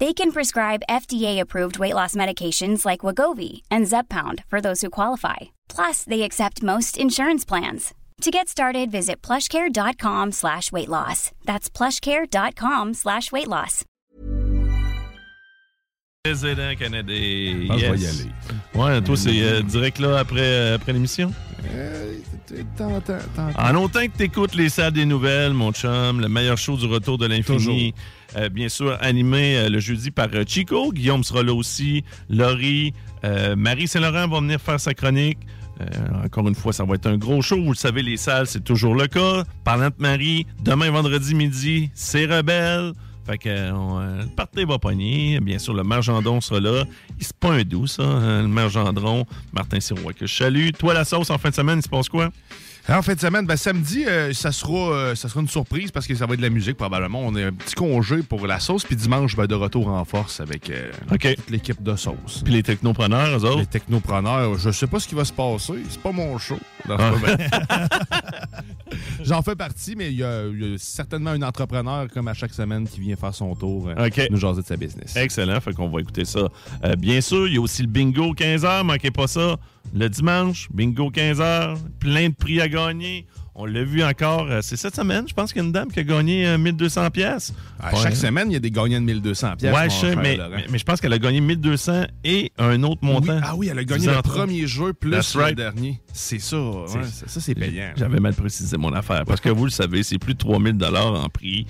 They can prescribe FDA-approved weight loss medications like Wagovi and Zepbound for those who qualify. Plus, they accept most insurance plans. To get started, visit plushcare.com slash weight loss. That's plushcare.com slash weight loss. Président canadien. Je vais y aller. Ouais, toi, c'est euh, direct là après, euh, après l'émission? Euh. En autant que t'écoutes les salles des nouvelles, mon chum, le meilleur show du retour de l'infini. Euh, bien sûr, animé euh, le jeudi par euh, Chico. Guillaume sera là aussi. Laurie, Marie Saint-Laurent va venir faire sa chronique. Encore une fois, ça va être un gros show. Vous le savez, les salles, c'est toujours le cas. Parlant de Marie, demain vendredi midi, c'est Rebelle. Fait que on, le party va pogner. Bien sûr, le maire Gendron sera là. Il C'est pas un doux, ça, le maire Gendron. Martin Sirois que je salue. Toi, la sauce, en fin de semaine, il se passe quoi? En fin de semaine, ben, samedi, euh, ça, sera, euh, ça sera une surprise parce que ça va être de la musique probablement. On a un petit congé pour la sauce. Puis dimanche, ben, de retour en force avec euh, toute l'équipe de sauce. Puis les technopreneurs, eux autres? Les technopreneurs, je sais pas ce qui va se passer. C'est pas mon show. Ah. J'en fais partie, mais il y, a il y a certainement un entrepreneur comme à chaque semaine qui vient faire son tour euh, OK. nous jaser de sa business. Excellent, fait qu'on va écouter ça. Bien sûr, il y a aussi le bingo 15h, manquez pas ça. Le dimanche, bingo 15h, plein de prix à gagner. On l'a vu encore, euh, c'est cette semaine, je pense qu'il y a une dame qui a gagné euh, 1200 pièces. À chaque semaine, il y a des gagnants de 1200 pièces. Ouais, je mais, mais, mais je pense qu'elle a gagné 1200 et un autre montant. ah oui, elle a gagné le premier jeu plus le dernier. C'est ça, ouais, C'est- ça, ça, c'est payant. J'avais mal précisé mon affaire parce que vous le savez, c'est plus de 3000 dollars en prix.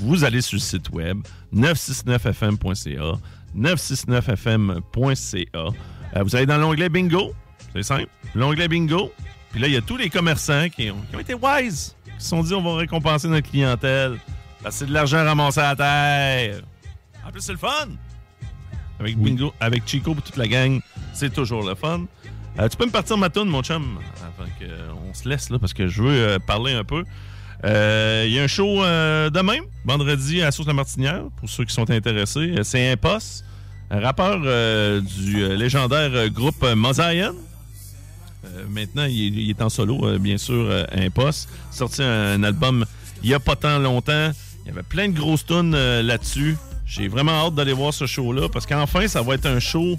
Vous allez sur le site web 969fm.ca, 969fm.ca. Euh, vous allez dans l'onglet bingo, c'est simple, l'onglet bingo. Puis là, il y a tous les commerçants qui ont, qui ont été wise, qui se sont dit on va récompenser notre clientèle. Parce que c'est de l'argent ramassé à terre. En plus, c'est le fun. Avec bingo, avec Chico et toute la gang, c'est toujours le fun. Euh, tu peux me partir ma toune, mon chum, avant qu'on se laisse, là, parce que je veux euh, parler un peu. Euh, Il y a un show euh, demain, vendredi, à la Sauce La Martinière, pour ceux qui sont intéressés. Euh, C'est un poste, un rappeur euh, du euh, légendaire euh, groupe euh, Mosaïen. Euh, maintenant, il est, en solo, euh, bien sûr, euh, un. Sorti un, album il y a pas tant longtemps. Il y avait plein de grosses tunes là-dessus. J'ai vraiment hâte d'aller voir ce show-là parce qu'enfin, ça va être un show.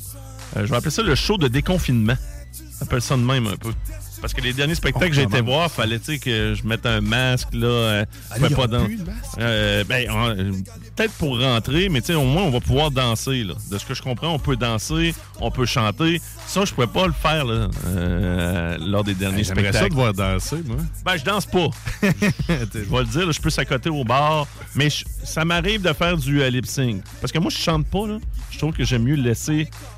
je vais appeler ça le show de déconfinement. On appelle ça de même un peu. Parce que les derniers spectacles que j'ai été voir, fallait que je mette un masque là. euh, pouvais il y pas a dan- plus de masque? Euh, ben, peut-être pour rentrer, mais au moins on va pouvoir danser. Là. De ce que je comprends, on peut danser, on peut chanter. Ça, je pouvais pas le faire là, euh, lors des derniers J'aimerais ça spectacles. de voir danser, moi. Ben, je danse pas. je vais le dire, là, je peux s'accoter au bar. Mais ça m'arrive de faire du lip sync. Parce que moi, je chante pas, là. Je trouve que j'aime mieux laisser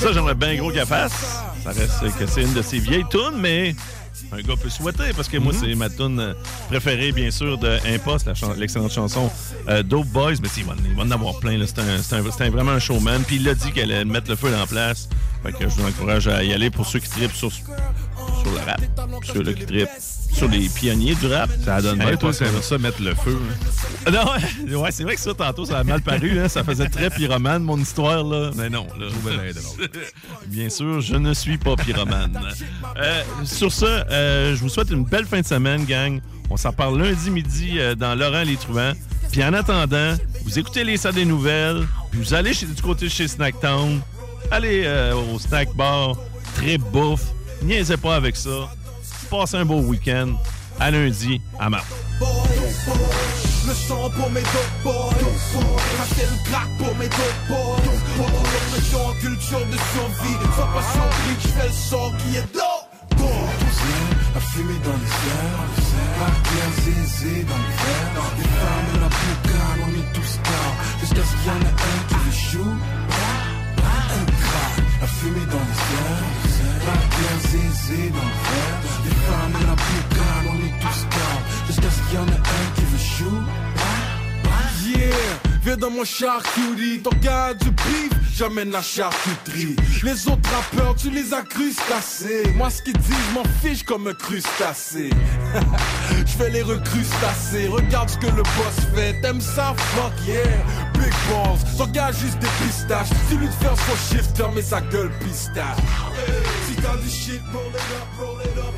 Ça, j'aimerais bien gros qu'elle fasse. Ça reste que c'est une de ses vieilles tunes, mais un gars peut souhaiter parce que moi, c'est ma tune euh, préférée, bien sûr, de Impost, la chan- l'excellente chanson euh, Dope Boys. Mais il va, il va en avoir plein. C'est un, un- un- vraiment un showman. Puis il a dit qu'elle allait mettre le feu en place. Fait que je vous encourage à y aller pour ceux qui trippent sur, sur le rap, ceux là qui trippent sur les pionniers du rap. Ça donne bien, toi, Impost, c'est ça, mettre le feu. hein. non, ouais, c'est vrai que ça, tantôt, ça a mal paru. Hein, ça faisait très pyromane, mon histoire. là. Mais non. Là. Bien sûr, je ne suis pas pyromane. Euh, sur ce, euh, je vous souhaite une belle fin de semaine, gang. On s'en parle lundi midi euh, dans Laurent les Truands. Puis en attendant, vous écoutez les salles des nouvelles, puis vous allez chez, du côté de chez Snacktown, allez euh, au snack bar, très bouffe, niaisez pas avec ça. Passez un beau week-end. À lundi, à mars. Le sang pour mes dope boys. Racheter le crack pour mes dope boys. En culture de survie. Sois pas surpris que je fais le son qui est dope à fumer dans les airs. Par terre zézé dans les verres Des femmes et la boucane, on est tous calmes Jusqu'à ce qu'il y en ait un qui les joue Un crack. À fumer dans les airs. Par terre zézé dans les verres La boucane, on est tous calmes Jusqu'à ce qu'il y en ait un qui les joue Yeah, viens dans mon charcuterie, ton gars du bif, j'amène la charcuterie. Les autres rappeurs, tu les as crustacés. Moi, ce qu'ils disent, je m'en fiche comme un crustacé. Je fais les recrustacés, regarde ce que le boss fait. T'aimes ça? Fuck yeah, big balls. Gars juste des pistaches. Dis-lui de faire son shifter, mais sa gueule pistache. Si t'as du shit, roll it up, roll it up,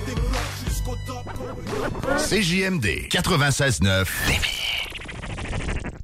CJMD 96.9.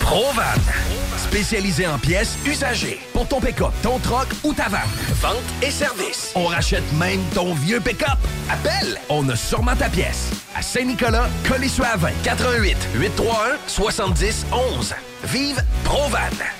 Provan. Spécialisé en pièces usagées. Pour ton pick-up, ton troc ou ta vanne. Vente et service. On rachète même ton vieux pick-up. Appelle, on a sûrement ta pièce. À Saint-Nicolas, Colissois 20 88 831 70 11. Vive Provan.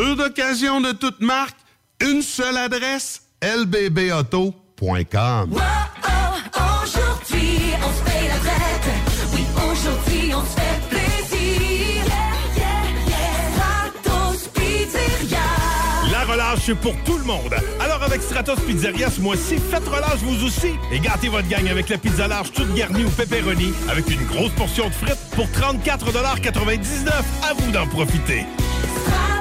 Voiture d'occasion de toute marque, une seule adresse, lbbauto.com. Aujourd'hui, on se fait la fête. Oui, aujourd'hui, on se fait plaisir. La relâche c'est pour tout le monde. Alors avec Stratos Pizzeria ce mois-ci, faites relâche vous aussi et gâtez votre gang avec la pizza large toute garnie ou pepperoni avec une grosse portion de frites pour 34,99 À vous d'en profiter. Stratos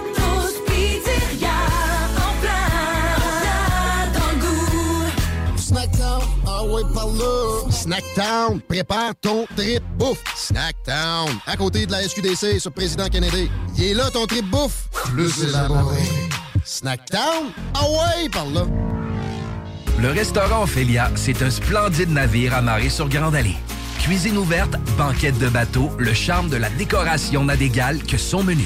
ah ouais, par là. Snackdown, prépare ton trip bouffe. Snackdown, à côté de la SQDC sur Président Kennedy. Il est là ton trip bouffe. Plus élaboré. Snackdown, ah ouais, par là. Le restaurant Ophélia, c'est un splendide navire amarré sur Grande Allée. Cuisine ouverte, banquette de bateau, le charme de la décoration n'a d'égal que son menu.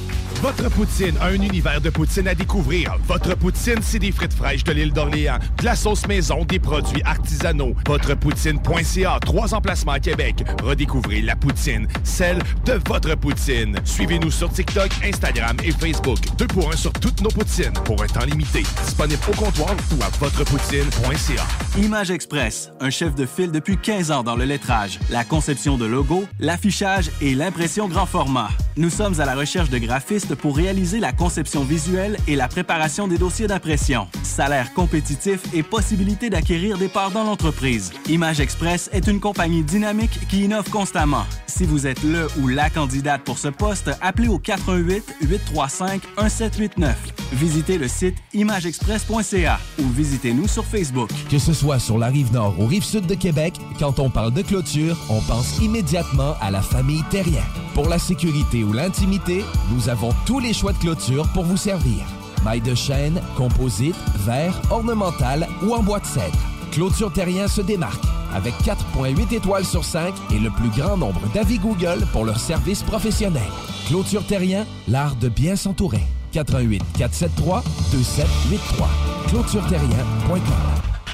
Votre poutine, un univers de poutine à découvrir. Votre poutine, c'est des frites fraîches de l'île d'Orléans, de la sauce maison, des produits artisanaux. Votrepoutine.ca, trois emplacements à Québec. Redécouvrez la poutine, celle de votre poutine. Suivez-nous sur TikTok, Instagram et Facebook. Deux pour un sur toutes nos poutines, pour un temps limité. Disponible au comptoir ou à votrepoutine.ca. Image Express, un chef de file depuis 15 ans dans le lettrage, la conception de logos, l'affichage et l'impression grand format. Nous sommes à la recherche de graphistes pour réaliser la conception visuelle et la préparation des dossiers d'impression. Salaire compétitif et possibilité d'acquérir des parts dans l'entreprise. Image Express est une compagnie dynamique qui innove constamment. Si vous êtes le ou la candidate pour ce poste, appelez au 88 835 1789. Visitez le site imageexpress.ca ou visitez-nous sur Facebook. Que ce soit sur la rive nord ou rive sud de Québec, quand on parle de clôture, on pense immédiatement à la famille Terrien. Pour la sécurité ou l'intimité, nous avons tous les choix de clôture pour vous servir. Maille de chêne, composite, verre, ornemental ou en bois de cèdre. Clôture Terrien se démarque avec 4.8 étoiles sur 5 et le plus grand nombre d'avis Google pour leur service professionnel. Clôture Terrien, l'art de bien s'entourer. 88 473 2783. ClôtureTerrien.com.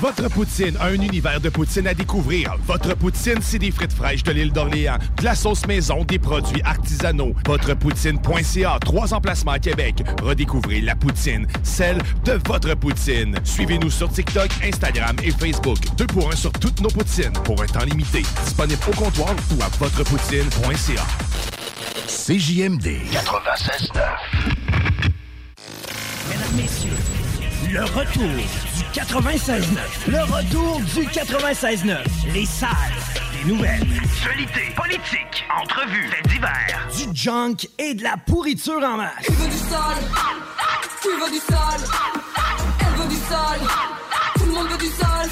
Votre poutine, un univers de poutine à découvrir. Votre poutine, c'est des frites fraîches de l'île d'Orléans, de la sauce maison, des produits artisanaux. Votrepoutine.ca, trois emplacements à Québec. Redécouvrez la poutine, celle de votre poutine. Suivez-nous sur TikTok, Instagram et Facebook. Deux pour un sur toutes nos poutines, pour un temps limité. Disponible au comptoir ou à votrepoutine.ca. CJMD 96.9 Mesdames, Messieurs, le retour du 96.9. Le retour du 96.9. Les salles des nouvelles. Actualité, politique, entrevues, faits divers. Du junk et de la pourriture en masse. Tu veux du sale Tu veux du sale Elle veut du sale Tout le monde veut du sale.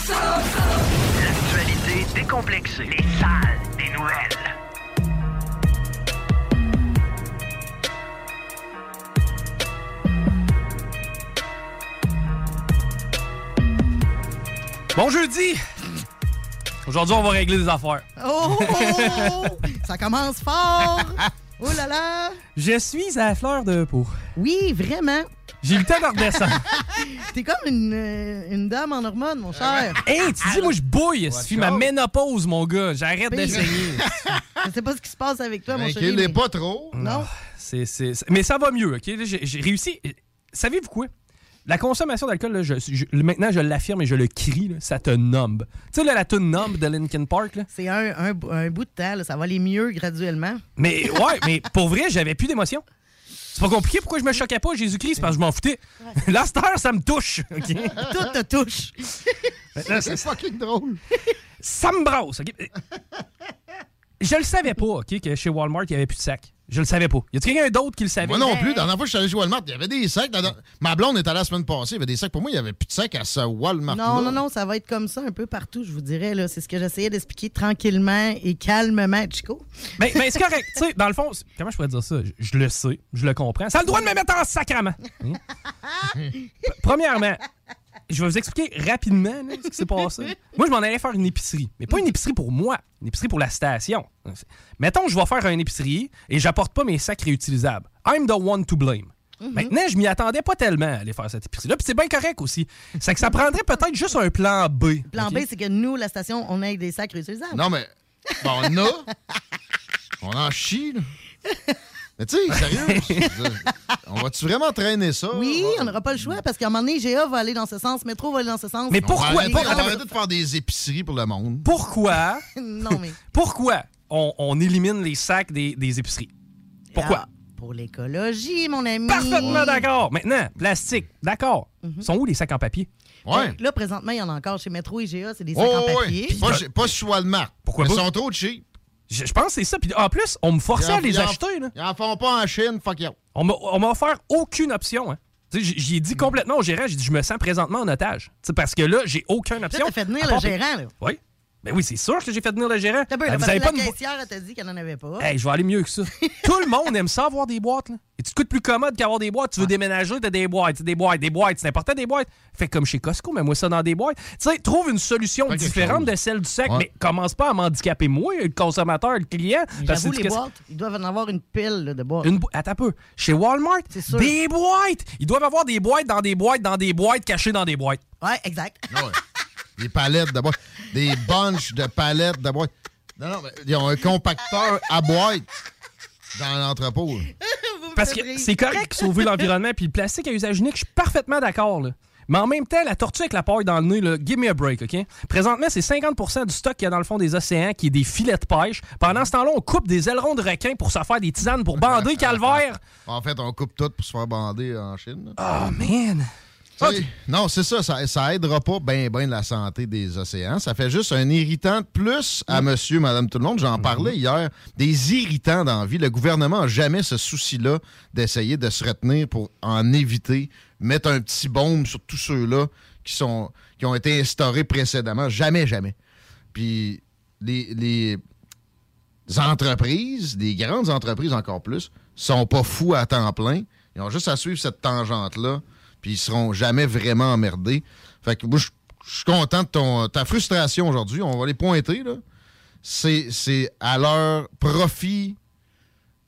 L'actualité décomplexée. Les salles des nouvelles. Bon jeudi! Aujourd'hui, on va régler des affaires. Oh, oh, oh, oh. ça commence fort. Oh là là. Je suis à la fleur de peau. Oui, vraiment. J'ai eu le temps de redescendre. T'es comme une, euh, une dame en hormones, mon cher. Hey, tu dis, moi, je bouille. Fait ma ménopause, mon gars. J'arrête de Pire. saigner. Je sais pas ce qui se passe avec toi, mon chéri. qu'il mais- l'est pas trop. Non? C'est, c'est- c'est- Mais ça va mieux, OK? J'ai réussi. Savez-vous quoi? La consommation d'alcool, là, je- je- maintenant, je l'affirme et je le crie, là, ça te numb. Tu sais, là, la tune numb de Linkin Park, là. C'est un, un, un bout de temps, là, ça va aller mieux graduellement. Mais ouais, mais pour vrai, j'avais plus d'émotion. C'est pas compliqué, pourquoi je me choquais pas à Jésus-Christ? C'est parce que je m'en foutais. Là, cette heure, ça me touche. OK? Tout te touche. C'est fucking drôle. Ça me brasse. OK? Je le savais pas, OK, que chez Walmart, il y avait plus de sacs. Je le savais pas. Y a-t-il quelqu'un d'autre qui le savait? Moi non plus. La dernière fois que je suis allé chez Walmart, il y avait des sacs. Ma blonde est allée la semaine passée, il y avait des sacs. Pour moi, il y avait plus de sacs à ce Walmart. Non, non, non, ça va être comme ça un peu partout, je vous dirais. là. C'est ce que j'essayais d'expliquer tranquillement et calmement, Chico. Mais, mais c'est correct. Tu sais, dans le fond, comment je pourrais dire ça? Je, je le sais, je le comprends. Ça a le droit de me mettre en sacrament. Hein? Premièrement, je vais vous expliquer rapidement là, ce qui s'est passé. Moi, je m'en allais faire une épicerie. Mais pas une épicerie pour moi, une épicerie pour la station. Mettons, je vais faire une épicerie et j'apporte pas mes sacs réutilisables. I'm the one to blame. Maintenant, je m'y attendais pas tellement à aller faire cette épicerie-là. Puis c'est bien correct aussi. C'est que ça prendrait peut-être juste un plan B. Plan? B, c'est que nous, la station, on ait des sacs réutilisables. Non, mais. Bon, on a. On en chie, là. Mais tu sais, sérieux, on va-tu vraiment traîner ça? Oui, on n'aura pas le choix parce qu'à un moment donné, GA va aller dans ce sens, Métro va aller dans ce sens. Mais On va pourquoi? arrêter, Pour- on va arrêter de faire des épiceries pour le monde. Pourquoi? non, mais. Pourquoi on, on élimine les sacs des, des épiceries? Pourquoi? Ah, pour l'écologie, mon ami. Parfaitement d'accord. Maintenant, plastique, d'accord. Mhm. Sont où les sacs en papier? Ouais. Là, présentement, il y en a encore chez Métro et GA, c'est des Oh, sacs en ouais. papier. Puis Pas, chez- pas chez Walmart. Pourquoi Mais pas? Ils sont trop cheap. Je, je pense que c'est ça. Puis en plus, on me forçait en- à les acheter. Là. Ils en font pas en Chine, fuck you. On m'a on m'a offert aucune option. Hein. Tu sais, j- J'y ai dit complètement au gérant, j'ai dit je me sens présentement en otage. Tu parce que là, j'ai aucune option. t'as fait venir À le gérant, là. Oui. Ben oui, c'est sûr que j'ai fait venir le gérant. Peu, Ben, vous avez pas la de... caissière, elle t'a dit qu'elle n'en avait pas. Hey, je vais aller mieux que ça. Tout le monde aime ça avoir des boîtes. Là. Et tu te coûtes plus commode qu'avoir des boîtes. Tu veux déménager, t'as des boîtes, des boîtes, des boîtes. C'est important des boîtes. Fais comme chez Costco, mets-moi ça dans des boîtes. Tu sais, trouve une solution quelque différente chose. de celle du sac, Ouais. mais commence pas à m'handicaper moi, le consommateur, le client. parce que les boîtes, ils doivent en avoir une pile là, de boîtes. Une bo- Attends un peu. Chez Walmart, sûr. des boîtes. Ils doivent avoir des boîtes dans des boîtes dans des boîtes cachées dans des boîtes. Ouais, exact. Ouais. Des palettes de boîte. Des bunches de palettes de boîte. Non, non, mais ils ont un compacteur à boîte dans l'entrepôt. Parce que c'est correct sauver l'environnement puis le plastique à usage unique, je suis parfaitement d'accord. là. Mais en même temps, la tortue avec la paille dans le nez, là, give me a break, OK? Présentement, c'est 50% du stock qu'il y a dans le fond des océans qui est des filets de pêche. Pendant ce temps-là, on coupe des ailerons de requin pour se faire des tisanes pour bander calvaire. En fait, on coupe tout pour se faire bander en Chine. là. Oh, man! Non, c'est ça, ça. Ça aidera pas bien ben la santé des océans. Ça fait juste un irritant de plus à monsieur, madame, tout le monde. J'en parlais hier. Des irritants dans la vie. Le gouvernement n'a jamais ce souci-là d'essayer de se retenir pour en éviter, mettre un petit baume sur tous ceux-là qui, sont, qui ont été instaurés précédemment. Jamais, jamais. Puis les, les entreprises, les grandes entreprises encore plus, sont pas fous à temps plein. Ils ont juste à suivre cette tangente-là, puis ils seront jamais vraiment emmerdés. Fait que moi, je suis content de ton, ta frustration aujourd'hui. On va les pointer, là. C'est à leur profit,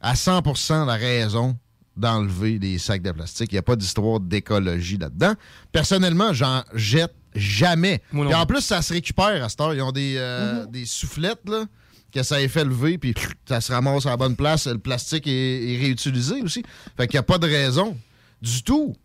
à 100% la raison d'enlever les sacs de plastique. Il n'y a pas d'histoire d'écologie là-dedans. Personnellement, j'en jette jamais. Et en plus. ça se récupère à cette heure. Ils ont des, euh, des soufflettes, là, que ça est fait lever, puis ça se ramasse à la bonne place. Le plastique est, est réutilisé aussi. Fait qu'il n'y a pas de raison du tout.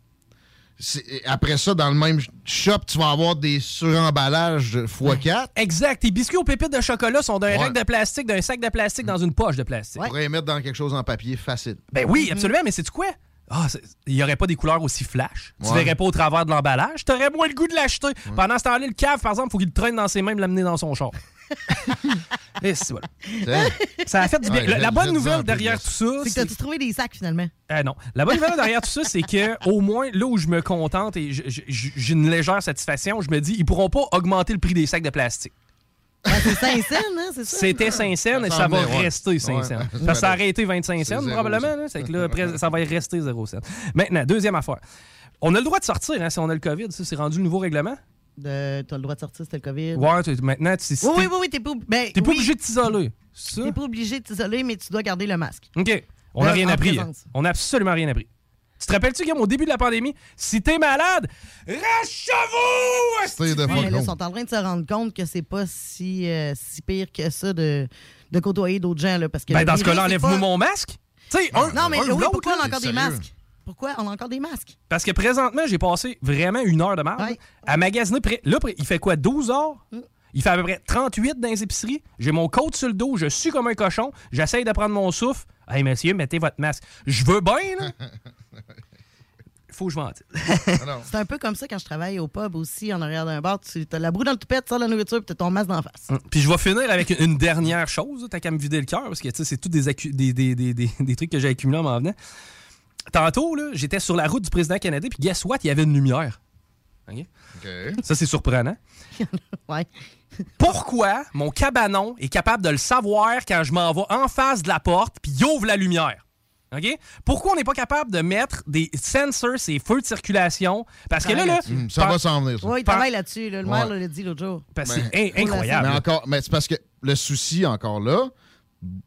Après ça, dans le même shop, tu vas avoir des suremballages x4. Exact. Tes biscuits aux pépites de chocolat sont d'un Ouais. rack de plastique, d'un sac de plastique dans une poche de plastique. Tu pourrais les mettre dans quelque chose en papier facile. Ben oui, absolument, mais c'est quoi? Ah, il n'y aurait pas des couleurs aussi flash? Tu Ouais. verrais pas au travers de l'emballage? Tu aurais moins le goût de l'acheter. Pendant ce temps-là, le cave, par exemple, il faut qu'il le traîne dans ses mains et l'amener dans son char. Et c'est- voilà. Ça a fait du bien. Ouais, La, bonne nouvelle derrière de- tout ça, C'est que t'as-tu trouvé des sacs, finalement? euh, non. La bonne nouvelle derrière tout ça, c'est que au moins, là où je me contente et j'ai une légère satisfaction, je me dis, ils pourront pas augmenter le prix des sacs de plastique. C'est 5 cents, hein, c'est ça? C'était 5 cents et Ça va ouais. rester 5 Ouais. Parce que ça aurait été 25 cents, probablement. cent. là. C'est que là, après, ça va rester 0 cents. Maintenant, deuxième affaire. On a le droit de sortir hein, si on a le COVID. Ça, c'est rendu le nouveau règlement? De- T'as le droit de sortir, c'était le COVID. Ouais, tu- maintenant, tu si Oui, t'es- oui, oui, oui, t'es pas, ben, t'es pas oui. obligé de t'isoler. T'es pas obligé de t'isoler, mais tu dois garder le masque. OK. On n'a Euh, rien en appris. présence. On n'a absolument rien appris. Tu te rappelles-tu, Guillaume, au début de la pandémie, si t'es malade, reste chez vous! Ils sont en train de se rendre compte que c'est pas si, euh, si pire que ça de, de côtoyer d'autres gens. Là, parce que Ben, dans ce cas-là, enlève-moi pas- mon masque. Tu sais, un, Non, mais un ou oui, pourquoi on a encore des masques? Pourquoi on a encore des masques? Parce que présentement, j'ai passé vraiment une heure de marde à magasiner. près- Là, il fait quoi, 12 heures? Mm. Il fait à peu près 38 dans les épiceries. J'ai mon côte sur le dos, je suis comme un cochon. J'essaye de prendre mon souffle. Hey, monsieur, mettez votre masque. Je veux bien, là. Faut que je ventile. C'est un peu comme ça quand je travaille au pub aussi, en arrière d'un bar. Tu as la broue dans le toupette, tu sors la nourriture, puis t'as ton masque d'en face. Mm. Puis je vais finir avec une dernière chose. T'as qu'à me vider le cœur parce que tu sais, c'est tous des, des, des, des, des- des trucs que j'ai accumulés en m'en venant. Tantôt, là, j'étais sur la route du président canadien, puis guess what? Il y avait une lumière. Ça, c'est surprenant. ouais. Pourquoi mon cabanon est capable de le savoir quand je m'en vais en face de la porte, puis il ouvre la lumière? OK? Pourquoi on n'est pas capable de mettre des sensors, ces feux de circulation? Parce que là, là. Ça va s'en venir, ça. Oui, il travaille là-dessus. là. Le maire l'a dit l'autre jour. Parce que Ben, c'est in- incroyable. Mais encore, mais c'est parce que le souci encore là,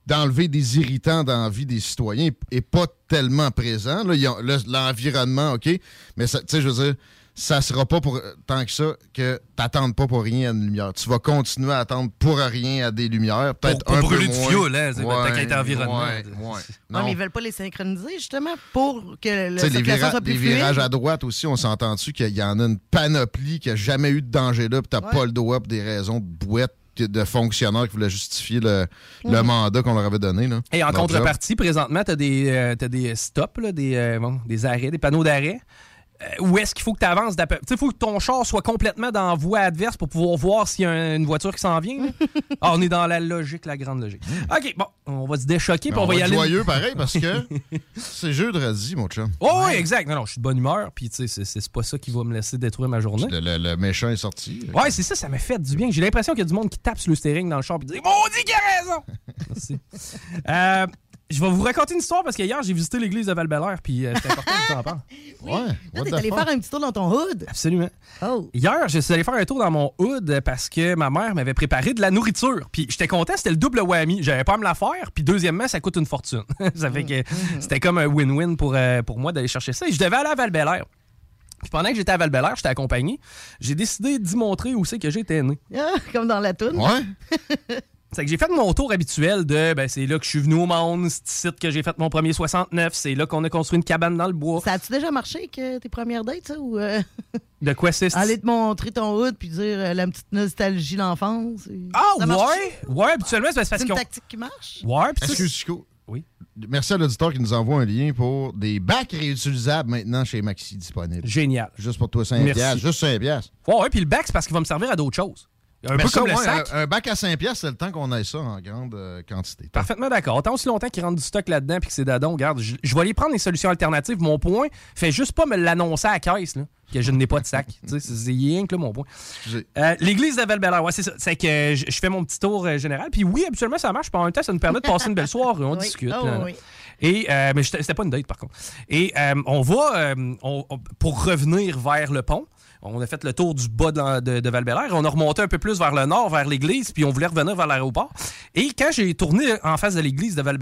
d'enlever des irritants dans la vie des citoyens est pas tellement présent. Le- l'environnement, OK, mais ça- tu sais, je veux dire, ça sera pas pour tant que ça que t'attendes pas pour rien à une lumière. Tu vas continuer à attendre pour rien à des lumières, peut-être un pour peu brûler du moins. fioul, hein, Ouais, environnement. ouais, ouais. Non, Non. mais ils veulent pas les synchroniser, justement, pour que sais, les, vira- soit plus les fluide. virages à droite aussi, on s'entend dessus qu'il y en a une panoplie qui a jamais eu de danger là, puis t'as Ouais. pas le doigt pour des raisons de bouette de fonctionnaires qui voulaient justifier le, le mandat qu'on leur avait donné. Là. Et en contrepartie, présentement, tu as des, euh, t'as des stops, là, des, euh, bon, des arrêts, des panneaux d'arrêt. Euh, où est-ce qu'il faut que tu avances? Tu sais, il faut que ton char soit complètement dans la voie adverse pour pouvoir voir s'il y a une voiture qui s'en vient. Ah, on est dans la logique, la grande logique. OK, bon, on va se déchoquer puis on, on va y aller. joyeux pareil parce que c'est jeudi, mon chum. Oh, oui, exact. Non, non, je suis de bonne humeur, puis tu sais, c'est- pas ça qui va me laisser détruire ma journée. Le, le- le méchant est sorti. Ouais, c'est ça, ça m'a fait du bien. J'ai l'impression qu'il y a du monde qui tape sur le steering dans le char et dit Maudit qu'il a raison! Merci. Euh, je vais vous raconter une histoire parce qu'hier, j'ai visité l'église de val puis euh, c'est important que je t'en parle. Ouais. Toi, t'es allé faire un petit tour dans ton hood. Absolument. Oh. Hier, je suis allé faire un tour dans mon hood parce que ma mère m'avait préparé de la nourriture. Puis j'étais content, c'était le double whammy. J'avais pas à me la faire. Puis deuxièmement, ça coûte une fortune. ça fait que c'était comme un win-win pour, euh, pour moi d'aller chercher ça. Et je devais aller à val Puis pendant que j'étais à val j'étais accompagné, j'ai décidé d'y montrer où c'est que j'étais né. Ah, comme dans la toune. C'est que j'ai fait mon tour habituel de ben, c'est là que je suis venu au monde, c'est ici que j'ai fait mon premier 69, c'est là qu'on a construit une cabane dans le bois. Ça a-tu déjà marché que tes premières dates, ça? Ou euh, De quoi c'est aller te montrer ton hood puis dire euh, la petite nostalgie d'enfance? et- Ah Ça ouais, ouais, habituellement c'est parce C'est une tactique qui marche? Ouais, puis ça, Excuse, Chico. Oui. merci à l'auditeur qui nous envoie un lien pour des bacs réutilisables maintenant chez Maxi disponibles. Génial. Juste pour toi, 5 Merci. piastres. Juste 5 piastres. Ouais, ouais, puis le bac, c'est parce qu'il va me servir à d'autres choses. Un Mais peu ça, comme le ouais, sac. Un, un bac à 5 piastres, c'est le temps qu'on ait ça en grande euh, quantité. Parfaitement d'accord. Tant aussi longtemps qu'il rentre du stock là-dedans puis que c'est dadon, regarde, je, je vais aller prendre des solutions alternatives. Mon point, fait juste pas me l'annoncer à la caisse, là, que je n'ai pas de sac. C'est rien que là, mon point. Euh, L'église de val ouais, c'est ça. C'est que je, je fais mon petit tour euh, général. Puis oui, habituellement, ça marche. Puis en même temps, ça nous permet de passer une belle soirée. On Oui. discute. Oh, là. oui. Et, euh, mais c'était pas une date, par contre. Et euh, on va, euh, on- on- pour revenir vers le pont, on a fait le tour du bas de, de, de val on a remonté un peu plus vers le nord, vers l'église, puis on voulait revenir vers l'aéroport. Et quand j'ai tourné en face de l'église de val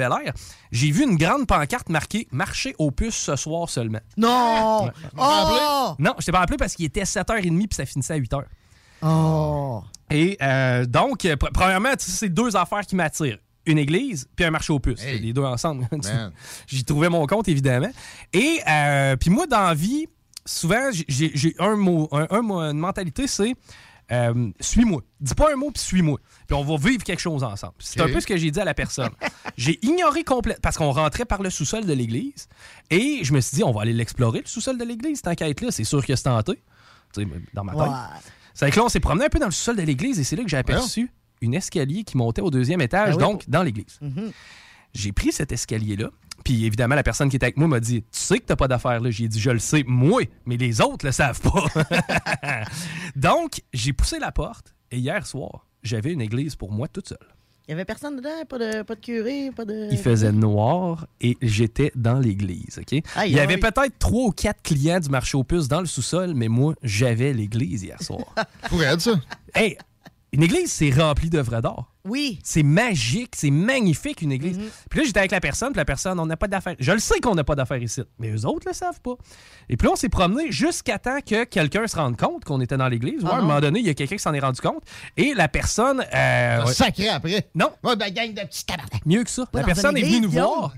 j'ai vu une grande pancarte marquée « Marché aux puces ce soir seulement ». Non! Oh! Non, je t'ai pas appelé parce qu'il était 7h30 puis ça finissait à 8h. Oh! Et euh, donc, euh, pr- premièrement, c'est deux affaires qui m'attirent. Une église, puis un marché aux puces. Les deux ensemble. J'y trouvais mon compte, évidemment. Et euh, puis moi, dans la vie, souvent, j'ai- un mot, un, un mot- une mentalité, c'est euh, suis-moi. Dis pas un mot, puis suis-moi. Puis on va vivre quelque chose ensemble. C'est un peu ce que j'ai dit à la personne. j'ai ignoré complètement, parce qu'on rentrait par le sous-sol de l'église, et je me suis dit, on va aller l'explorer, le sous-sol de l'église, tant qu'à être là, c'est sûr que c'est tenté. Tu sais, dans ma tête. Ouais. C'est que là, on s'est promené un peu dans le sous-sol de l'église et c'est là que j'ai aperçu une escalier qui montait au deuxième étage, Ah oui, donc dans l'église. J'ai pris cet escalier-là, puis évidemment, la personne qui était avec moi m'a dit Tu sais que t'as pas d'affaires là. J'ai dit Je le sais, moi, mais les autres le savent pas. donc, j'ai poussé la porte et hier soir, j'avais une église pour moi toute seule. Il y avait personne dedans? Pas de, pas de curé? Pas de... Il faisait noir et j'étais dans l'église, OK? Aïe, Il y avait aïe. peut-être trois ou quatre clients du marché aux puces dans le sous-sol, mais moi, j'avais l'église hier soir. Pour être ça. Hey, une église, c'est rempli d'œuvres d'art. Oui. C'est magique, c'est magnifique une église. Puis là, j'étais avec la personne, puis la personne, on n'a pas d'affaires. Je le sais qu'on n'a pas d'affaires ici, mais eux autres le savent pas. Et puis là, on s'est promené jusqu'à temps que quelqu'un se rende compte qu'on était dans l'église. Ouais, Ah à un moment donné, il y a quelqu'un qui s'en est rendu compte. Et la personne. euh, ouais. Sacré après. Non. Ouais, ben, gang de petits tabarnak. Mieux que ça. Pas la personne est venue nous voir.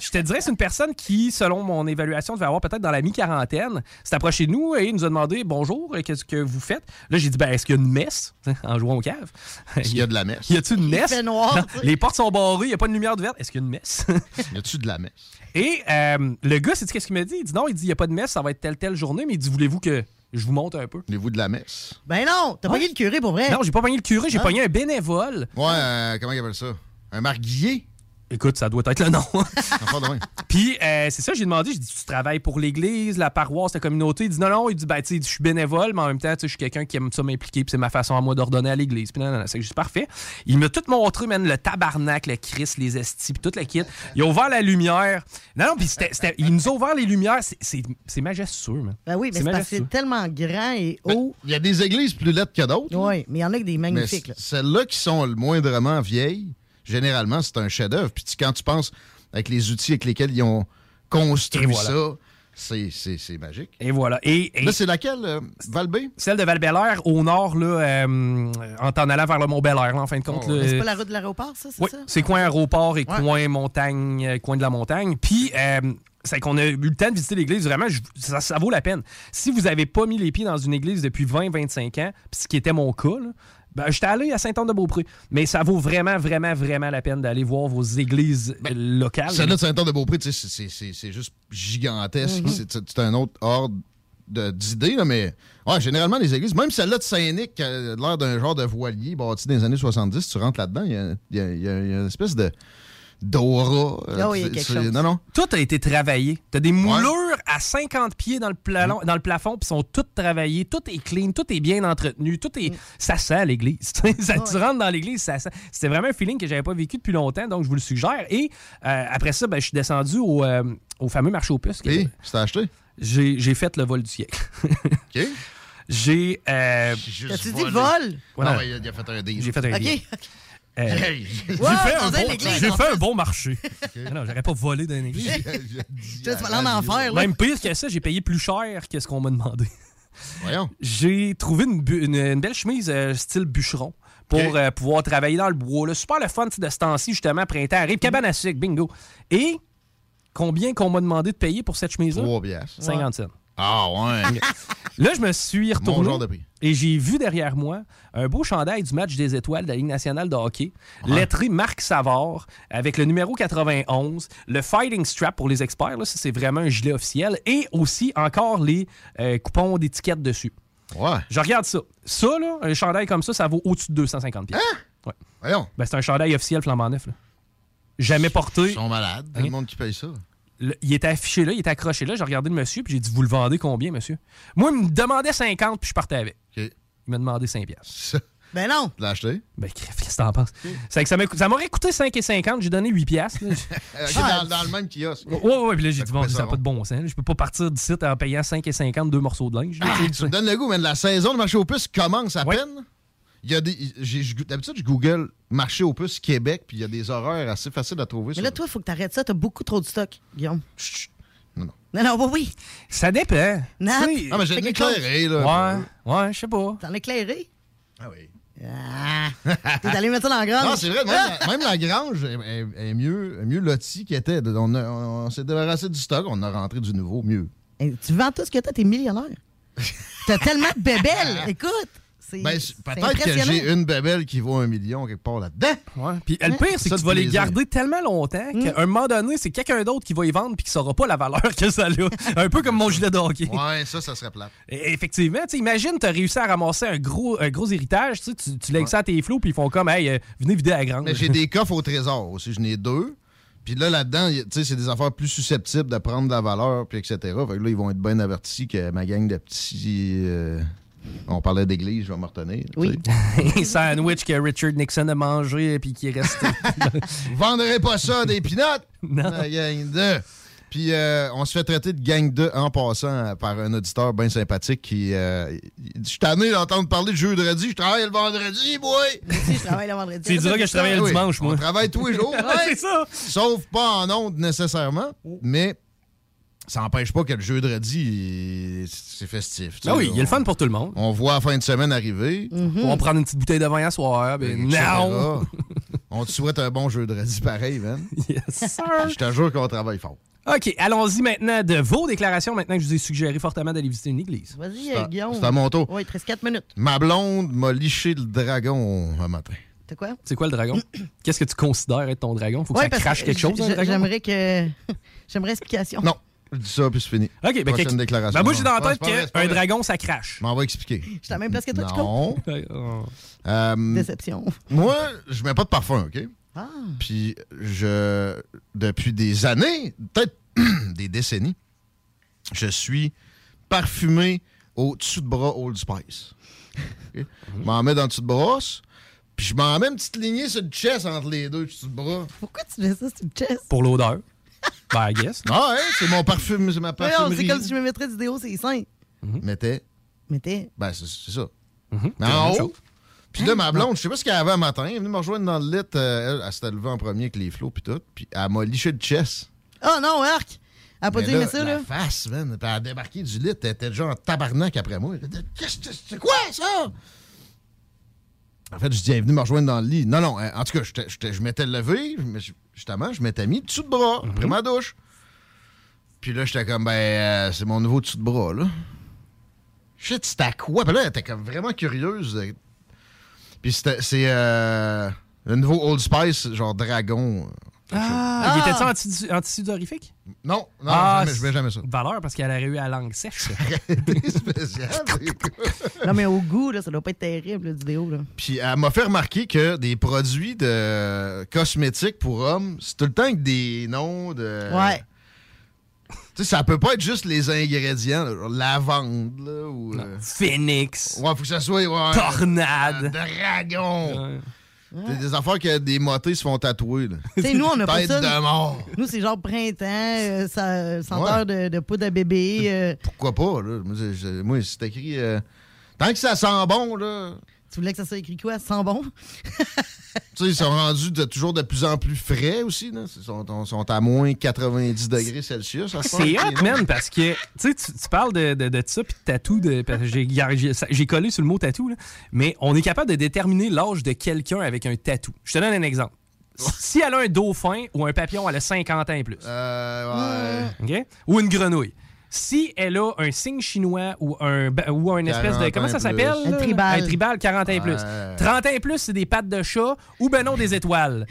Je te dirais, c'est une personne qui, selon mon évaluation, devait avoir peut-être dans la mi-quarantaine, s'est approché de nous et nous a demandé Bonjour, qu'est-ce que vous faites Là, j'ai dit ben, Est-ce qu'il y a une messe en jouant au cave Est-ce qu'il y a de la messe? Y a-tu une Il messe? fait noir, Non, tu sais. Les portes sont barrées, il n'y a pas de lumière ouverte. Est-ce qu'il y a une messe? Y a-tu de la messe? Et euh, le gars, c'est qu'est-ce qu'il m'a dit? Il dit Non, il dit Il n'y a pas de messe, ça va être telle, telle journée, mais il dit Voulez-vous que je vous montre un peu? Voulez-vous de la messe? Ben non, t'as pas Ouais. le curé pour vrai. Non, j'ai pas pogné le curé, j'ai Hein? pogné un bénévole. Ouais, euh, comment il appelle ça? Un marguillier? Écoute, ça doit être le nom. Puis, euh, c'est ça, j'ai demandé, j'ai dit, tu travailles pour l'Église, la paroisse, la communauté? Il dit, non, non, il dit, ben, tu sais, je suis bénévole, mais en même temps, tu sais, je suis quelqu'un qui aime ça m'impliquer, puis c'est ma façon à moi d'ordonner à l'Église. Puis, non, non, non, c'est juste parfait. Il m'a tout montré, man, le tabarnak, le Christ, les estis, puis toute la kit. Il a ouvert la lumière. Non, non, puis c'était, il nous a ouvert les lumières. C'est, c'est, c'est majestueux, man. Ben oui, mais c'est parce que majestueux. c'est tellement grand et haut. Il y a des églises plus lettres que d'autres. Oui, mais il y en a que des magnifiques. celles-là qui sont le moindrement vieilles, généralement, c'est un chef-d'œuvre. Puis tu- quand tu penses avec les outils avec lesquels ils ont construit voilà. ça, c'est, c'est, c'est magique. Et voilà. Et, et- Là, c'est laquelle, euh, Val-B? celle de val au nord, là, euh, en t'en allant vers le Mont-Bel-Air, en fin de compte. Oh, c'est pas la route de l'aéroport, ça, c'est Oui, ça? c'est coin aéroport et Ouais. coin montagne, euh, coin de la montagne. Puis, euh, c'est qu'on a eu le temps de visiter l'église. Vraiment, je- ça, ça vaut la peine. Si vous n'avez pas mis les pieds dans une église depuis 20-25 ans, ce qui était mon cas, là, ben, j'étais allé à Saint-Anne-de-Beaupré. Mais ça vaut vraiment, vraiment, vraiment la peine d'aller voir vos églises euh, locales. Celle-là de Saint-Anne-de-Beaupré, tu sais, c'est- juste gigantesque. C'est- C'est un autre ordre d'idées, là, mais ouais, généralement, les églises, même celle-là de Saint-Nic, qui a l'air d'un genre de voilier bâti dans les années 70, tu rentres là-dedans, il y y a une espèce de d'aura. euh, Ah. Non, non. Tout a été travaillé. T'as des moulures à 50 pieds dans le, plafond, dans le plafond, puis sont toutes travaillées. Tout est clean, tout est bien entretenu, tout est... Ça sent l'église. ça, Tu rentres dans l'église, ça sent... C'était vraiment un feeling que j'avais pas vécu depuis longtemps, donc je vous le suggère. Et euh, après ça, ben, je suis descendu au, euh, au fameux marché aux puces. que- Et, c'est acheté? J'ai j'ai fait le vol du siècle. OK. J'ai... euh, T'as-tu dit vol? Ouais, non, il a, il a fait un deal. J'ai fait un deal. Euh, j'ai Wow, fait, un bon, fait un marché. Non, j'aurais pas volé dans une église. Aller en enfer, là. Même pire que ça, j'ai payé plus cher que ce qu'on m'a demandé. Voyons. J'ai trouvé une, bu- une- une belle chemise euh, style bûcheron pour euh, pouvoir travailler dans le bois. là. Super le fun de ce temps-ci, justement, printemps arrive. Cabane à sucre, bingo. Et combien qu'on m'a demandé de payer pour cette chemise-là? 3 piastres. 50 cents. Ah, ouais. Là, je me suis retourné genre de prix. Et j'ai vu derrière moi un beau chandail du match des étoiles de la Ligue nationale de hockey, Ouais. lettré Marc Savard, avec le numéro 91, le Fighting Strap pour les experts, là, ça c'est vraiment un gilet officiel, et aussi encore les euh, coupons d'étiquette dessus. Ouais. Je regarde ça. Ça, là, un chandail comme ça, ça vaut au-dessus de 250 pièces. Ouais. Voyons. Ben, c'est un chandail officiel flambant neuf. là. Jamais porté. Ils sont malades. Tout Hein? le monde qui paye ça. Le- il était affiché là, il était accroché là. J'ai regardé le monsieur, puis j'ai dit Vous le vendez combien, monsieur? Moi, il me demandait 50, puis je partais avec. Il m'a demandé 5 piastres. Ben non. Tu l'as acheté? Ben, qu'est-ce que t'en penses? C'est que ça m'aurait coûté 5,50, j'ai donné 8 piastres. dans, dans le même kiosque. Ouais, ouais, ouais, puis là, j'ai dit, bon, ça n'a pas de bon sens. Je peux pas partir d'ici en payant 5,50 deux morceaux de linge. Ah, tu me donnes le goût, mais la saison de marché aux puces commence à peine. Il y a des. D'habitude, je Google marché aux puces Québec, puis il y a des horaires assez faciles à trouver. Mais là, toi, il faut que tu arrêtes ça. Tu as beaucoup trop de stock, Guillaume. Non, non. Non, non, oui, oui. Ça dépend. Tu sais- Ah, mais j'ai éclairé, là. Ouais, ouais, je sais pas. T'en as éclairé? Ah oui. Ah, T'es allé mettre ça dans la grange. Non, c'est vrai, même, la, même la grange est, est- est mieux, mieux lotie qu'elle était. On, a- on s'est débarrassé du stock, on a rentré du nouveau, mieux. Hey, tu vends tout ce que t'as, t'es millionnaire. T'as tellement de bébelles. Écoute, Ben, Peut-être que j'ai une bébelle qui vaut un million quelque part là-dedans. Ouais. Puis le pire, c'est que tu vas les garder tellement longtemps qu'à un moment donné, c'est quelqu'un d'autre qui va y vendre puis qui saura pas la valeur que ça a. Un peu comme mon gilet de hockey. Ouais, ça, ça serait plate. Et- Effectivement, imagine, tu as réussi à ramasser un gros, un gros héritage, tu tu, lègues ça à tes flots, puis ils font comme, hey, euh, venez vider la grande. Mais j'ai des coffres au trésor aussi. J'en ai deux. Puis là, là-dedans, c'est des affaires plus susceptibles de prendre de la valeur, puis etc. Fait que là, ils vont être bien avertis que ma gang de petits. euh, on parlait d'église, je vais me retenir. Oui. Un sandwich que Richard Nixon a mangé puis qui est resté. Vous vendrez pas ça des pinottes, Non. la gang de. Puis euh, on se fait traiter de gang de en passant par un auditeur bien sympathique qui. euh, Je suis tanné d'entendre parler de jeudi, je travaille le vendredi, boy! Si, je travaille le vendredi. Tu diras que je travaille le Oui, dimanche, moi. On travaille tous les jours. Ouais, c'est ça. Sauf pas en ondes nécessairement, mais ça n'empêche pas que le jeudi, c'est festif. Ah oui, il y a le fun pour tout le monde. On voit la fin de semaine arriver. On va prendre une petite bouteille de vin à soir. Ben, etc. non! On te souhaite un bon jeudi pareil, man. Yes, sir. Je te jure qu'on travaille fort. OK, allons-y maintenant de vos déclarations, maintenant que je vous ai suggéré fortement d'aller visiter une église. Vas-y, Guillaume. c'est à mon tour. Oui, il te reste 4 minutes. Ma blonde m'a liché le dragon un matin. C'est quoi? C'est quoi le dragon? Qu'est-ce que tu considères être ton dragon? Faut que Ouais, ça crache que quelque chose, un dragon? J'aimerais que. J'aimerais explication. Non, je dis ça, puis c'est fini. OK, ben, Prochaine que- déclaration. ben moi, j'ai dans la tête qu'un dragon, ça crache. Je m'en vais expliquer. Je suis à la même place que toi, tu Non. comprends? Euh, Déception. Moi, je mets pas de parfum, OK? Ah. Puis, je, depuis des années, peut-être des décennies, je suis parfumé au dessus de bras Old Spice. Je m'en mets dans le dessus de brosse, puis je m'en mets une petite lignée sur le chest entre les deux dessus de bras. Pourquoi tu fais ça sur le chest? Pour l'odeur. Ben, I guess. Ah ouais, c'est mon parfum, c'est ma parfumerie. C'est comme si je me mettrais du déo, c'est sain. Mettais, Mais t'es. ben c'est c'est ça. Mais C'est la en haut. Puis là, ma blonde, je sais pas ce qu'elle avait un matin. Elle est venue me rejoindre dans le lit. euh, elle, elle s'était levée en premier avec les flots puis tout. Puis elle m'a liché le chest. Oh non, Arc! Elle a pas Mais dit là, mais ça, la là. face, man. Puis elle a débarqué du lit. Elle était déjà en tabarnak après moi. Qu'est-ce que c'est quoi, ça? En fait, je dis, elle est venue me rejoindre dans le lit. Non, non. euh, En tout cas, j'étais- j'étais- je m'étais levé. Justement, je m'étais mis dessous de bras après ma douche. Puis là, j'étais comme, ben, euh, c'est mon nouveau dessous de bras, là. Shit, c'était à quoi? Puis là, elle était comme vraiment curieuse. de- Puis c'était- c'est euh, le nouveau Old Spice, genre dragon. Ah, il était-tu anti- antisudorifique? Non, non, Ah, jamais, je mets jamais ça. Valeur parce qu'elle aurait eu la langue sèche. spécial. Non, mais au goût, là, ça doit pas être terrible, là, du déo, là. Puis elle m'a fait remarquer que des produits de cosmétiques pour hommes, c'est tout le temps avec des noms de. Ouais. Tu sais, ça peut pas être juste les ingrédients, là, genre lavande, là, ou. euh, Phoenix. Ouais, faut que ça soit. ouais, Tornade. euh, dragon. C'est des affaires que des motés se font tatouer, là. Nous, on a pas ça. de mort. Nous, c'est genre printemps, euh, ça, senteur de, de poudre à bébé. euh, Pourquoi pas, là? Moi, c'est- c'est- Moi, c'est écrit. euh, Tant que ça sent bon, là. Tu voulais que ça soit écrit quoi? Sans bon? Tu sais, ils sont rendus de, toujours de plus en plus frais aussi. Là. Ils sont, sont à moins 90 degrés Celsius. C'est hot, man, parce que tu sais, tu parles de, de, de ça puis de tatou. J'ai- collé sur le mot tatou, là, mais on est capable de déterminer l'âge de quelqu'un avec un tatou. Je te donne un exemple. Si elle a un dauphin ou un papillon, elle a 50 ans et plus. Euh, ouais. Ou une grenouille. Si elle a un signe chinois ou un, ou un espèce de. 40 Comment ça s'appelle? Un tribal. Un tribal, 40 ans et plus. Ouais. 30 ans et plus, c'est des pattes de chat ou ben non, des étoiles.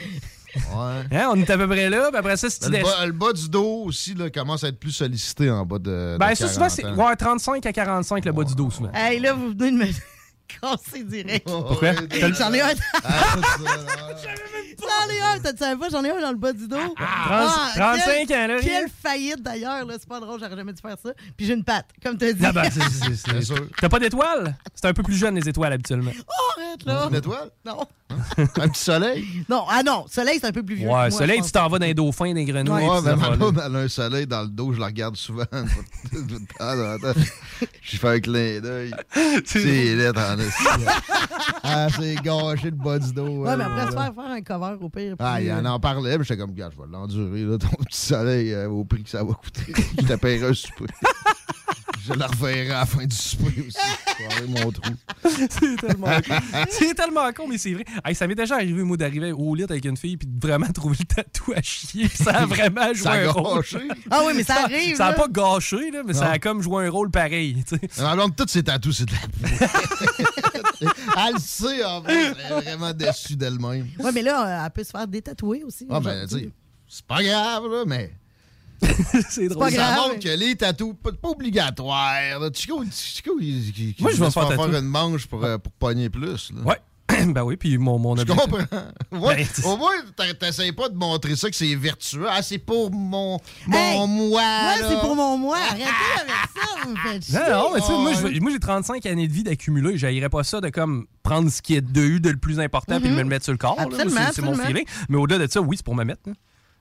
Ouais. Hein, on est à peu près là. Puis après ça, si tu Le bas, le bas du dos aussi là, commence à être plus sollicité en bas de. Ben, de ça, souvent, 40 c'est ouais, 35 à 45 le bas du dos, souvent. Hey, là, vous venez de me casser direct. Pourquoi? J'en ai un. Ah, J'en ai un, tu savais pas, j'en ai un dans le bas du dos? Ah, 35 quel- ans, là, Quelle faillite d'ailleurs, là, c'est pas drôle, j'aurais jamais dû faire ça. Puis j'ai une patte, comme tu as dit. Ah ben, c'est- sûr. T'as pas d'étoiles? C'est un peu plus jeune, les étoiles, habituellement. Oh, arrête là. Une étoile? Non. Un petit soleil? Non, ah non, soleil, c'est un peu plus vieux. que moi, Ouais, soleil, tu t'en vas dans les dauphins, des grenouilles. Ouais, mais ma blonde, elle a un soleil dans le dos, je la regarde souvent. Ah, attends, attends. J'y fais un clin d'œil. C'est laid en. Ah, c'est gâché le bas du dos. Ouais, mais hein, après, se faire faire un cover au pire. Ah, puis, il euh, en, en parlait, mais j'étais comme, gars, je vais l'endurer, là, ton petit soleil, euh, au prix que ça va coûter. je te paierai un souper. Je le reverrai à la fin du souper aussi. Je vais avoir mon trou. c'est tellement con. C'est tellement con, mais c'est vrai. Hey, ça m'est déjà arrivé, moi, d'arriver au lit avec une fille puis de vraiment trouver le tatou à chier. Ça a vraiment joué Ça a un rôle. gâché. Ah oui, mais ça arrive, Ça a là. pas gâché, là, mais ça a comme joué un rôle pareil. Ma blonde, tous ses tatous, c'est de la Elle le sait, en vrai. Elle est vraiment déçue d'elle-même. Ouais, mais là, elle peut se faire détatouer aussi. Ah, ben, tu sais, c'est pas grave, là, mais. c'est drôle. pas Ça grave. montre que les tatous, pas, pas obligatoires. Chico, Chico, il, il- il- Moi, je vais faire faire une manche pour, euh, pour pogner plus. Là. Ouais. ben oui, puis mon, mon Je objectif- comprends. Ouais, Ben, au moins, t'essayes pas de montrer ça que c'est vertueux. Ah, c'est pour mon, mon Hey, moi. Ouais, c'est pour mon moi. Arrêtez avec ça, vous faites chier. Non, non, mais tu sais, moi, je j'ai 35 années de vie d'accumuler. J'haïrais pas ça de comme prendre ce qui est de eu de le plus important puis de me le mettre sur le corps. c'est- mon feeling. Mais au-delà de ça, oui, c'est pour me mettre.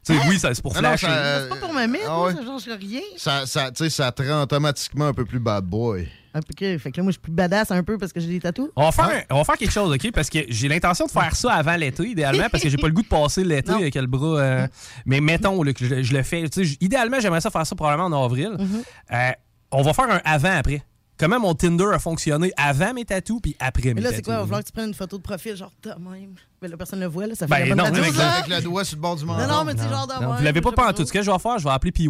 Oui, ça, c'est pour Non, non, flasher. ça- C'est pas pour me mettre, Ah moi, ouais. ça change rien. Ça, ça, tu sais, ça te rend automatiquement un peu plus bad boy. Peu que- fait que là, moi, je suis plus badass un peu parce que j'ai des tatous. On va, faire, on va faire quelque chose, OK? Parce que j'ai l'intention de faire ça avant l'été, idéalement, parce que j'ai pas le goût de passer l'été Non. avec le bras. euh, mais mettons là, que je, je le fais. Idéalement, j'aimerais ça faire ça probablement en avril. Mm-hmm. Euh, on va faire un avant-après. Comment mon Tinder a fonctionné avant mes tatous puis après Mais mes là, c'est quoi? Il va falloir que tu prennes une photo de profil, genre de même. Mais là, personne ne le voit, là. Ça fait Ben la bonne non, avec, ça. Avec le doigt sur le bord du menton. Non, non, mais tu sais, genre de Non, même, vous l'avez pas pas en tout. Ce que je vais faire, je vais appeler PY.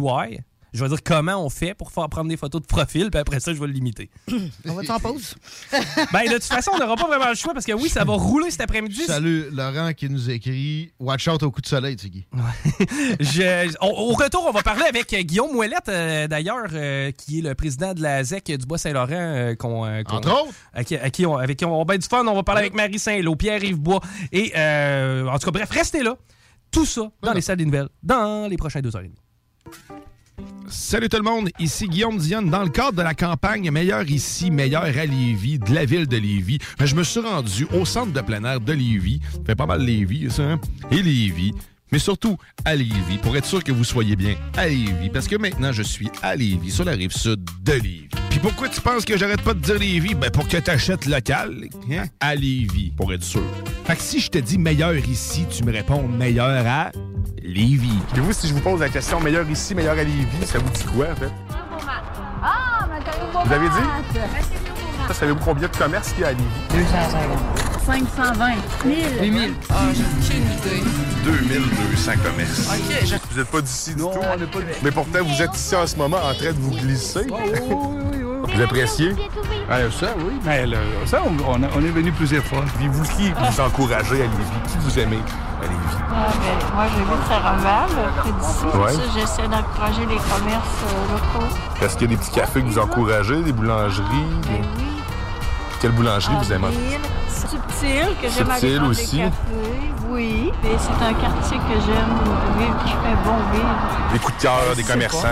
Je vais dire comment on fait pour faire prendre des photos de profil, puis après ça, je vais le limiter. On va-tu en pause? ben, de toute façon, on n'aura pas vraiment le choix parce que oui, ça va rouler cet après-midi. Salut, Laurent qui nous écrit Watch out au coup de soleil, Tiggy. Je- on- au retour, on va parler avec Guillaume Ouellette, euh, d'ailleurs, euh, qui est le président de la ZEC du Bois-Saint-Laurent. euh, qu'on, euh, Entre autres. à qui- à qui on- avec qui on va bien du fun. On va parler avec Marie Saint-Lô, Pierre-Yves Bois. Et, euh, en tout cas, bref, restez là. Tout ça dans les salles des nouvelles, dans les prochains deux heures et demie. Salut tout le monde, ici Guillaume Dionne. Dans le cadre de la campagne Meilleur ici, meilleur à Lévis, de la ville de Lévis, ben, je me suis rendu au centre de plein air de Lévis. Ça fait pas mal Lévis, ça, hein? Et Lévis, mais surtout à Lévis, pour être sûr que vous soyez bien à Lévis, parce que maintenant je suis à Lévis, sur la rive sud de Lévis. Puis pourquoi tu penses que j'arrête pas de dire Lévis? Ben pour que t'achètes local, hein? À Lévis, pour être sûr. Fait que si je te dis meilleur ici, tu me réponds meilleur à Lévis. Et vous, si je vous pose la question meilleur ici, meilleur à Lévis, ça vous dit quoi, en fait? Ah, Vous avez dit? Ça, savez-vous combien de commerces qu'il y a à Lévis? 250. 520. 1000. 8000. Ah, j'ai aucune idée. 2200 commerces. Ok, je- Vous n'êtes pas d'ici du tout? Mais pourtant, vous êtes ici en ce moment en train de vous glisser. Vous appréciez? ça, oui. Mais là, ça, on, on a- on est venu plusieurs fois. Puis vous, qui vous encouragez à Lévis? Qui vous aimez à Lévis? Ah, ben, moi, j'habite Saint-Romuald, près d'ici. Ouais. Ça, j'essaie d'encourager les commerces euh, locaux. Est-ce qu'il y a des petits cafés que vous encouragez, des boulangeries? Ben des- Quelle boulangerie vous aimez? Avril, Subtil, que j'aime aller Subtil prendre aussi. des cafés. Oui. Et c'est un quartier que j'aime vivre, qui fait bon vivre. Des coups de cœur, des commerçants?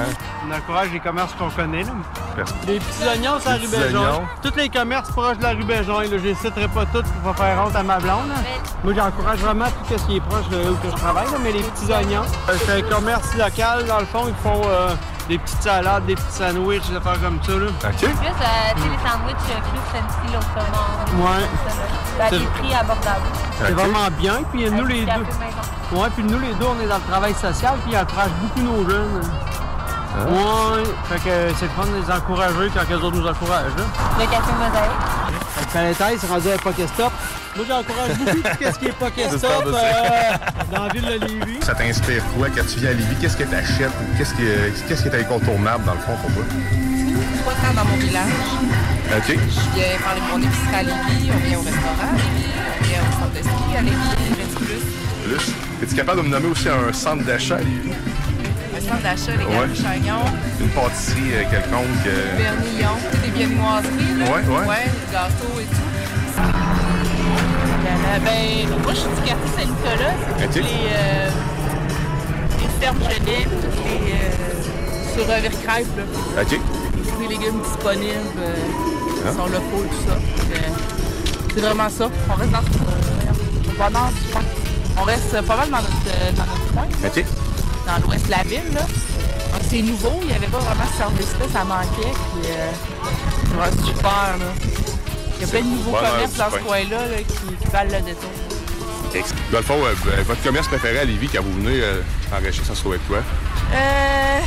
On encourage les commerces qu'on connaît. Là. Merci. Les petits oignons, c'est la Les rue oignons. Tous les commerces proches de la rue Béjoin. Là, je les citerai pas tous pour pas faire honte à ma blonde. là. Moi, j'encourage vraiment tout ce qui est proche de là où que je travaille, là, mais les petits oignons. Euh, C'est un commerce local, dans le fond, ils font euh, des petites salades, des petits sandwichs, des affaires comme ça. Là. OK. Plus, euh, tu sais, les sandwichs euh, plus fancy, là, au saumon. Ouais. À C'est- des prix abordables. C'est vraiment bien. Puis nous, les deux. Ouais, puis nous, les deux, on est dans le travail social, puis ils encouragent beaucoup nos jeunes. Ouais, fait que c'est le fun de les encourager quand les autres nous encouragent. Là. Le café mosaïque. Le Palais c'est rendu à Pokéstop. Moi, j'encourage beaucoup tout ce qui est Pokéstop euh, dans la ville de Lévis. Ça t'inspire quoi quand tu viens à Lévis? Qu'est-ce que t'achètes? ou Qu'est-ce qui, qu'est-ce qui est incontournable dans le fond pour toi? Trois temps dans mon village. OK. Je viens faire les- mon épicerie à Lévis, on vient au restaurant à Lévis, on vient au centre de ski à Lévis, Plus, Plus. Es-tu capable de me nommer aussi un centre d'achat à Lévis? le centre d'achat, les Ouais. gars Chagnon, Une pâtisserie euh, quelconque? euh, Vernillon, tu sais, des viennoiseries, là. Ouais, ouais. Ouais, des gâteaux et tout. Euh, ben, moi, je suis du quartier Saint-Nicolas. C'est toutes les, euh, les fermes gelées, toutes les... Euh, sur Vercrève, là. OK. Les fruits et légumes disponibles, Ah. sont locaux et tout ça. C'est vraiment ça. On reste dans, bonheur du coin. On reste pas mal dans notre, euh, dans notre coin, OK. dans l'ouest de la ville. Là. Donc, C'est nouveau, il n'y avait pas vraiment ce service-là, ça manquait. Puis, euh, c'est vraiment super. Là. Il y a plein de nouveaux commerces dans ce coin. coin-là là, qui, qui valent le détour. Dans le fond, euh, ben, votre commerce préféré à Lévis, quand vous venez euh, enrichir, ça se trouve quoi? Euh.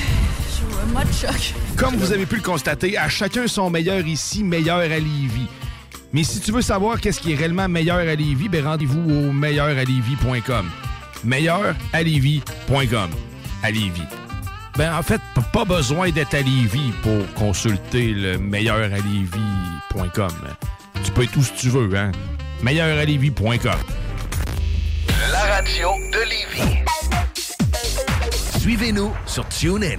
Je suis en mode choc. Comme vous avez pu le constater, à chacun son meilleur ici, meilleur à Lévis. Mais si tu veux savoir qu'est-ce qui est réellement meilleur à Lévis, ben rendez-vous au meilleuralevis.com. Meilleuralevis.com. À Lévis. Ben en fait, pas besoin d'être à Lévis pour consulter le meilleuralevis.com. Tu peux être où si tu veux, hein? Meilleuralevis.com. La radio de Lévis. Suivez-nous sur TuneIn.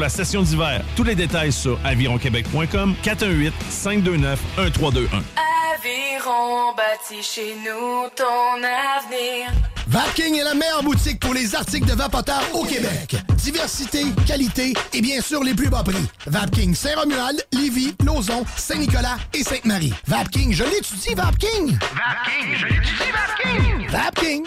la session d'hiver. Tous les détails sur avironquebec.com 418 529 1321. Aviron bâti chez nous ton avenir. Vapking est la meilleure boutique pour les articles de vapoteurs au Québec. Diversité, qualité et bien sûr les plus bas prix. Vapking Saint-Romuald, Lévis, Lauson, Saint-Nicolas et Sainte-Marie. Vapking, je l'étudie, Vapking! Vapking, je l'étudie, Vapking! Vapking!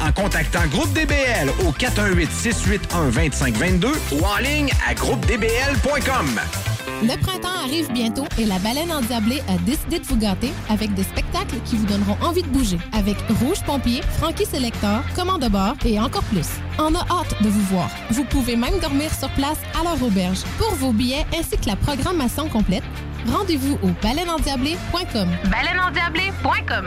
en contactant Groupe DBL au 418-681-2522 ou en ligne à groupedbl.com. Le printemps arrive bientôt et la baleine endiablée a décidé de vous gâter avec des spectacles qui vous donneront envie de bouger. Avec Rouge Pompier, Frankie Selector, Commande de bord et encore plus. On a hâte de vous voir. Vous pouvez même dormir sur place à leur auberge. Pour vos billets ainsi que la programmation complète, rendez-vous au baleineendiablée.com. Baleineendiablée.com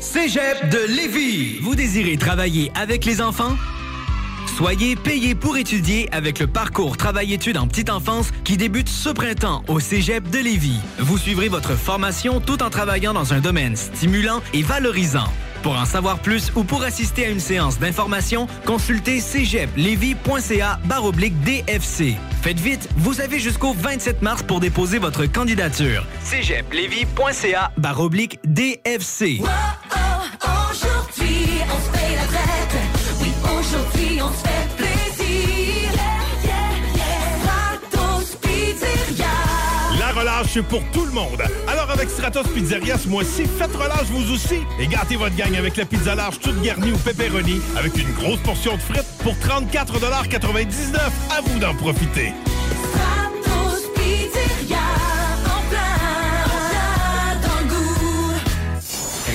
Cégep de Lévis. Vous désirez travailler avec les enfants? Soyez payé pour étudier avec le parcours Travail-études en petite enfance qui débute ce printemps au Cégep de Lévis. Vous suivrez votre formation tout en travaillant dans un domaine stimulant et valorisant. Pour en savoir plus ou pour assister à une séance d'information, consultez cégeplevy.ca baroblique DFC. Faites vite, vous avez jusqu'au 27 mars pour déposer votre candidature. cégeplevy.ca DFC. Pour tout le monde. Alors, avec Stratos Pizzeria, ce mois-ci, faites relâche vous aussi. Et gâtez votre gang avec la pizza large toute garnie ou pepperoni avec une grosse portion de frites pour 34,99 À vous d'en profiter.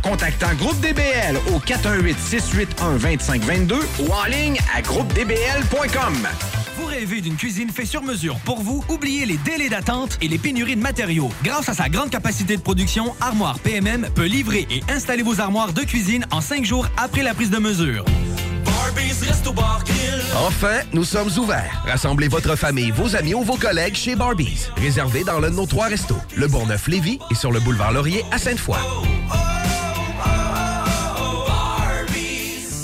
contactant Groupe DBL au 418-681-2522 ou en ligne à groupedbl.com. Vous rêvez d'une cuisine faite sur mesure pour vous? Oubliez les délais d'attente et les pénuries de matériaux. Grâce à sa grande capacité de production, Armoire PMM peut livrer et installer vos armoires de cuisine en cinq jours après la prise de mesure. Enfin, nous sommes ouverts. Rassemblez votre famille, vos amis ou vos collègues chez Barbies. Réservé dans l'un de nos trois restos, le Bourgneuf-Lévis et sur le boulevard Laurier à Sainte-Foy.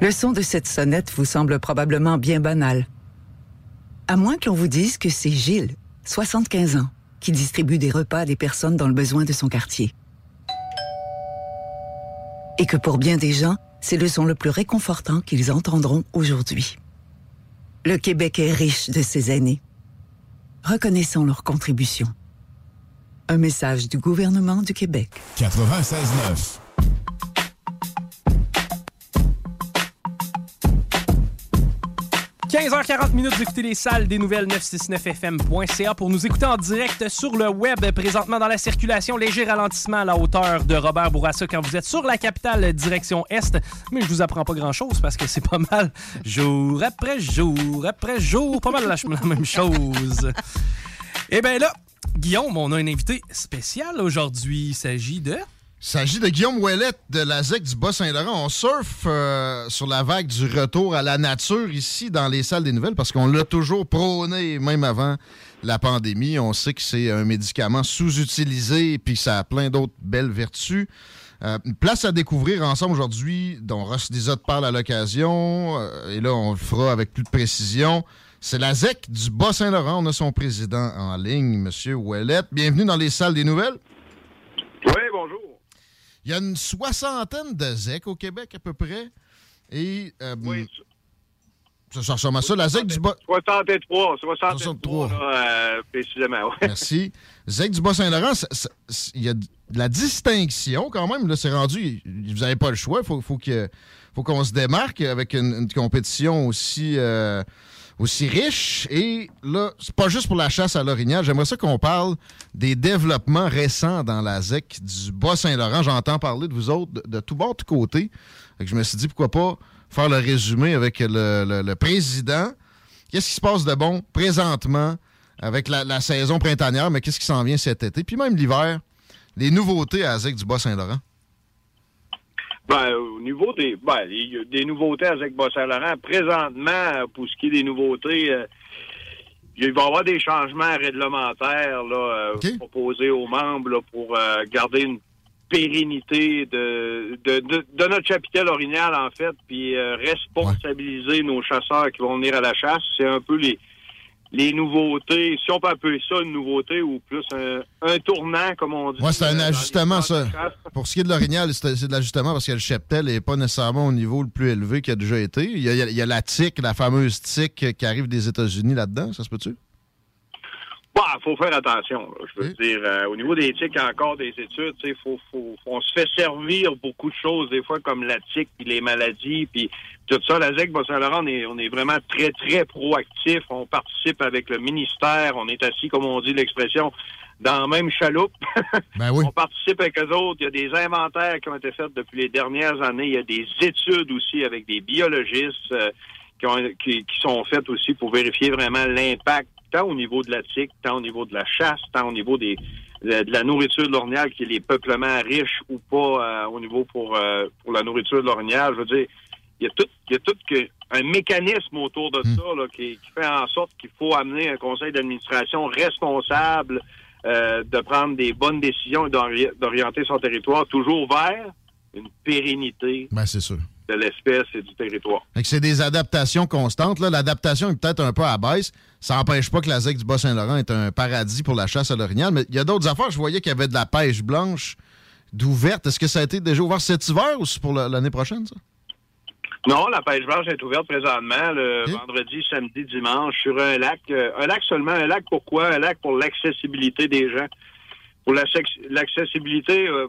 Le son de cette sonnette vous semble probablement bien banal. À moins qu'on vous dise que c'est Gilles, 75 ans, qui distribue des repas à des personnes dans le besoin de son quartier. Et que pour bien des gens, c'est le son le plus réconfortant qu'ils entendront aujourd'hui. Le Québec est riche de ses aînés. Reconnaissons leur contribution. Un message du gouvernement du Québec. 96.9. 15h40 minutes d'écouter les salles des nouvelles 969fm.ca pour nous écouter en direct sur le web présentement dans la circulation léger ralentissement à la hauteur de Robert Bourassa quand vous êtes sur la capitale direction est. Mais je vous apprends pas grand chose parce que c'est pas mal jour après jour après jour pas mal la, la même chose. Et bien là Guillaume on a un invité spécial aujourd'hui. Il s'agit de Il s'agit de Guillaume Ouellette de la ZEC du Bas-Saint-Laurent. On surfe euh, sur la vague du retour à la nature ici dans les salles des nouvelles parce qu'on l'a toujours prôné, même avant la pandémie. On sait que c'est un médicament sous-utilisé puis ça a plein d'autres belles vertus. Euh, une place à découvrir ensemble aujourd'hui, dont Ross Lisotte parle à l'occasion, euh, et là on le fera avec plus de précision. C'est la ZEC du Bas-Saint-Laurent. On a son président en ligne, M. Ouellette. Bienvenue dans les salles des nouvelles. Oui, bonjour. Il y a une soixantaine de ZEC au Québec à peu près. Et euh, ça, ça ressemble à ça. La ZEC du Bas... 63, 63, là, euh, précisément. ouais. Merci. ZEC du Bas-Saint-Laurent, il y a de la distinction quand même. Là, c'est rendu. Vous n'avez pas le choix. Il faut, faut que- faut qu'on se démarque avec une, une compétition aussi, euh, aussi riche. Et là, c'est pas juste pour la chasse à l'orignal. J'aimerais ça qu'on parle des développements récents dans la ZEC du Bas-Saint-Laurent. J'entends parler de vous autres de, de tout bord, de tout côté. Je me suis dit, pourquoi pas faire le résumé avec le président. Qu'est-ce qui se passe de bon présentement avec la, la saison printanière, mais qu'est-ce qui s'en vient cet été? Puis même l'hiver, les nouveautés à la ZEC du Bas-Saint-Laurent. Ben, au niveau des, ben, des nouveautés avec Bas-Saint-Laurent, présentement, euh, pour ce qui est des nouveautés, euh, il va y avoir des changements réglementaires là, euh, proposés aux membres là, pour euh, garder une pérennité de, de, de, de notre chapitel original, en fait, puis euh, responsabiliser nos chasseurs qui vont venir à la chasse. C'est un peu les, les nouveautés, si on peut appeler ça une nouveauté ou plus un, un tournant, comme on dit. Moi, c'est un ajustement, ça. Pour ce qui est de l'orignal, c'est de l'ajustement parce que le cheptel n'est pas nécessairement au niveau le plus élevé qu'il a déjà été. Il y a, il y a la tique, la fameuse tique qui arrive des États-Unis là-dedans, ça se peut-tu? Bon, faut faire attention. là. Je veux dire, euh, au niveau des tiques, encore des études. Faut, faut, on se fait servir beaucoup de choses, des fois, comme la tique, puis les maladies, puis tout ça. La ZEC Bas-Saint-Laurent, on est, on est vraiment très, très proactif. On participe avec le ministère. On est assis, comme on dit l'expression, dans la même chaloupe. Ben oui. On participe avec eux autres. Il y a des inventaires qui ont été faits depuis les dernières années. Il y a des études aussi avec des biologistes euh, qui, ont, qui, qui sont faites aussi pour vérifier vraiment l'impact, tant au niveau de la tique, tant au niveau de la chasse, tant au niveau des, de, la nourriture de l'orignal, qui est les peuplements riches ou pas euh, au niveau pour, euh, pour la nourriture de l'orignal. Je veux dire, il y a tout, il y a tout que, un mécanisme autour de ça là, qui, qui fait en sorte qu'il faut amener un conseil d'administration responsable euh, de prendre des bonnes décisions et d'ori- d'orienter son territoire toujours vers une pérennité Ben, c'est sûr. de l'espèce et du territoire. C'est des adaptations constantes. L'adaptation est peut-être un peu à baisse. Ça n'empêche pas que la ZEC du Bas-Saint-Laurent est un paradis pour la chasse à l'orignal. Mais il y a d'autres affaires. Je voyais qu'il y avait de la pêche blanche d'ouverte. Est-ce que ça a été déjà ouvert cet hiver ou c'est pour la- l'année prochaine, ça? Non, la pêche blanche est ouverte présentement le vendredi, samedi, dimanche sur un lac. Euh, un lac seulement. Un lac pourquoi? Un lac pour l'accessibilité des gens. Pour l'accessibilité, euh,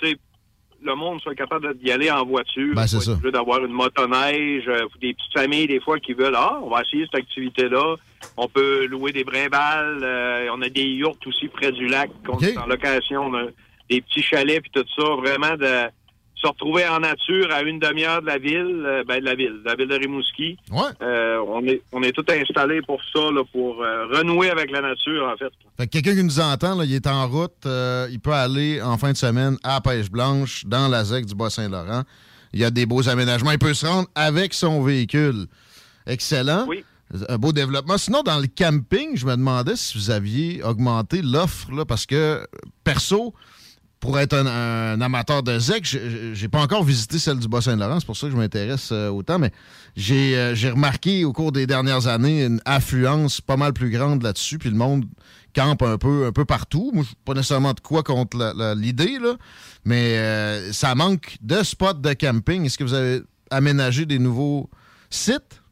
tu sais, le monde soit capable d'y aller en voiture. Ben, c'est d'avoir une motoneige. euh, des petites familles, des fois, qui veulent, ah, on va essayer cette activité-là. On peut louer des brimbales. euh, on a des yurts aussi près du lac qu'on est en location. On a des petits chalets puis tout ça. Vraiment de se retrouver en nature à une demi-heure de la ville, euh, ben de la ville, de la ville de Rimouski. Euh, on est on est tout installé pour ça, là, pour euh, renouer avec la nature, en fait. Fait que quelqu'un qui nous entend, là, il est en route, euh, il peut aller en fin de semaine à Pêche Blanche, dans la ZEC du Bas-Saint-Laurent. Il y a des beaux aménagements. Il peut se rendre avec son véhicule. Excellent. Un beau développement. Sinon, dans le camping, je me demandais si vous aviez augmenté l'offre, parce que, perso, pour être un, amateur de ZEC, j'ai pas encore visité celle du Bas-Saint-Laurent, c'est pour ça que je m'intéresse euh, autant, mais j'ai euh, j'ai remarqué au cours des dernières années une affluence pas mal plus grande là-dessus, puis le monde campe un peu, un peu partout. Moi, pas nécessairement de quoi contre l'idée, mais euh, ça manque de spots de camping. Est-ce que vous avez aménagé des nouveaux sites?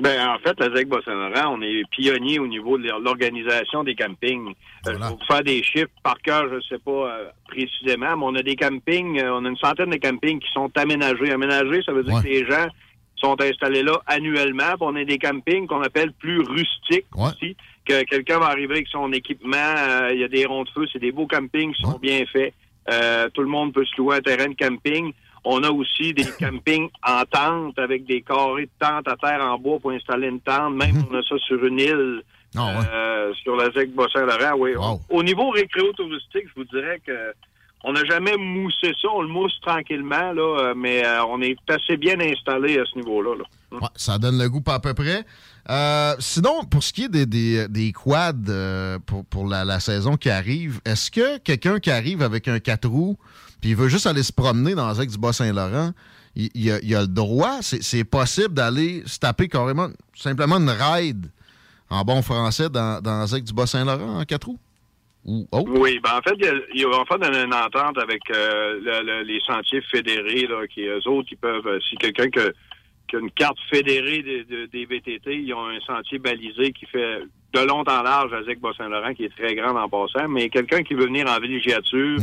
Ben, en fait, la ZEC Bas-Saint-Laurent, on est pionnier au niveau de l'organisation des campings. Euh, je vais vous faire des chiffres par cœur, je ne sais pas euh, précisément, mais on a des campings, euh, on a une centaine de campings qui sont aménagés. Aménagés, ça veut dire que les gens sont installés là annuellement. Puis on a des campings qu'on appelle plus rustiques aussi, que quelqu'un va arriver avec son équipement, euh, il y a des ronds de feu, c'est des beaux campings qui sont bien faits. Euh, tout le monde peut se louer un terrain de camping. On a aussi des campings en tente avec des carrés de tente à terre en bois pour installer une tente. Même on a ça sur une île, euh, sur la ZEC Bas-Saint-Laurent. Oui. Au niveau récréo-touristique, je vous dirais que on n'a jamais moussé ça. On le mousse tranquillement, là, euh, mais euh, on est assez bien installé à ce niveau-là. là. Ouais, ça donne le goût pas à peu près. Euh, sinon, pour ce qui est des, des, des quads pour, pour la, la saison qui arrive, est-ce que quelqu'un qui arrive avec un 4 roues puis il veut juste aller se promener dans le ZEC du Bas-Saint-Laurent, il, il a, il a le droit, c'est possible d'aller se taper carrément, simplement une ride en bon français dans, dans le ZEC du Bas-Saint-Laurent en 4 roues? Ou autre? Oui, ben en fait, il y a, il y a- en fait, on a une entente avec euh, le- le- les sentiers fédérés, là, qui eux autres, ils peuvent, euh, si quelqu'un que- qui a une carte fédérée des, de- des VTT, ils ont un sentier balisé qui fait de long en large à Zec-Bas-Saint-Laurent, qui est très grand en passant, mais quelqu'un qui veut venir en villégiature,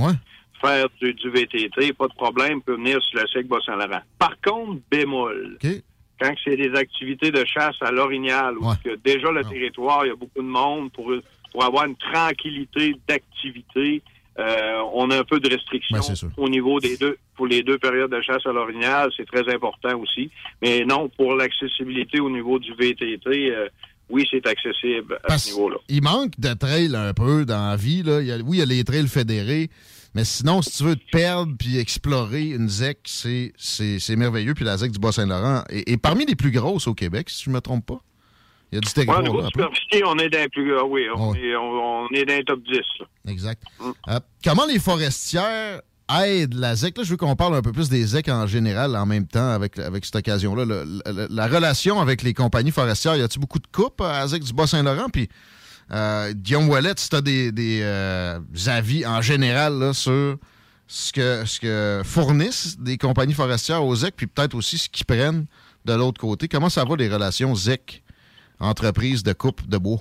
faire du, du VTT, pas de problème, peut venir sur le Zec-Bas-Saint-Laurent. Par contre, bémol, quand c'est des activités de chasse à l'orignal, où que déjà le territoire, il y a beaucoup de monde pour, pour avoir une tranquillité d'activité, euh, on a un peu de restrictions au niveau des deux pour les deux périodes de chasse à l'orignal, c'est très important aussi. Mais non, pour l'accessibilité au niveau du VTT, euh, oui, c'est accessible à ce niveau-là. Il manque de trails un peu dans la vie. Là. Il y a- oui, il y a les trails fédérés, mais sinon, si tu veux te perdre puis explorer une ZEC, c'est, merveilleux. Puis la ZEC du Bas-Saint-Laurent est, est parmi les plus grosses au Québec, si je ne me trompe pas. Il y a du Ouais, territoire au niveau là, de un peu. superficie, on est dans les plus, ah oui, on, Ouais. est, on, on est dans les top 10. là. Exact. Euh, comment les forestières aident la ZEC? Là, je veux qu'on parle un peu plus des ZEC en général en même temps avec, avec cette occasion-là. La relation avec les compagnies forestières, y a-t-il beaucoup de coupes à la ZEC du Bas-Saint-Laurent? Puis, euh, Guillaume Wallet, tu as des, euh, avis en général sur ce que, ce que fournissent des compagnies forestières aux ZEC, puis peut-être aussi ce qu'ils prennent de l'autre côté. Comment ça va les relations ZEC, entreprises de coupe de bois?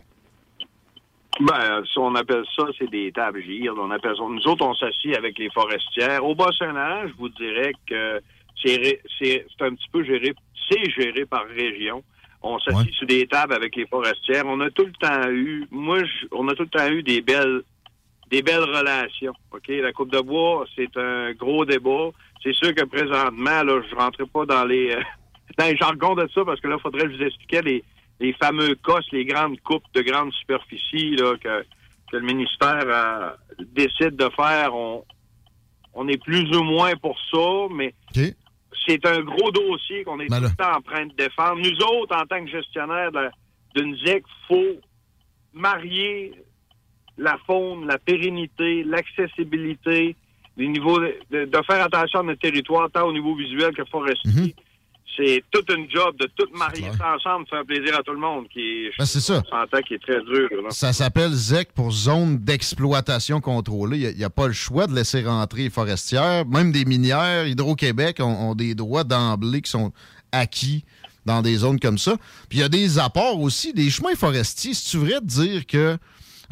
Ben, si on appelle ça, c'est des tables gires. Nous autres, on s'assied avec les forestières. Au Bas-Saint-Laurent, je vous dirais que c'est un petit peu géré, c'est géré par région. On s'assied sur des tables avec les forestières. On a tout le temps eu, moi, je- on a tout le temps eu des belles, des belles relations. Ok, la coupe de bois, c'est un gros débat. C'est sûr que présentement, là, je rentrais pas dans les, euh, dans les jargons de ça parce que là, faudrait que je vous expliquais les, les fameux cosses, les grandes coupes de grandes superficies là, que, que le ministère a, décide de faire, on, on est plus ou moins pour ça, mais c'est un gros dossier qu'on est Ben tout le temps en train de défendre. Nous autres, en tant que gestionnaires d'une ZEC, faut marier la faune, la pérennité, l'accessibilité, les niveaux de, de- de faire attention à notre territoire, tant au niveau visuel que forestier. C'est toute une job de tout marier ça ensemble, faire plaisir à tout le monde, qui Ben, c'est ça. on s'entend qui est très dur. là. Ça s'appelle ZEC pour zone d'exploitation contrôlée. Il n'y a, pas le choix de laisser rentrer les forestières. Même des minières, Hydro-Québec ont, ont des droits d'emblée qui sont acquis dans des zones comme ça. Puis il y a des apports aussi, des chemins forestiers. Si tu vrai de dire que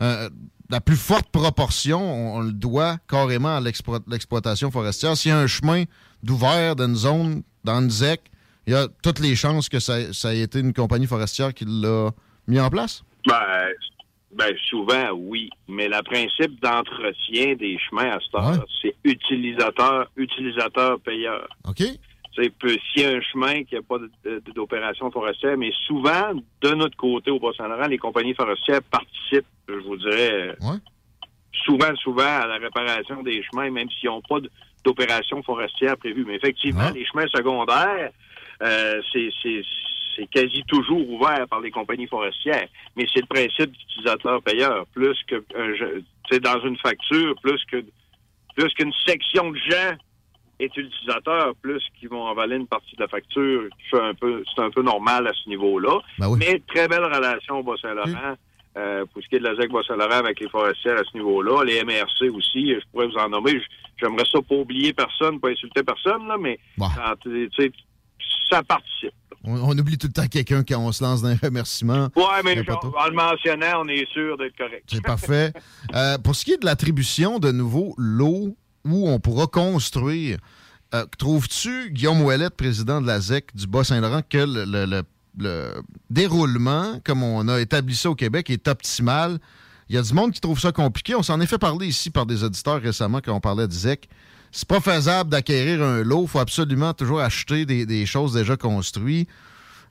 euh, la plus forte proportion, on, on le doit carrément à l'explo- l'exploitation forestière? S'il y a un chemin d'ouvert dans une zone, dans une ZEC, il y a toutes les chances que ça, ça ait été une compagnie forestière qui l'a mis en place? Ben, ben, souvent, oui. Mais le principe d'entretien des chemins à cette heure, c'est utilisateur, utilisateur, payeur. OK. C'est peu- s'il y a un chemin qui n'a pas d'opération forestière, mais souvent, de notre côté, au Bas-Saint-Laurent, les compagnies forestières participent, je vous dirais, souvent, souvent à la réparation des chemins, même s'ils n'ont pas d'opération forestière prévue. Mais effectivement, les chemins secondaires, c'est c'est- c'est quasi toujours ouvert par les compagnies forestières. Mais c'est le principe d'utilisateur-payeur, plus que sais, dans une facture, plus que plus qu'une section de gens est utilisateur, plus qu'ils vont avaler une partie de la facture. C'est un peu, c'est un peu normal à ce niveau-là. Mais très belle relation au Bas-Saint-Laurent. euh, pour ce qui est de la ZEC Bas-Saint-Laurent avec les forestières à ce niveau-là, les MRC aussi, je pourrais vous en nommer. J'aimerais ça pas oublier personne, pas insulter personne, là, mais quand, ça participe. On, on oublie tout le temps quelqu'un quand on se lance dans un remerciement. Ouais, mais genre, en le mentionnant, on est sûr d'être correct. C'est parfait. Euh, pour ce qui est de l'attribution de nouveaux lots où on pourra construire, euh, trouves-tu, Guillaume Ouellette, président de la ZEC du Bas-Saint-Laurent, que le, le- le- le déroulement, comme on a établi ça au Québec, est optimal? Il y a du monde qui trouve ça compliqué. On s'en est fait parler ici par des auditeurs récemment quand on parlait de ZEC. C'est pas faisable d'acquérir un lot. Il faut absolument toujours acheter des, des choses déjà construites.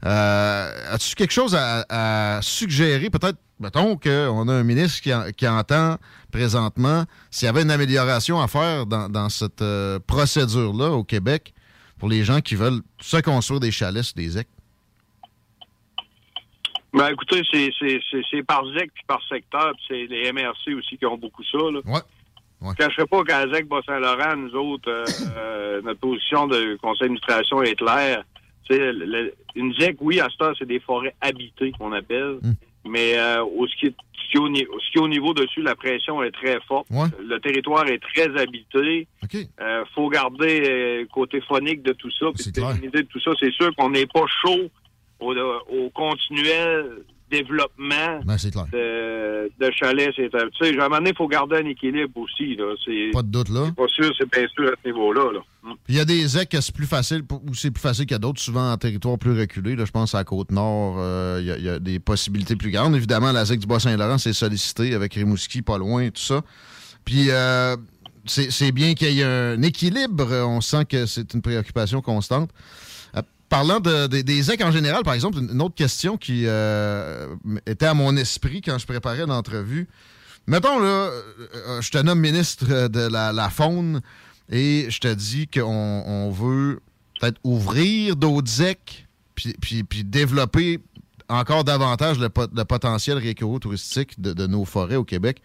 Euh, As-tu quelque chose à, à suggérer? Peut-être, mettons qu'on a un ministre qui, en- qui entend présentement s'il y avait une amélioration à faire dans, dans cette euh, procédure-là au Québec pour les gens qui veulent se construire des chalets sur des ZEC. Ben, écoutez, c'est, par ZEC puis par secteur, c'est les MRC aussi qui ont beaucoup ça. Là. Ouais. Je ne cacherai pas qu'à ZEC Bas-Saint-Laurent, nous autres, euh, euh, notre position de conseil d'administration est claire. Le- le- une ZEC, oui, à ce heure, c'est des forêts habitées qu'on appelle. Mais euh, au, ce, qui est, ce, qui est au, ni- ce qui est au niveau dessus, la pression est très forte. Le territoire est très habité. Euh, faut garder euh, côté phonique de tout ça, puis pérennité de tout ça. C'est sûr qu'on n'est pas chaud au, au continuel développement Ben, clair. de, de chalets. C'est, tu sais, à un moment donné, il faut garder un équilibre aussi. Là. C'est, Pas de doute là. c'est pas sûr, c'est bien sûr à ce niveau-là. Là. Puis il y a des ZEC que c'est plus facile, ou c'est plus facile qu'il y a d'autres, souvent en territoire plus reculé. Là, je pense à la Côte-Nord, euh, il y a- il y, a des possibilités plus grandes. Évidemment, la ZEC du Bas-Saint-Laurent, c'est sollicité avec Rimouski, pas loin, tout ça. Puis euh, c'est bien qu'il y ait un équilibre. On sent que c'est une préoccupation constante. Parlant de- des- ZEC en général, par exemple, une autre question qui euh, était à mon esprit quand je préparais l'entrevue. Mettons, là, euh, euh, je te nomme ministre de la, faune et je te dis qu'on on veut peut-être ouvrir d'autres ZEC puis, développer encore davantage le, pot- le potentiel récréo-touristique de, nos forêts au Québec.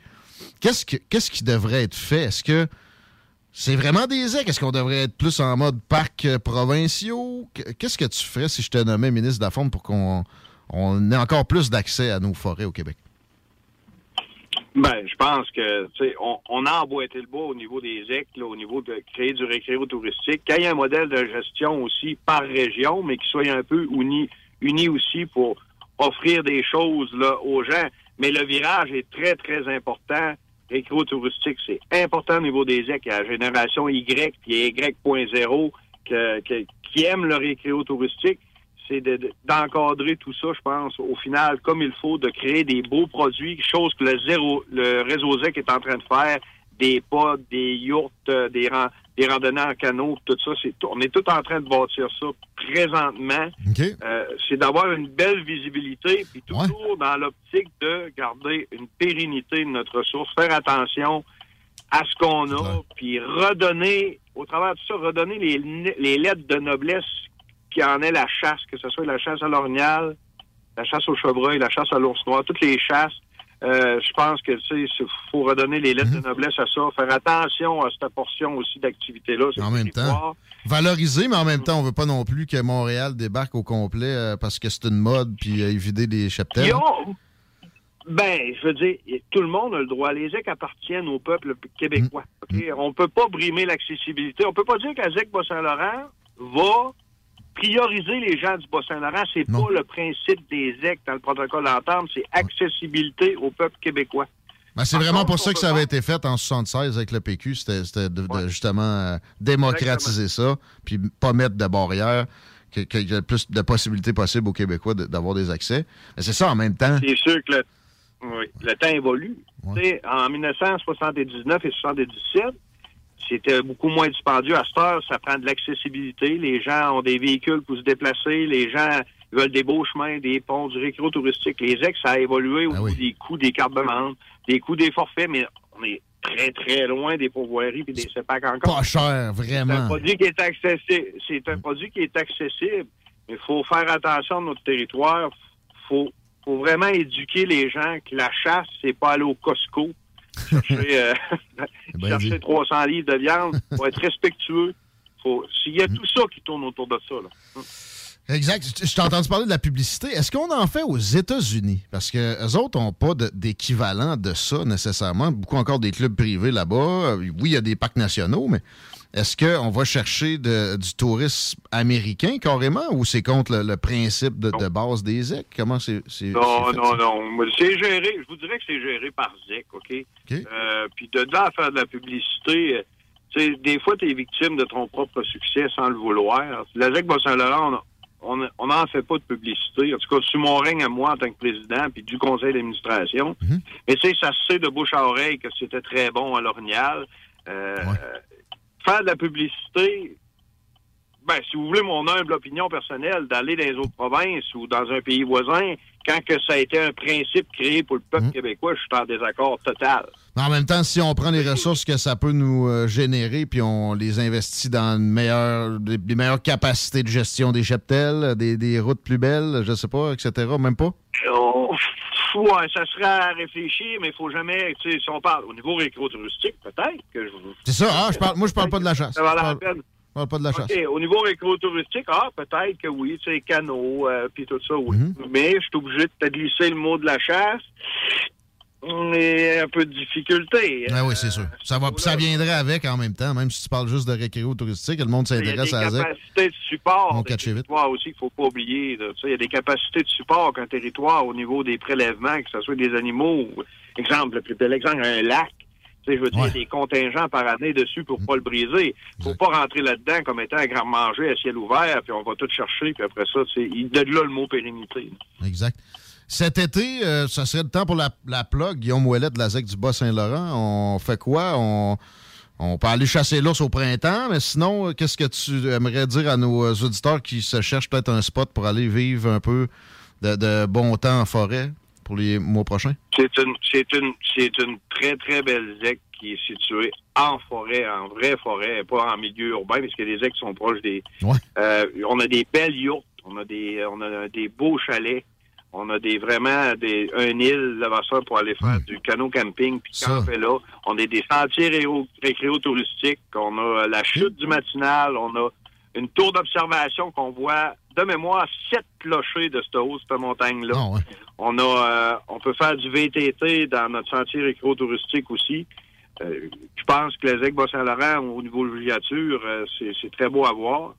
Qu'est-ce, que- qu'est-ce qui devrait être fait? Est-ce que c'est vraiment des ZEC? Est-ce qu'on devrait être plus en mode parcs euh, provinciaux? Qu- Qu'est-ce que tu ferais si je te nommais ministre de la pour qu'on on ait encore plus d'accès à nos forêts au Québec? Ben, je pense que, on, a emboîté le bois au niveau des EC, au niveau de créer du récréo touristique. Qu'il y ait un modèle de gestion aussi par région, mais qui soit un peu uni, uni aussi pour offrir des choses là, aux gens. Mais le virage est très, très important. Récréo touristique, c'est important au niveau des EC. Il y a la génération Y, puis Y.0 que- que- qui aime le récréo touristique c'est de- de- d'encadrer tout ça, je pense, au final, comme il faut, de créer des beaux produits, chose que le zéro, le réseau ZEC est en train de faire, des pods, des yourtes, euh, des, ran- des randonnées en canot, tout ça, c'est tout- on est tout en train de bâtir ça présentement. Euh, c'est d'avoir une belle visibilité, puis toujours dans l'optique de garder une pérennité de notre ressource, faire attention à ce qu'on a, puis redonner, au travers de ça, redonner les, les lettres de noblesse qui en est la chasse, que ce soit la chasse à l'orignal, la chasse au chevreuil, la chasse à l'ours noir, toutes les chasses. Euh, je pense que tu sais, faut redonner les lettres de noblesse à ça, faire attention à cette portion aussi d'activité-là. En même territoire. temps, valoriser, mais en même temps, on veut pas non plus que Montréal débarque au complet euh, parce que c'est une mode puis euh, vider des cheptels. Ils ont- Ben, je veux dire, tout le monde a le droit. Les ZEC appartiennent au peuple québécois. Mm. ok? On peut pas brimer l'accessibilité. On peut pas dire qu'à ZEC Bas-Saint-Laurent va prioriser les gens du Bas-Saint-Laurent. C'est pas le principe des ZEC dans le protocole d'entente. C'est accessibilité au peuple québécois. Ben, c'est vraiment pour ça que ça avait été fait en 76 avec le PQ. C'était justement euh, démocratiser ça, puis pas mettre de barrières, qu'il y ait le plus de possibilités possibles aux Québécois d'avoir des accès. Mais c'est ça en même temps. C'est sûr que le, oui, le temps évolue. Tu sais, En 1979 et 77, c'était beaucoup moins dispendieux. À cette heure, ça prend de l'accessibilité. Les gens ont des véhicules pour se déplacer. Les gens veulent des beaux chemins, des ponts, du récréo touristique. Les ex, ça a évolué au niveau des coûts des cartes de des coûts des forfaits, mais on est très, très loin des pourvoiries et des CEPAC encore. Pas cher, C'est un vraiment. produit qui est accessible. C'est un produit qui est accessible, mais il faut faire attention à notre territoire. faut, faut vraiment éduquer les gens que la chasse, c'est pas aller au Costco chercher, euh, chercher 300 livres de viande. faut être respectueux. S'il y a tout ça qui tourne autour de ça, là. Exact. Je t'ai entendu parler de la publicité. Est-ce qu'on en fait aux États-Unis? Parce que eux autres n'ont pas de- d'équivalent de ça nécessairement. Beaucoup encore des clubs privés là-bas. Euh, Oui, il y a des parcs nationaux, mais est-ce qu'on va chercher de- du tourisme américain carrément ou c'est contre le, le principe de, de base des EC? Comment c'est. Non, fait, non, non. C'est géré, je vous dirais que c'est géré par ZEC, OK? Euh, puis de là à faire de la publicité, euh, tu sais, des fois, tu es victime de ton propre succès sans le vouloir. La ZEC Bas-Saint-Laurent, on n'en fait pas de publicité. En tout cas, sous mon règne à moi en tant que président, puis du conseil d'administration. Mais tu sais, ça se sait de bouche à oreille que c'était très bon à l'Orignal. Euh, Faire de la publicité, ben, si vous voulez mon humble opinion personnelle, d'aller dans les autres provinces ou dans un pays voisin, quand que ça a été un principe créé pour le peuple québécois, je suis en désaccord total. Mais en même temps, si on prend les ressources que ça peut nous euh, générer puis on les investit dans une meilleure, des, des meilleures capacités de gestion des cheptels, des, des routes plus belles, je sais pas, etc., même pas? Ouais, ça serait à réfléchir, mais il faut jamais, tu sais, si on parle au niveau récro-touristique, peut-être que je C'est ça, ah, je parle, moi je parle pas de la chasse. Ça va la peine. je parle pas de la chasse. Au niveau récro-touristique, ah, peut-être que oui, tu sais, canot, euh, puis tout ça, oui. Mhm. Mais je suis obligé de te glisser le mot de la chasse. Mais un peu de difficulté. Ah oui, c'est sûr. Ça, va, ça viendrait avec en même temps, même si tu parles juste de récréo touristique, le monde Il y a des s'intéresse à capacités de support On des vite. territoires aussi qu'il faut pas oublier. là. Il y a des capacités de support qu'un territoire au niveau des prélèvements, que ce soit des animaux, ou, exemple, le plus bel exemple, un lac. Je veux dire, il y a des contingents par année dessus pour pas le briser. faut pas rentrer là-dedans comme étant un grand manger à ciel ouvert, puis on va tout chercher, puis après ça, il de là le mot pérennité. Exact. Cet été, euh, ça serait le temps pour la, la plug, Guillaume Ouellet de la ZEC du Bas-Saint-Laurent. On fait quoi? On, on peut aller chasser l'ours au printemps, mais sinon, euh, qu'est-ce que tu aimerais dire à nos euh, auditeurs qui se cherchent peut-être un spot pour aller vivre un peu de, de bon temps en forêt pour les mois prochains? C'est une, c'est une, c'est une très, très belle ZEC qui est située en forêt, en vraie forêt, pas en milieu urbain, parce que les ZEC sont proches des... Euh, on a des belles yourtes, on a des, on a des beaux chalets, on a des vraiment des, un île là ça pour aller faire du canot camping puis camper là. On a des sentiers réo- récréo-touristiques, on a la chute du matinal, on a une tour d'observation qu'on voit de mémoire sept clochers de cette haut, cette montagne-là. On a, euh, on peut faire du VTT dans notre sentier récréo-touristique aussi. Euh, je pense que les ZEC Bas-Saint-Laurent, au niveau de villégiature, euh, c'est très beau à voir.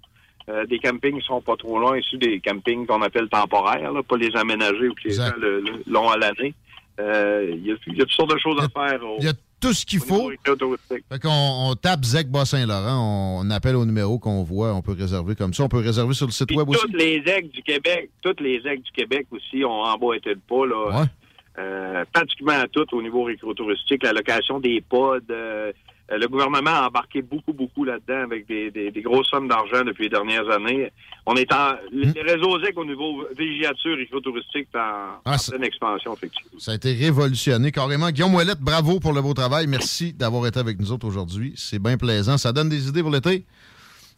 Euh, des campings sont pas trop loin ici, des campings qu'on appelle temporaires, là, pas les aménager ou que les gens le- le- l'ont à l'année. Euh, Il y, a, il y a toutes sortes de choses à faire. Il y a tout ce qu'il faut. récréo-touristique. Fait qu'on on tape ZEC Bas-Saint-Laurent, on appelle au numéro qu'on voit, on peut réserver comme ça. On peut réserver sur le site web aussi. Toutes les aigues du Québec, toutes les aigues du Québec aussi ont emboîté le pas, là. Euh, pratiquement toutes au niveau récréo-touristique, la location des pods, euh, Euh, le gouvernement a embarqué beaucoup, beaucoup là-dedans avec des, des- des grosses sommes d'argent depuis les dernières années. On est en, les réseaux ZEC au niveau villégiature et touristique en, Ah, en ça- pleine expansion, effectivement. Ça a été révolutionné carrément. Guillaume Ouellette, bravo pour le beau travail. Merci d'avoir été avec nous autres aujourd'hui. C'est bien plaisant. Ça donne des idées pour l'été.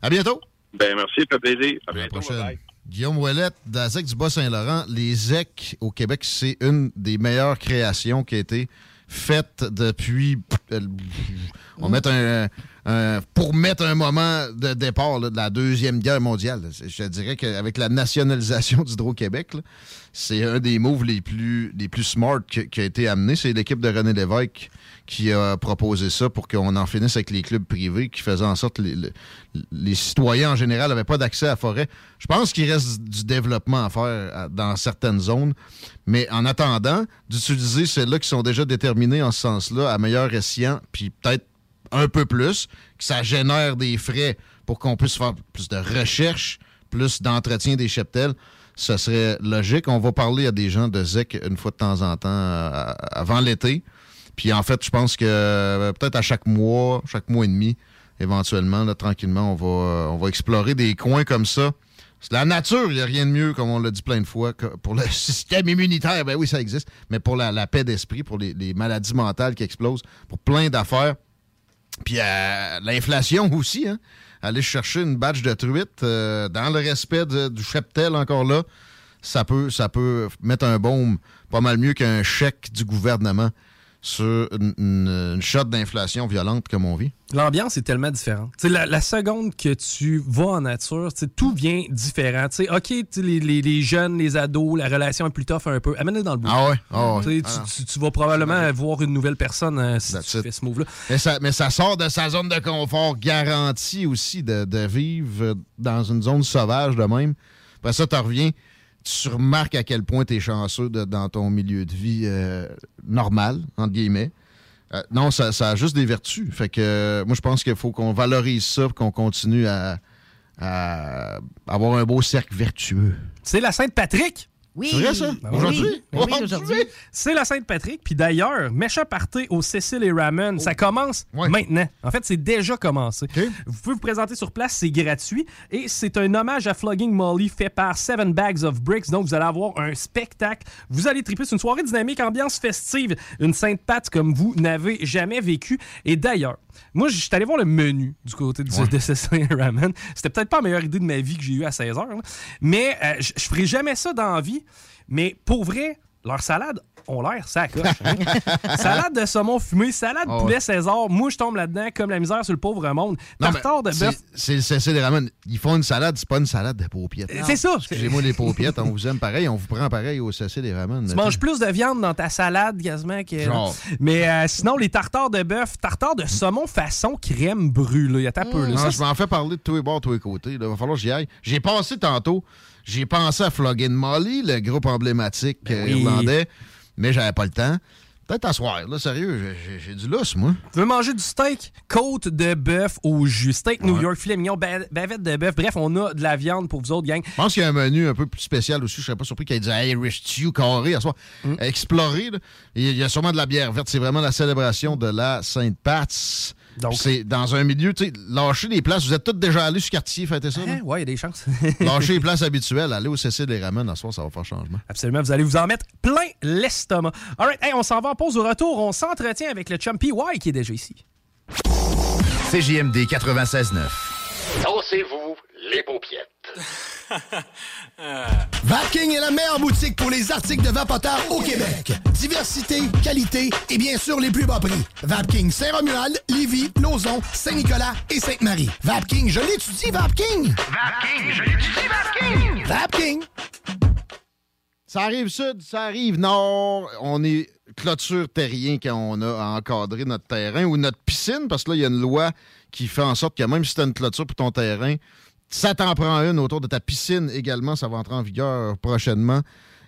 À bientôt. Ben, merci, ça fait plaisir. À bientôt. prochaine. bye-bye. Guillaume Ouellette, d'Azec du Bas-Saint-Laurent. Les ZEC au Québec, c'est une des meilleures créations qui a été faite depuis. On mettre un, un- pour mettre un moment de départ de la Deuxième Guerre mondiale. Je dirais qu'avec la nationalisation d'Hydro-Québec, là, c'est un des moves les plus, les plus smart qui, a été amené. C'est l'équipe de René Lévesque qui a proposé ça pour qu'on en finisse avec les clubs privés qui faisaient en sorte que les, les- citoyens en général n'avaient pas d'accès à la forêt. Je pense qu'il reste du développement à faire dans certaines zones, mais en attendant, d'utiliser celles-là qui sont déjà déterminées en ce sens-là à meilleur escient, puis peut-être un peu plus, que ça génère des frais pour qu'on puisse faire plus de recherche, plus d'entretien des cheptels, ce serait logique. On va parler à des gens de ZEC une fois de temps en temps euh, avant l'été. Puis en fait, je pense que euh, peut-être à chaque mois, chaque mois et demi, éventuellement, là, tranquillement, on va, euh, explorer des coins comme ça. C'est la nature, il n'y a rien de mieux, comme on l'a dit plein de fois, pour le système immunitaire, ben oui, ça existe, mais pour la, paix d'esprit, pour les maladies mentales qui explosent, pour plein d'affaires. Puis l'inflation aussi, hein? Aller chercher une batch de truite euh, dans le respect du cheptel encore là, ça peut, ça peut mettre un baume pas mal mieux qu'un chèque du gouvernement sur une, une- shot d'inflation violente comme on vit. L'ambiance est tellement différente. La, la seconde que tu vas en nature, tout vient différent. OK, les, les- les jeunes, les ados, la relation est plus tough un peu. Amène-les dans le bout. Ah ouais? Ah tu- Ah tu- tu vas probablement voir une nouvelle personne euh, si tu fais ce move-là. Mais ça, mais ça sort de sa zone de confort garantie aussi de, de vivre dans une zone sauvage de même. Après ça, tu reviens, tu remarques à quel point tu es chanceux dans ton milieu de vie euh, normal, entre guillemets. Euh, non, ça, ça a juste des vertus. Fait que euh, moi, je pense qu'il faut qu'on valorise ça, qu'on continue à, à avoir un beau cercle vertueux. C'est la Sainte-Patrick? Oui. C'est vrai, ça? Ben Aujourd'hui? oui. Ben oui, aujourd'hui? C'est la Sainte-Patrick. Puis d'ailleurs, méchant party au Cécile et Ramen, ça commence maintenant. En fait, c'est déjà commencé. Vous pouvez vous présenter sur place, c'est gratuit. Et c'est un hommage à Flogging Molly fait par Seven Bags of Bricks. Donc, vous allez avoir un spectacle. Vous allez triper. C'est une soirée dynamique, ambiance festive. Une Sainte-Pat comme vous n'avez jamais vécu. Et d'ailleurs, moi, je suis allé voir le menu du côté du, de Cécile et Ramen. C'était peut-être pas la meilleure idée de ma vie que j'ai eue à 16 heures. là. Mais euh, je ferai jamais ça dans la vie. Mais pour vrai, leurs salades ont l'air sacoche. hein. salade de saumon fumé, salade Ah ouais. poulet César. Moi, je tombe là-dedans comme la misère sur le pauvre monde. Tartare de bœuf. c'est- des ramen. Ils font une salade, c'est pas une salade de paupiettes. C'est ça. Excusez-moi les paupiettes, on vous aime pareil, on vous prend pareil au CC des ramen. Tu manges plus de viande dans ta salade quasiment que. Genre. Mais euh, sinon, les tartares de bœuf, tartare de saumon façon crème brûlée. Il y a un peu. là. Non, Ça, je m'en fais parler de tous les bords, tous les côtés. Il va falloir que j'y aille. J'ai passé tantôt, j'ai pensé à Flogging Molly, le groupe emblématique euh, Ben oui. irlandais, mais j'avais pas le temps. Peut-être à soir, là, sérieux, j'ai- du lousse, moi. Tu veux manger du steak? Côte de bœuf au jus. Steak New York, filet mignon, ba- bavette de bœuf. Bref, on a de la viande pour vous autres, gang. Je pense qu'il y a un menu un peu plus spécial aussi. Je serais pas surpris qu'il y ait du Irish Stew carré à soir. Mm. Là. Il y a sûrement de la bière verte. C'est vraiment la célébration de la Sainte-Pat's. Donc- C'est dans un milieu, tu sais, lâcher les places. Vous êtes tous déjà allés sur quartier fêter ça? Hein? Ouais, il y a des chances. Lâcher les places habituelles, aller au CC des ramen à soir, ça va faire changement. Absolument, vous allez vous en mettre plein l'estomac. All right, hey, on s'en va en pause au retour. On s'entretient avec le Chumpy Y qui est déjà ici. CJMD 96.9. Dansez-vous les paupiètes. Vapking est la meilleure boutique pour les articles de vapoteurs au Québec. Diversité, qualité et bien sûr les plus bas prix. Vapking Saint-Romuald, Lévis, Lauson, Saint-Nicolas et Sainte-Marie. Vapking, je l'étudie, Vapking! Vapking, je l'étudie, Vapking! Vapking! Ça arrive sud, ça arrive nord. On est clôture terrien quand on a encadré notre terrain ou notre piscine, parce que là, il y a une loi qui fait en sorte que même si tu as une clôture pour ton terrain, ça t'en prend une autour de ta piscine également. Ça va entrer en vigueur prochainement.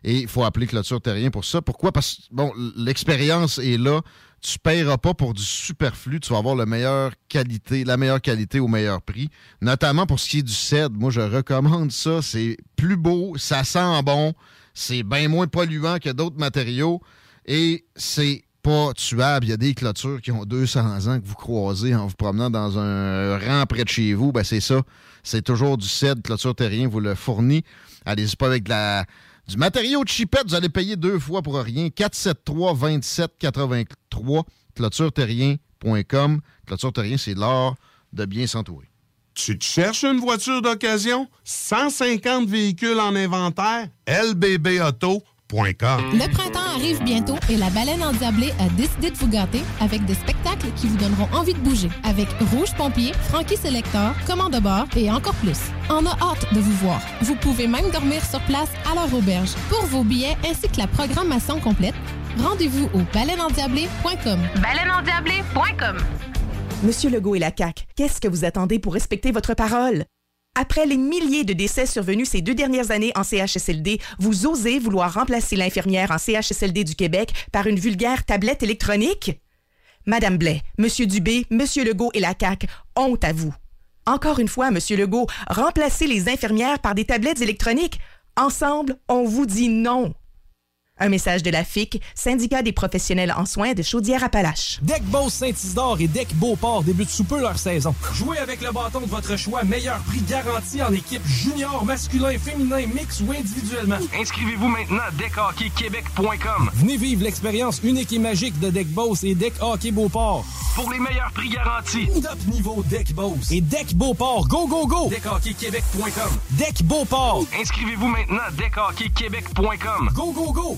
Et il faut appeler clôture terrien pour ça. Pourquoi? Parce que, bon, l'expérience est là. Tu ne paieras pas pour du superflu. Tu vas avoir la meilleure qualité, la meilleure qualité au meilleur prix. Notamment pour ce qui est du cèdre. Moi, je recommande ça. C'est plus beau, ça sent bon, c'est bien moins polluant que d'autres matériaux et c'est pas tuable. Il y a des clôtures qui ont 200 ans que vous croisez en vous promenant dans un rang près de chez vous. Ben, c'est ça. C'est toujours du cèdre. Clôture Terrien vous le fournit. Allez-y pas avec de la, du matériau de chipette. Vous allez payer deux fois pour rien. 473 27 83 clôtureterrien.com. Clôture Terrien, c'est l'art de bien s'entourer. Tu cherches une voiture d'occasion? 150 véhicules en inventaire? lbbauto.com. Le printemps arrive bientôt et la baleine endiablée a décidé de vous gâter avec des spectacles qui vous donneront envie de bouger. Avec Rouge Pompier, Frankie Selector, Commande de bord et encore plus. On a hâte de vous voir. Vous pouvez même dormir sur place à leur auberge. Pour vos billets ainsi que la programmation complète, rendez-vous au baleineendiablée.com. Baleineendiablée.com. Monsieur Legault et la CAQ, qu'est-ce que vous attendez pour respecter votre parole? Après les milliers de décès survenus ces deux dernières années en CHSLD, vous osez vouloir remplacer l'infirmière en CHSLD du Québec par une vulgaire tablette électronique? Madame Blais, Monsieur Dubé, Monsieur Legault et la CAQ, honte à vous. Encore une fois, Monsieur Legault, remplacez les infirmières par des tablettes électroniques. Ensemble, on vous dit non. Un message de la FIC, syndicat des professionnels en soins de Chaudière-Appalaches. Deck Boss Saint-Isidore et Deck Beauport débutent sous peu leur saison. Jouez avec le bâton de votre choix, meilleur prix garanti en équipe junior, masculin, féminin, mix ou individuellement. Inscrivez-vous maintenant à deckhockeyquebec.com. Venez vivre l'expérience unique et magique de Deck Boss et Deck Hockey Beauport. Pour les meilleurs prix garantis. Top niveau Deck Boss et Deck Beauport. Go, go, go! Deckhockeyquebec.com. Deck Beauport. Inscrivez-vous maintenant à deckhockeyquebec.com. Go, go, go!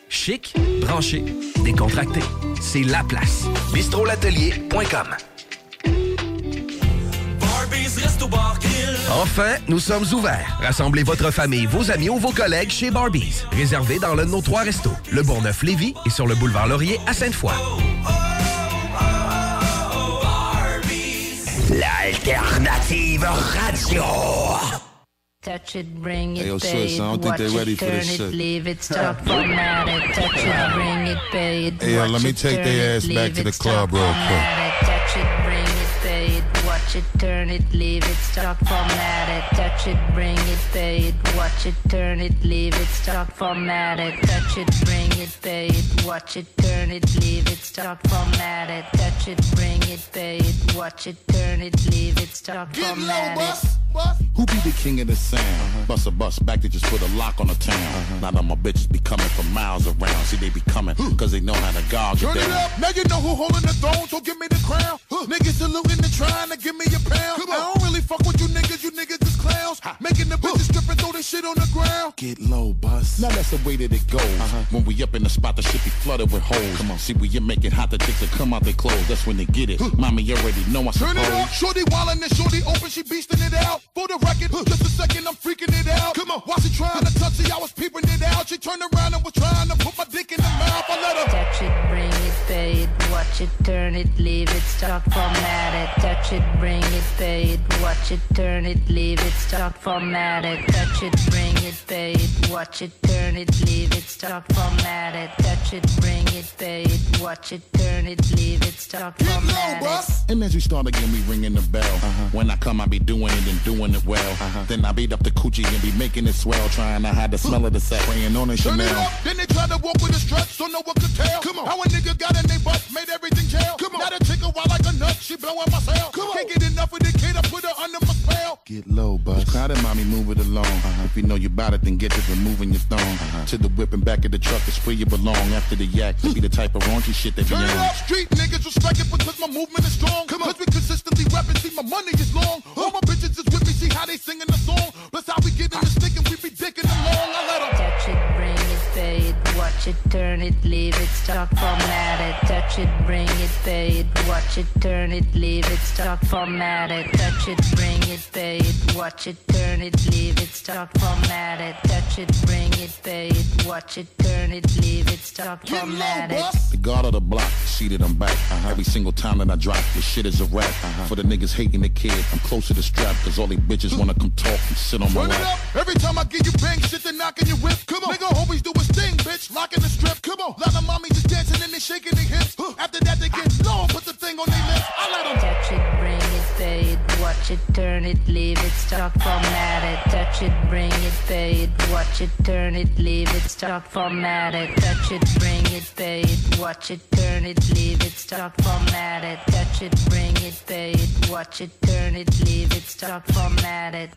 Chic, branché, décontracté. C'est la place. bistrolatelier.com. Enfin, nous sommes ouverts. Rassemblez votre famille, vos amis ou vos collègues chez Barbies. Réservé dans l'un de nos trois restos, le Bourgneuf-Lévis et sur le boulevard Laurier à Sainte-Foy. L'alternative radio. Touch it, bring it, Hey, yo, pay sis, it, I don't think watch they it, ready for turn this it, shit. leave it, stop, touch it, bring it, pay it, Hey, watch let me it, take turn their it, ass back to it, the stop, club real quick. touch it, bring it, watch it, turn it, leave it, stop, format it, touch it, bring it, pay it, watch it, turn it, leave it, stop, format it, touch it, bring it, pay it, watch it, turn it, leave it, stop, format it, touch it, bring it, pay it, watch it, turn it, leave it, stop, format it. Who be the king of the sound? Uh-huh. Bust a bus back to just put a lock on the town. Uh-huh. Now that my bitches be coming from miles around. See, they be coming cause they know how to gog Turn it it down. up, now you know who holding the throne, so give me the crown. Niggas saluting and trying to give me a pound. I don't really fuck with you niggas, you niggas is clowns. Making the bitches strip and throw this shit on the ground. Get low, bus. Now that's the way that it goes. Uh-huh. When we up in the spot, the shit be flooded with holes. Come on, see, we you make it hot, the chicks that come out their clothes. That's when they get it. Mommy, you already know I Turn suppose. it up, shorty wildin' and shorty open, she beastin' it out. For the record, just a second, I'm freaking it out. Come on, while she trying to touch it, I was peeping it out. She turned around and was trying to put my dick in her mouth. I let her watch watch it, turn it, leave it, start format it, touch it, bring it, pay it, watch it, turn it, leave it, start format it, touch it, bring it, pay it, watch it, turn it, leave it, start format it, touch it, bring it, pay it, watch it, turn it, leave it, start format it. And as we start again, we ringing the bell. Uh-huh. When I come, I be doing it and doing it well. Uh-huh. Then I beat up the coochie and be making it swell, trying to hide the smell of the set, praying on a Turn it Chanel. then they try to walk with a strut, so no one could tell. Come on. How a nigga got in they butt, made everything jail. Come on. Chick a wild like a nut, she blowing my cell. Come on. Can't get enough of the kid, I put her under my spell. Get low, bus. Crowded, mommy, move it along. Uh-huh. If you know you bout it, then get to removing your thong. Uh-huh. To the whip and back of the truck is where you belong. After the yak, to be the type of raunchy shit that you Turn it on. up, street niggas respect it because my movement is strong. Come on. Cause we consistently rapping, see my money is long. All my bitches is with me, see how they singing the song. Plus how we get in the stick and we be dicking along. I let 'em watch it, turn it, leave it, start format it, touch it, bring it, pay it, watch it, turn it, leave it, start format it, touch it, bring it, pay it, watch it, turn it, leave it, start format it, touch it, bring it, pay it, watch it, turn it, leave it, start format it. The guard of the block, seated I'm back. Uh-huh. Every single time that I drop, this shit is a rap. Uh-huh. For the niggas hating the kid, I'm close to the strap, cause all they bitches wanna come talk and sit on my Turn it lap. up. Every time I give you bang shit, they knocking your whip. Come on. Nigga always do his thing, bitch. The strip. Come on. Mommies just dancing and they shaking their hips. After that, they get low put the thing on their lips. I let them. Touch it, bring it, pay it, watch it, turn it, leave it, start format it, touch it, bring it, pay it, watch it, turn it, leave it, start format it, touch it, bring it, pay it, watch it, turn it, leave it, start format it, touch it, bring it, pay it, watch it, turn it, leave it, start format it.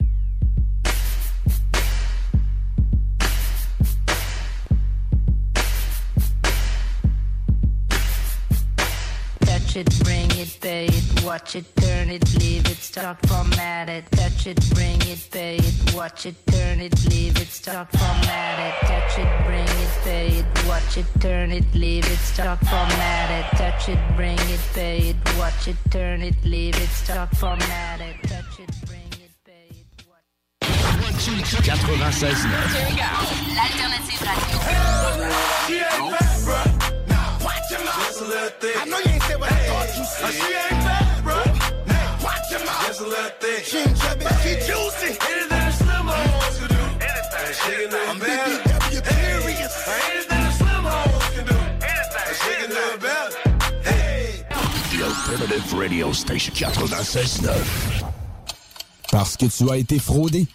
Touch it, bring it, pay it, watch it, turn it, leave it, start format it. Touch it, bring it, pay it, watch it, turn it, leave it, start format it. Touch it, bring it, pay it, watch it, turn it, leave it, start format it. Touch it, bring it, pay it, watch it, turn it, leave it, start format it. Touch it, bring it, pay it, watch 96 Here we go. L'alternative radio. I know you ain't said what I thought you said. She ain't bad, bro. Now, watch your mouth. Just a little thick. She ain't chubby, she juicy. Anything the slim hoes can do. Anything. She can do I'm BBW curious. Anything the slim hoes can do. Anything. She can do it better. Hey. The Alternative Radio Station 96.9. Parce que tu as été fraudé.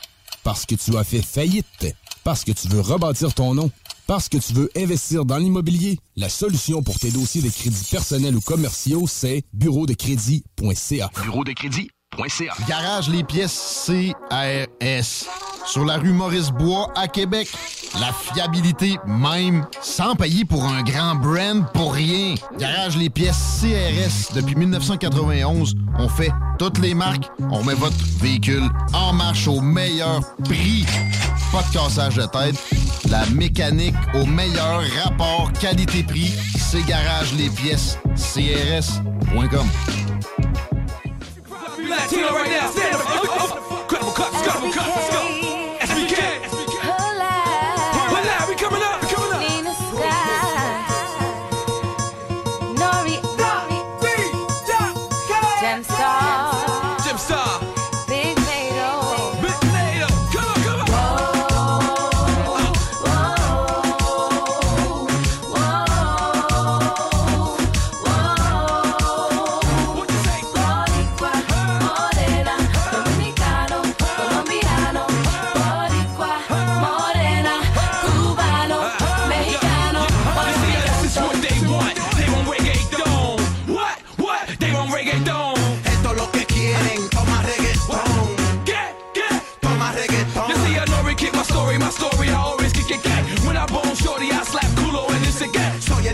Parce que tu as fait faillite. Parce que tu veux rebâtir ton nom. Parce que tu veux investir dans l'immobilier. La solution pour tes dossiers de crédits personnels ou commerciaux, c'est bureau de crédit.ca. Bureau de crédit.ca. Garage les pièces CRS. Sur la rue Maurice-Bois à Québec. La fiabilité même, sans payer pour un grand brand pour rien. Garage les pièces CRS. Depuis 1991, on fait toutes les marques. On met votre véhicule en marche au meilleur prix. Pas de cassage de tête. La mécanique au meilleur rapport qualité-prix. C'est Garage les pièces CRS.com.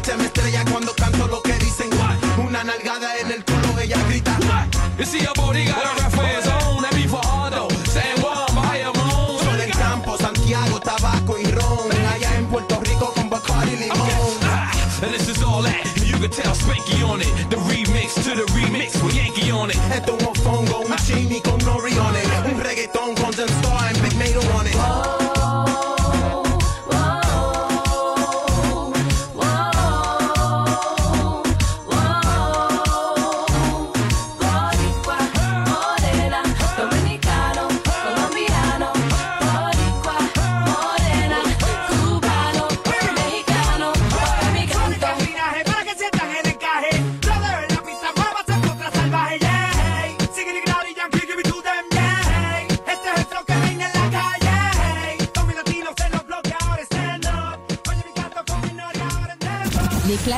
el tema estrella cuando canto lo que dicen. Una nalgada en el culo, ella grita. You see, a body got a rap for his own. That be for Aldo, San Juan, Bayamon. Sol en campo, Santiago, tabaco y ron. Allá en Puerto Rico con Bacardi limón. And this is all that. You can tell Spanky on it. The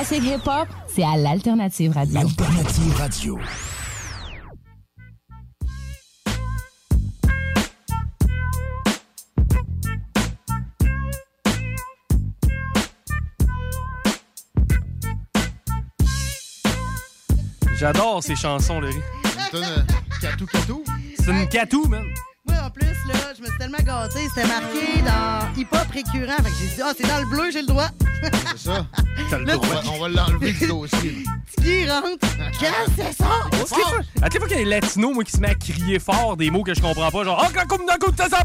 classiques hip-hop, c'est à l'Alternative Radio. L'Alternative Radio. J'adore ces chansons, Laurie. C'est une euh, catou catou. C'est une catou, man. Là, je me suis tellement gâté. C'était marqué dans hip-hop récurrent. Fait que j'ai dit, ah, c'est dans le bleu, j'ai le droit. C'est ça. T'as le Là, droit. On va, l'enlever du dossier. Qui rentre? Qu'est-ce que c'est ça? Est-ce qu'il faut- À chaque fois qu'il y a des latinos, moi, qui se met à crier fort des mots que je comprends pas, genre, oh, quand comme d'un coup, t'as ça,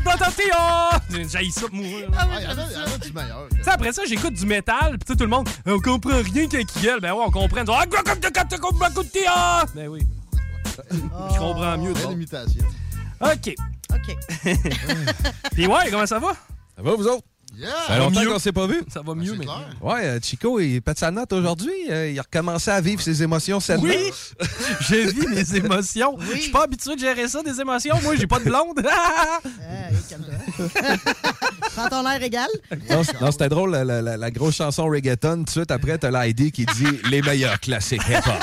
J'ai ça pour mourir. Ah Ah, il y en a- il y en a du meilleur. Tu sais, après ça, j'écoute du métal, pis tu sais, tout le monde, on comprend rien quand il gueule. Ben ouais, on comprend. Genre, Ah, comme de- de- de- de- ah! Ben oui. Je comprends mieux. Belle imitation. OK. OK. Pis ouais, comment ça va? Ça va, vous autres? Yeah! Ça fait longtemps mieux. qu'on s'est pas vu. Ça va mieux, mais. Ouais, euh, Chico, il pète sa note aujourd'hui. Euh, il a recommencé à vivre ses émotions cette Oui, je vis mes émotions. Je suis pas habitué de gérer ça, des émotions. Moi, j'ai pas de blonde. Calme-toi. Prends ton air égal. Non, c'était drôle, la, la- la- la grosse chanson reggaeton. Tout de suite après, t'as l'ID qui dit les meilleurs classiques hip-hop.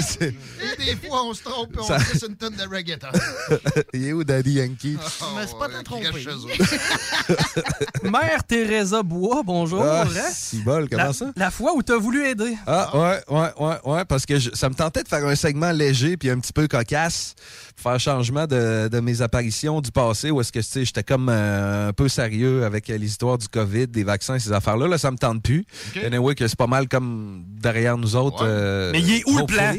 C'est- Des fois, on se trompe et on Ça- fait une tonne de reggaeton. il est où Daddy Yankee? Je me suis pas tant trompé. Mère Teresa Bois, bonjour. Ah, Hein? si bol, comment la, ça? La fois où t'as voulu aider. Ah, ouais, ouais, ouais, ouais, parce que je- ça me tentait de faire un segment léger puis un petit peu cocasse pour faire changement de, de mes apparitions du passé où est-ce que, tu sais, j'étais comme euh, un peu sérieux avec euh, les histoires du COVID, des vaccins, ces affaires-là. Là, ça me tente plus. OK. Anyway, que c'est pas mal comme derrière nous autres. euh, Mais il est où le plan?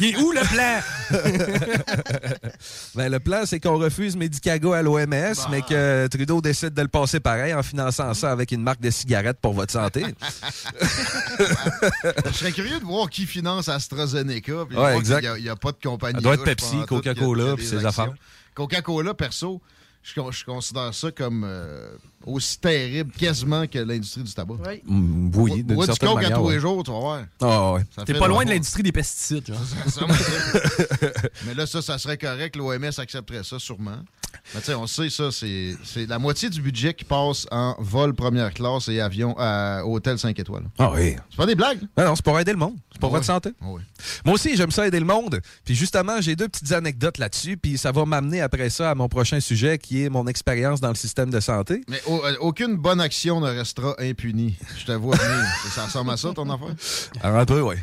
Il est où le plan? ben, le plan, c'est qu'on refuse Medicago à l'OMS, mais que Trudeau décide de le passer pareil en finançant ça avec une marque de cigarettes pour votre santé. Je serais curieux de voir qui finance AstraZeneca. puis Ouais, exact. Il n'y a, pas de compagnie. Ça doit être Pepsi, Coca-Cola, puis actions. affaires. Coca-Cola, perso, je considère ça comme euh, aussi terrible quasiment que l'industrie du tabac. Oui. Mm, oui, d'une du certaine coke à tous ouais. les jours, tu vas voir. Ah, ouais. T'es pas loin de l'industrie des pesticides, genre. Ça Mais là, ça, ça serait correct. L'OMS accepterait ça, sûrement. Mais tu sais, on sait ça, c'est c'est la moitié du budget qui passe en vol première classe et avion à hôtel 5 étoiles. Ah oui. C'est pas des blagues? Non, c'est pour aider le monde. C'est pour Ah votre santé. Ah oui. Moi aussi, j'aime ça aider le monde. Puis justement, j'ai deux petites anecdotes là-dessus. Puis ça va m'amener après ça à mon prochain sujet qui est mon expérience dans le système de santé. Mais au- aucune bonne action ne restera impunie. Je te vois venir. ça ressemble à ça, ton affaire? Alors, un peu, oui.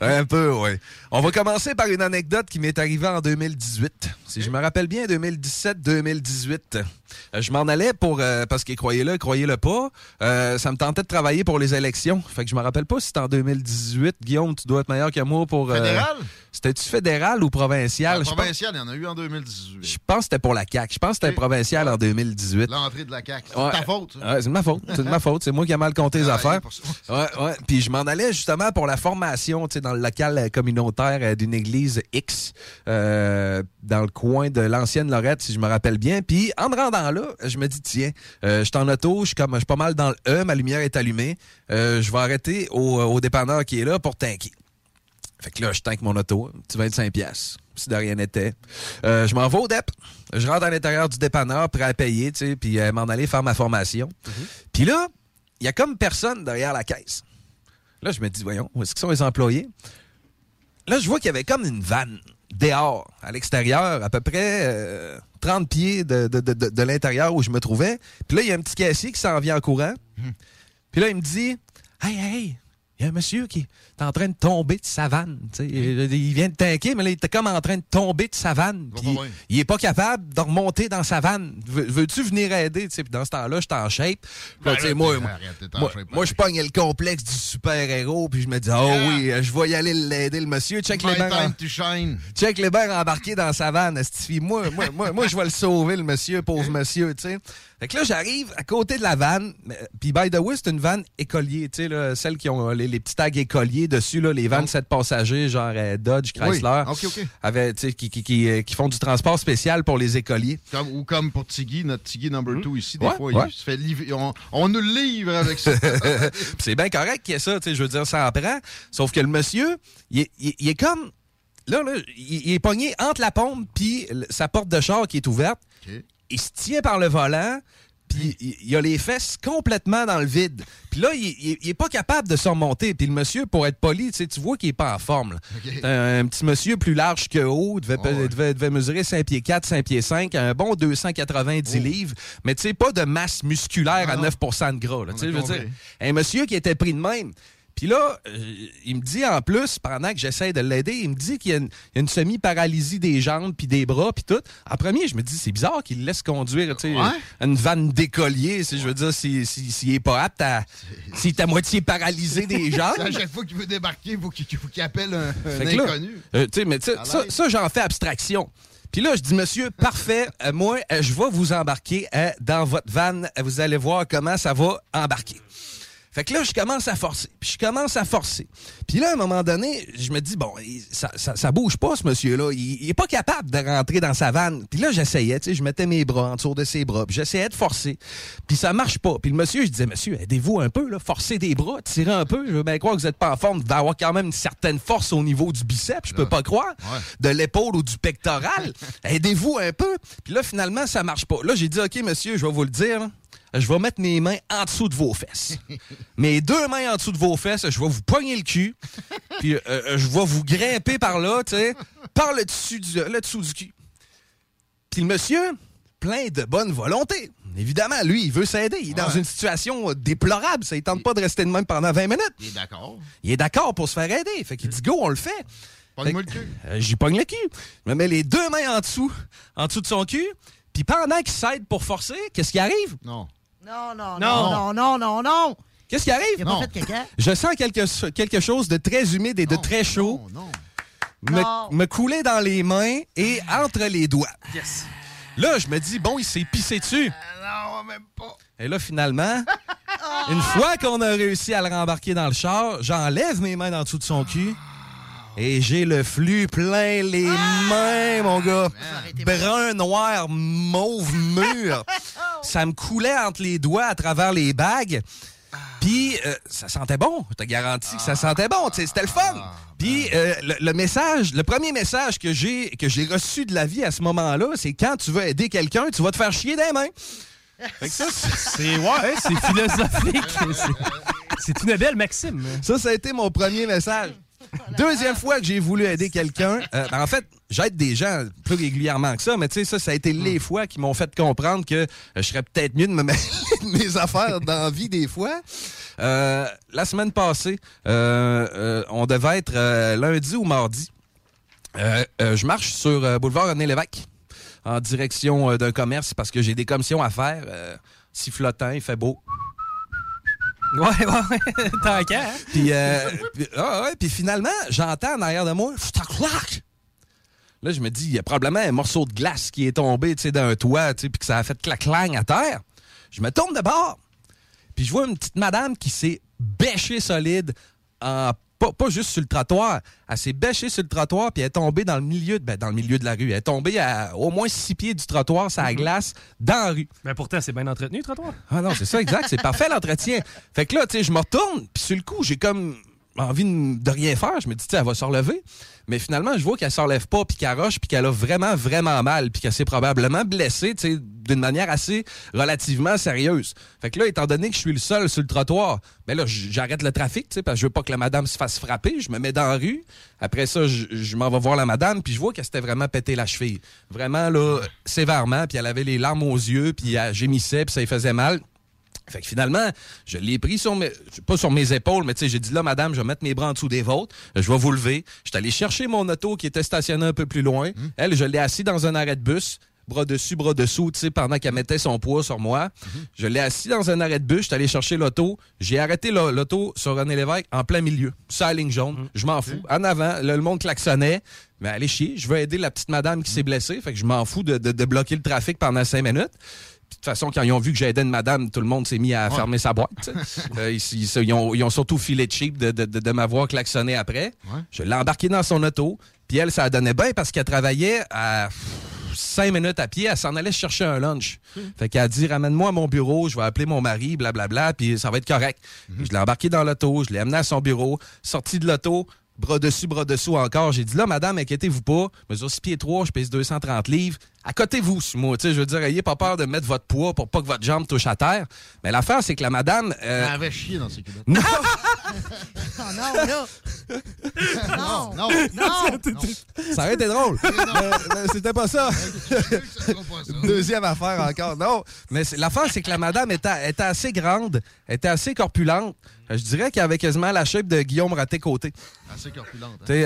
un peu, oui. On va commencer par une anecdote qui m'est arrivée en 2018. Si je me rappelle bien, 2017-2018. Euh, Je m'en allais pour, euh, parce que croyez-le, croyez-le pas, euh, ça me tentait de travailler pour les élections. Fait que je me rappelle pas si c'était en 2018. Guillaume, tu dois être meilleur que moi pour... Fédéral? C'était-tu fédéral ou provincial? Pense- provincial, il y en a eu en 2018. Je pense que c'était pour la CAQ. Je pense que c'était provincial en 2018. L'entrée de la CAQ. C'est Ouais. ta faute. Ouais, c'est de ma faute. C'est de ma faute. C'est moi qui ai mal compté les Ah, affaires. Ouais, ouais. Puis je m'en allais justement pour la formation tu sais, dans le local communautaire d'une église X dans le coin de l'ancienne Lorette, si je me rappelle bien. Puis en me rendant là, je me dis, tiens, euh, je suis en auto, je suis comme je suis pas mal dans le E, ma lumière est allumée. Euh, je vais arrêter au, au dépanneur qui est là pour tanker. Fait que là, je tank mon auto, un petit 25 pièces si de rien n'était. Euh, je m'en vais au DEP. Je rentre à l'intérieur du dépanneur, prêt à payer, tu sais, puis euh, m'en aller faire ma formation. Puis là, il y a comme personne derrière la caisse. Là, je me dis, voyons, où est-ce qu'ils sont les employés? Là, je vois qu'il y avait comme une vanne dehors, à l'extérieur, à peu près euh, 30 pieds de, de- de- de- de l'intérieur où je me trouvais. Puis là, il y a un petit caissier qui s'en vient en courant. Puis là, il me dit, hey, hey, il y a un monsieur qui est en train de tomber de sa vanne. sais. Il il vient de tanker, mais là, il était comme en train de tomber de sa vanne. Bien. il est pas capable de remonter dans sa vanne. Veux- Veux-tu venir aider? Puis dans ce temps-là, en shape. Là, moi, moi, arrête, t'es en moi, shape, moi, je pogne le complexe du super-héros, puis je me dis, oh oui, je vais y aller l'aider, le monsieur. Check les My bains. shine. Check les bains embarqués dans sa vanne. Moi, moi, moi, moi, je vais le sauver, le monsieur, pauvre monsieur, tu sais. Fait que là, j'arrive à côté de la vanne. Puis, by the way, c'est une vanne écolier, tu sais, celles qui ont euh, les, les petits tags écoliers dessus, là, les vannes 7 passagers, genre euh, Dodge, Chrysler. Oui. Avec, qui, qui, qui, qui font du transport spécial pour les écoliers. Comme- ou comme pour Tiggy, notre Tiggy number 2 ici, des Ouais, fois, ouais. il se fait livrer. On, on nous livre avec ça. C'est bien correct qu'il y ait ça, je veux dire, ça en prend. Sauf que le monsieur, il est, il est- il est comme. Là, là, il, il est pogné entre la pompe puis sa porte de char qui est ouverte. Il se tient par le volant. Puis il a les fesses complètement dans le vide. Puis là, il, il- il est pas capable de se remonter. Puis le monsieur, pour être poli, tu vois qu'il est pas en forme. Un, un petit monsieur plus large que haut, devait, devait, devait mesurer 5 pieds 4, 5 pieds 5, un bon 290 livres, mais tu sais, pas de masse musculaire à 9% de gras. là. Je veux dire, un monsieur qui était pris de même. Puis là, euh, il me dit en plus, pendant que j'essaie de l'aider, il me dit qu'il y a une, semi-paralysie des jambes puis des bras puis tout. En premier, je me dis, c'est bizarre qu'il laisse conduire, Ouais. une vanne d'écolier, si je veux dire, s'il si, est pas apte à... S'il est à moitié paralysé des jambes. À chaque fois qu'il veut débarquer, il faut qu'il faut qu'il appelle un, que là, inconnu. euh, tu sais, mais tu sais, À ça, l'aise. ça, j'en fais abstraction. Puis là, je dis, monsieur, parfait, euh, moi, euh, je vais vous embarquer euh, dans votre van. Euh, Vous allez voir comment ça va embarquer. Fait que là, je commence à forcer. Puis je commence à forcer. Puis là, à un moment donné, je me dis, bon, ça, ça, ça bouge pas, ce monsieur-là. Il, il est pas capable de rentrer dans sa vanne. Puis là, j'essayais, tu sais, je mettais mes bras en dessous de ses bras. Puis j'essayais de forcer. Puis ça marche pas. Puis le monsieur, je disais, monsieur, aidez-vous un peu, là, forcez des bras, tirez un peu. Je veux bien croire que vous êtes pas en forme. Vous devez avoir quand même une certaine force au niveau du biceps, je peux pas croire. De l'épaule ou du pectoral. aidez-vous un peu. Puis là, finalement, ça marche pas. Là, j'ai dit, OK, monsieur, je vais vous le dire. là. Je vais mettre mes mains en dessous de vos fesses. mes deux mains en dessous de vos fesses, je vais vous pogner le cul. Puis euh, euh, je vais vous grimper par là, tu sais, par le dessus du, le dessous du cul. Puis le monsieur, plein de bonne volonté. Évidemment, lui, il veut s'aider. Il est dans une situation déplorable. Ça ne tente pas de rester de même pendant 20 minutes. Il est d'accord. Il est d'accord pour se faire aider. Fait qu'il dit go, on le fait. Pogne-moi le cul. euh, J'y pogne le cul. Je me mets les deux mains en dessous, en dessous de son cul. Puis pendant qu'il s'aide pour forcer, qu'est-ce qui arrive? Non. Non, non, Non. non, non, non, non. Qu'est-ce qui arrive? Il a pas fait caca? Je sens quelque, quelque chose de très humide et de très chaud me, Non. me couler dans les mains et entre les doigts. Là, je me dis, bon, il s'est pissé dessus. Non, même pas. Et là, finalement, une fois qu'on a réussi à le rembarquer dans le char, j'enlève mes mains en dessous de son cul. Et j'ai le flux plein les mains, mon gars. Brun, noir, mauve, mûr. Ça me coulait entre les doigts à travers les bagues. Puis, euh, ça sentait bon. Je te garantis que ça sentait bon. tu sais, C'était le fun. Puis, euh, le, le message, le premier message que j'ai que j'ai reçu de la vie à ce moment-là, c'est quand tu veux aider quelqu'un, tu vas te faire chier des mains. Fait que ça, C'est ouais, c'est philosophique. C'est une belle maxime. Ça, ça a été mon premier message. Deuxième fois que j'ai voulu aider quelqu'un, euh, ben, en fait, j'aide des gens plus régulièrement que ça, mais tu sais, ça, ça a été les fois qui m'ont fait comprendre que euh, je serais peut-être mieux de me mêler de mes affaires dans la vie des fois. Euh, la semaine passée, euh, on devait être lundi ou mardi. Je marche sur boulevard René Lévesque en direction d'un commerce parce que j'ai des commissions à faire. Euh, sifflotant, il fait beau. Ouais, ouais, ouais. Tant qu'à, hein? Puis, euh, ah ouais, puis finalement, j'entends en arrière de moi, clac! Là, je me dis, il y a probablement un morceau de glace qui est tombé d'un toit, tu sais, puis que ça a fait clac-clang à terre. Je me tourne de bord, puis je vois une petite madame qui s'est bêchée solide, en, pas, pas juste sur le trottoir. Elle s'est bêchée sur le trottoir, puis elle est tombée dans le milieu de, ben, dans le milieu de la rue. Elle est tombée à au moins six pieds du trottoir, ça glace, dans la rue. Mais pourtant, c'est bien entretenu, le trottoir. Ah non, c'est ça, exact. C'est parfait l'entretien. Fait que là, tu sais, je me retourne, puis sur le coup, j'ai comme envie de, rien faire. Je me dis, elle va se relever. Mais finalement, je vois qu'elle se relève pas, puis qu'elle roche, puis qu'elle a vraiment, vraiment mal, puis qu'elle s'est probablement blessée, tu sais, d'une manière assez relativement sérieuse. Fait que là, étant donné que je suis le seul sur le trottoir, ben là, j'arrête le trafic, tu sais, parce que je veux pas que la madame se fasse frapper. Je me mets dans la rue. Après ça, je, je m'en vais voir la madame, puis je vois qu'elle s'était vraiment pété la cheville. Vraiment, là, sévèrement, puis elle avait les larmes aux yeux, puis elle gémissait, puis ça lui faisait mal. Fait que finalement, je l'ai pris sur mes, pas sur mes épaules, mais tu sais, j'ai dit là, madame, je vais mettre mes bras en dessous des vôtres, je vais vous lever. Je suis allé chercher mon auto qui était stationné un peu plus loin. Elle, je l'ai assis dans un arrêt de bus, bras dessus, bras dessous, tu sais, pendant qu'elle mettait son poids sur moi. Je l'ai assis dans un arrêt de bus, je suis allé chercher l'auto. J'ai arrêté la- l'auto sur René Lévesque en plein milieu, sur la ligne jaune. Je m'en fous. En avant, le, le monde klaxonnait. Mais allez chier, je veux aider la petite madame qui s'est blessée, fait que je m'en fous de, de- de bloquer le trafic pendant cinq minutes. De toute façon, quand ils ont vu que j'aidais une madame, tout le monde s'est mis à fermer sa boîte. Euh, ils, ils- ils ont, ils ont surtout filé cheap de, de, de, de m'avoir klaxonné après. Je l'ai embarqué dans son auto. Puis elle, ça a donné bien parce qu'elle travaillait à cinq minutes à pied. Elle s'en allait chercher un lunch. Fait qu'elle a dit Ramène-moi à mon bureau, je vais appeler mon mari, blablabla, puis ça va être correct. Puis Je l'ai embarqué dans l'auto, je l'ai amené à son bureau, sorti de l'auto. bras dessus, bras dessous encore. J'ai dit là, madame, inquiétez-vous pas. Mesure 6 pieds 3, je pèse 230 livres. À côté vous, sur moi. Tu sais, je veux dire, ayez pas peur de mettre votre poids pour pas que votre jambe touche à terre. Mais l'affaire, c'est que la madame. euh, Elle avait chié dans ses culottes. Non! Oh non, là! non, non, non! Ça aurait été drôle. C'était pas ça. Deuxième affaire encore. Non, mais l'affaire, c'est que la madame était, était assez grande, était assez corpulente. Je dirais qu'elle avait quasiment la shape de Guillaume Raté-Côté. Assez corpulente. hein. Euh,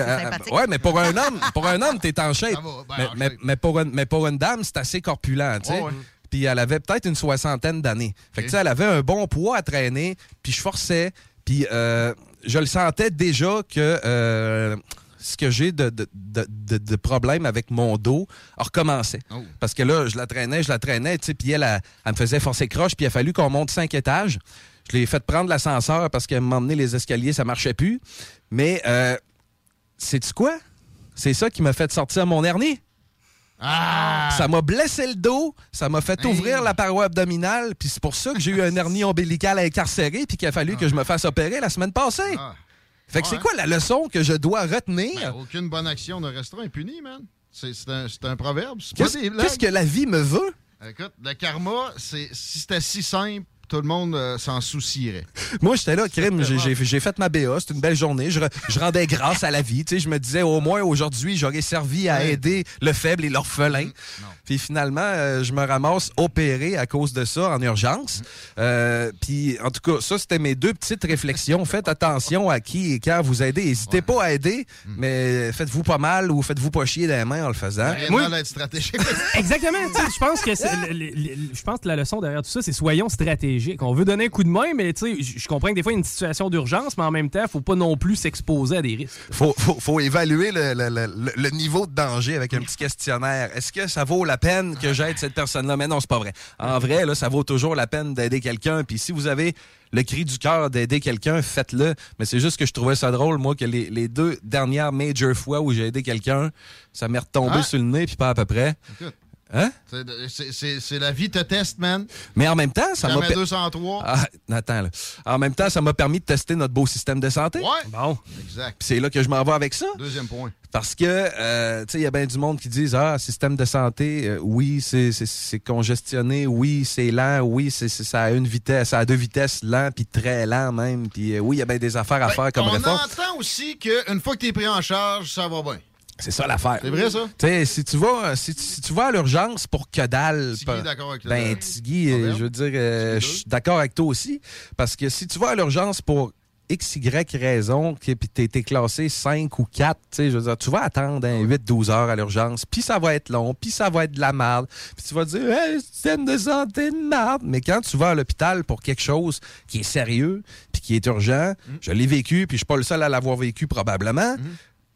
euh, ouais, mais pour un homme, pour un homme, t'es en shape. Va, ben, mais, en mais- shape. mais pour une, mais pour une dame, c'est assez corpulent, tu sais. Ouais. Puis elle avait peut-être une soixantaine d'années. Fait que, tu sais, elle avait un bon poids à traîner, puis je forçais, puis euh, je le sentais déjà que euh, ce que j'ai de, de, de, de- de problème avec mon dos recommençait. Oh. Parce que là, je la traînais, je la traînais, tu sais, puis elle, elle, elle me faisait forcer croche, puis il a fallu qu'on monte cinq étages. Je l'ai fait prendre l'ascenseur parce qu'elle m'a emmené les escaliers, ça marchait plus. Mais, euh, sais-tu quoi? C'est ça qui m'a fait sortir mon hernie. Ah! Ça m'a blessé le dos, ça m'a fait ouvrir la paroi abdominale, puis c'est pour ça que j'ai eu un hernie ombilical incarcéré, puis qu'il a fallu que je me fasse opérer la semaine passée. Fait que c'est quoi la leçon que je dois retenir? Ben, aucune bonne action ne restera impunie, man. C'est un, proverbe. qu'est-ce que la vie me veut? Écoute, le karma, c'est si c'était si simple, tout le monde euh, s'en soucierait. Moi, j'étais là, crime, j'ai- fait ma BA, c'était une belle journée. Je, re- je rendais grâce à la vie. Tu sais, je me disais, au moins aujourd'hui, j'aurais servi à Ouais. aider le faible et l'orphelin. Puis finalement, euh, je me ramasse opéré à cause de ça en urgence. Euh, puis en tout cas, ça, c'était mes deux petites réflexions. Faites attention à qui et quand vous aidez. N'hésitez pas à aider, mais faites-vous pas mal ou faites-vous pas chier dans les mains en le faisant. Être stratégique. Exactement. tu sais, Je pense que je pense que la leçon derrière tout ça, c'est soyons stratégiques. On veut donner un coup de main, mais tu sais, je comprends que des fois, il y a une situation d'urgence, mais en même temps, il faut pas non plus s'exposer à des risques. faut, faut, faut évaluer le, le- le- le- le niveau de danger avec un petit questionnaire. Est-ce que ça vaut la peine que j'aide cette personne-là? Mais non, c'est pas vrai. En vrai, là, ça vaut toujours la peine d'aider quelqu'un. Puis si vous avez le cri du cœur d'aider quelqu'un, faites-le. Mais c'est juste que je trouvais ça drôle, moi, que les, les deux dernières major fois où j'ai aidé quelqu'un, ça m'est retombé Ah. sur le nez, puis pas à peu près. Écoute, Hein? c'est- la vie te teste, man. Mais en même temps, ça m'a... Jamais per- 203. Ah, attends, là. En même temps, ça m'a permis de tester notre beau système de santé. Ouais. Bon. Exact. C'est là que je m'en vais avec ça. Deuxième point. Parce que, euh, tu sais, il y a bien du monde qui disent Ah, système de santé, euh, oui, c'est- congestionné, oui, c'est lent, oui, c'est ça a une vitesse, ça a deux vitesses, lent, puis très lent même. Puis euh, oui, il y a bien des affaires à faire comme Ben, On réforme. entend aussi qu'une fois que tu es pris en charge, ça va bien. C'est ça l'affaire. C'est vrai, ça? Si tu vas, si, tu- si tu vas à l'urgence pour que dalle. Tigui est d'accord avec le- Ben, Tigui, euh, Proverbe. je veux dire, euh, je suis d'accord avec toi aussi. Parce que si tu vas à l'urgence pour X, Y raison, puis t'es été classé 5 ou 4, tu sais, je veux dire, tu vas attendre hein, 8-12 heures à l'urgence, puis ça va être long, puis ça va être de la merde, puis tu vas dire, hey, système de santé de merde. Mais quand tu vas à l'hôpital pour quelque chose qui est sérieux, puis qui est urgent, Mm. je l'ai vécu, puis je suis pas le seul à l'avoir vécu probablement,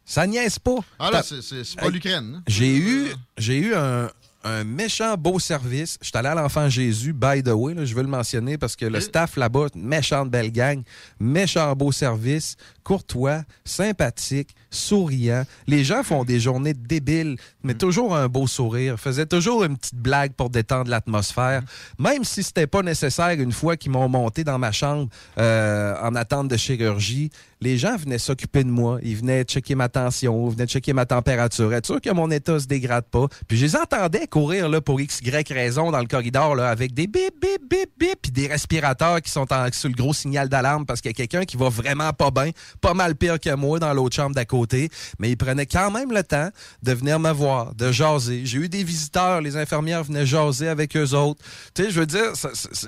ça niaise pas. Ah là, c'est- pas l'Ukraine. hein? j'ai eu, j'ai eu un, un méchant beau service. Je suis allé à l'Enfant Jésus, by the way, là, je veux le mentionner parce que le staff là-bas, méchante belle gang, méchant beau service, courtois, sympathique, souriant. Les gens font des journées débiles, mais toujours un beau sourire, faisaient toujours une petite blague pour détendre l'atmosphère. Même si c'était pas nécessaire une fois qu'ils m'ont monté dans ma chambre euh, en attente de chirurgie, les gens venaient s'occuper de moi. Ils venaient checker ma tension, ils venaient checker ma température, être sûr que mon état se dégrade pas. Puis je les entendais courir là, pour X, Y raison dans le corridor là, avec des bip, bip, bip, bip, puis des respirateurs qui sont en, sur le gros signal d'alarme parce qu'il y a quelqu'un qui va vraiment pas bien, pas mal pire que moi dans l'autre chambre d'à côté. Mais ils prenaient quand même le temps de venir me voir, de jaser. J'ai eu des visiteurs, les infirmières venaient jaser avec eux autres. Tu sais, je veux dire,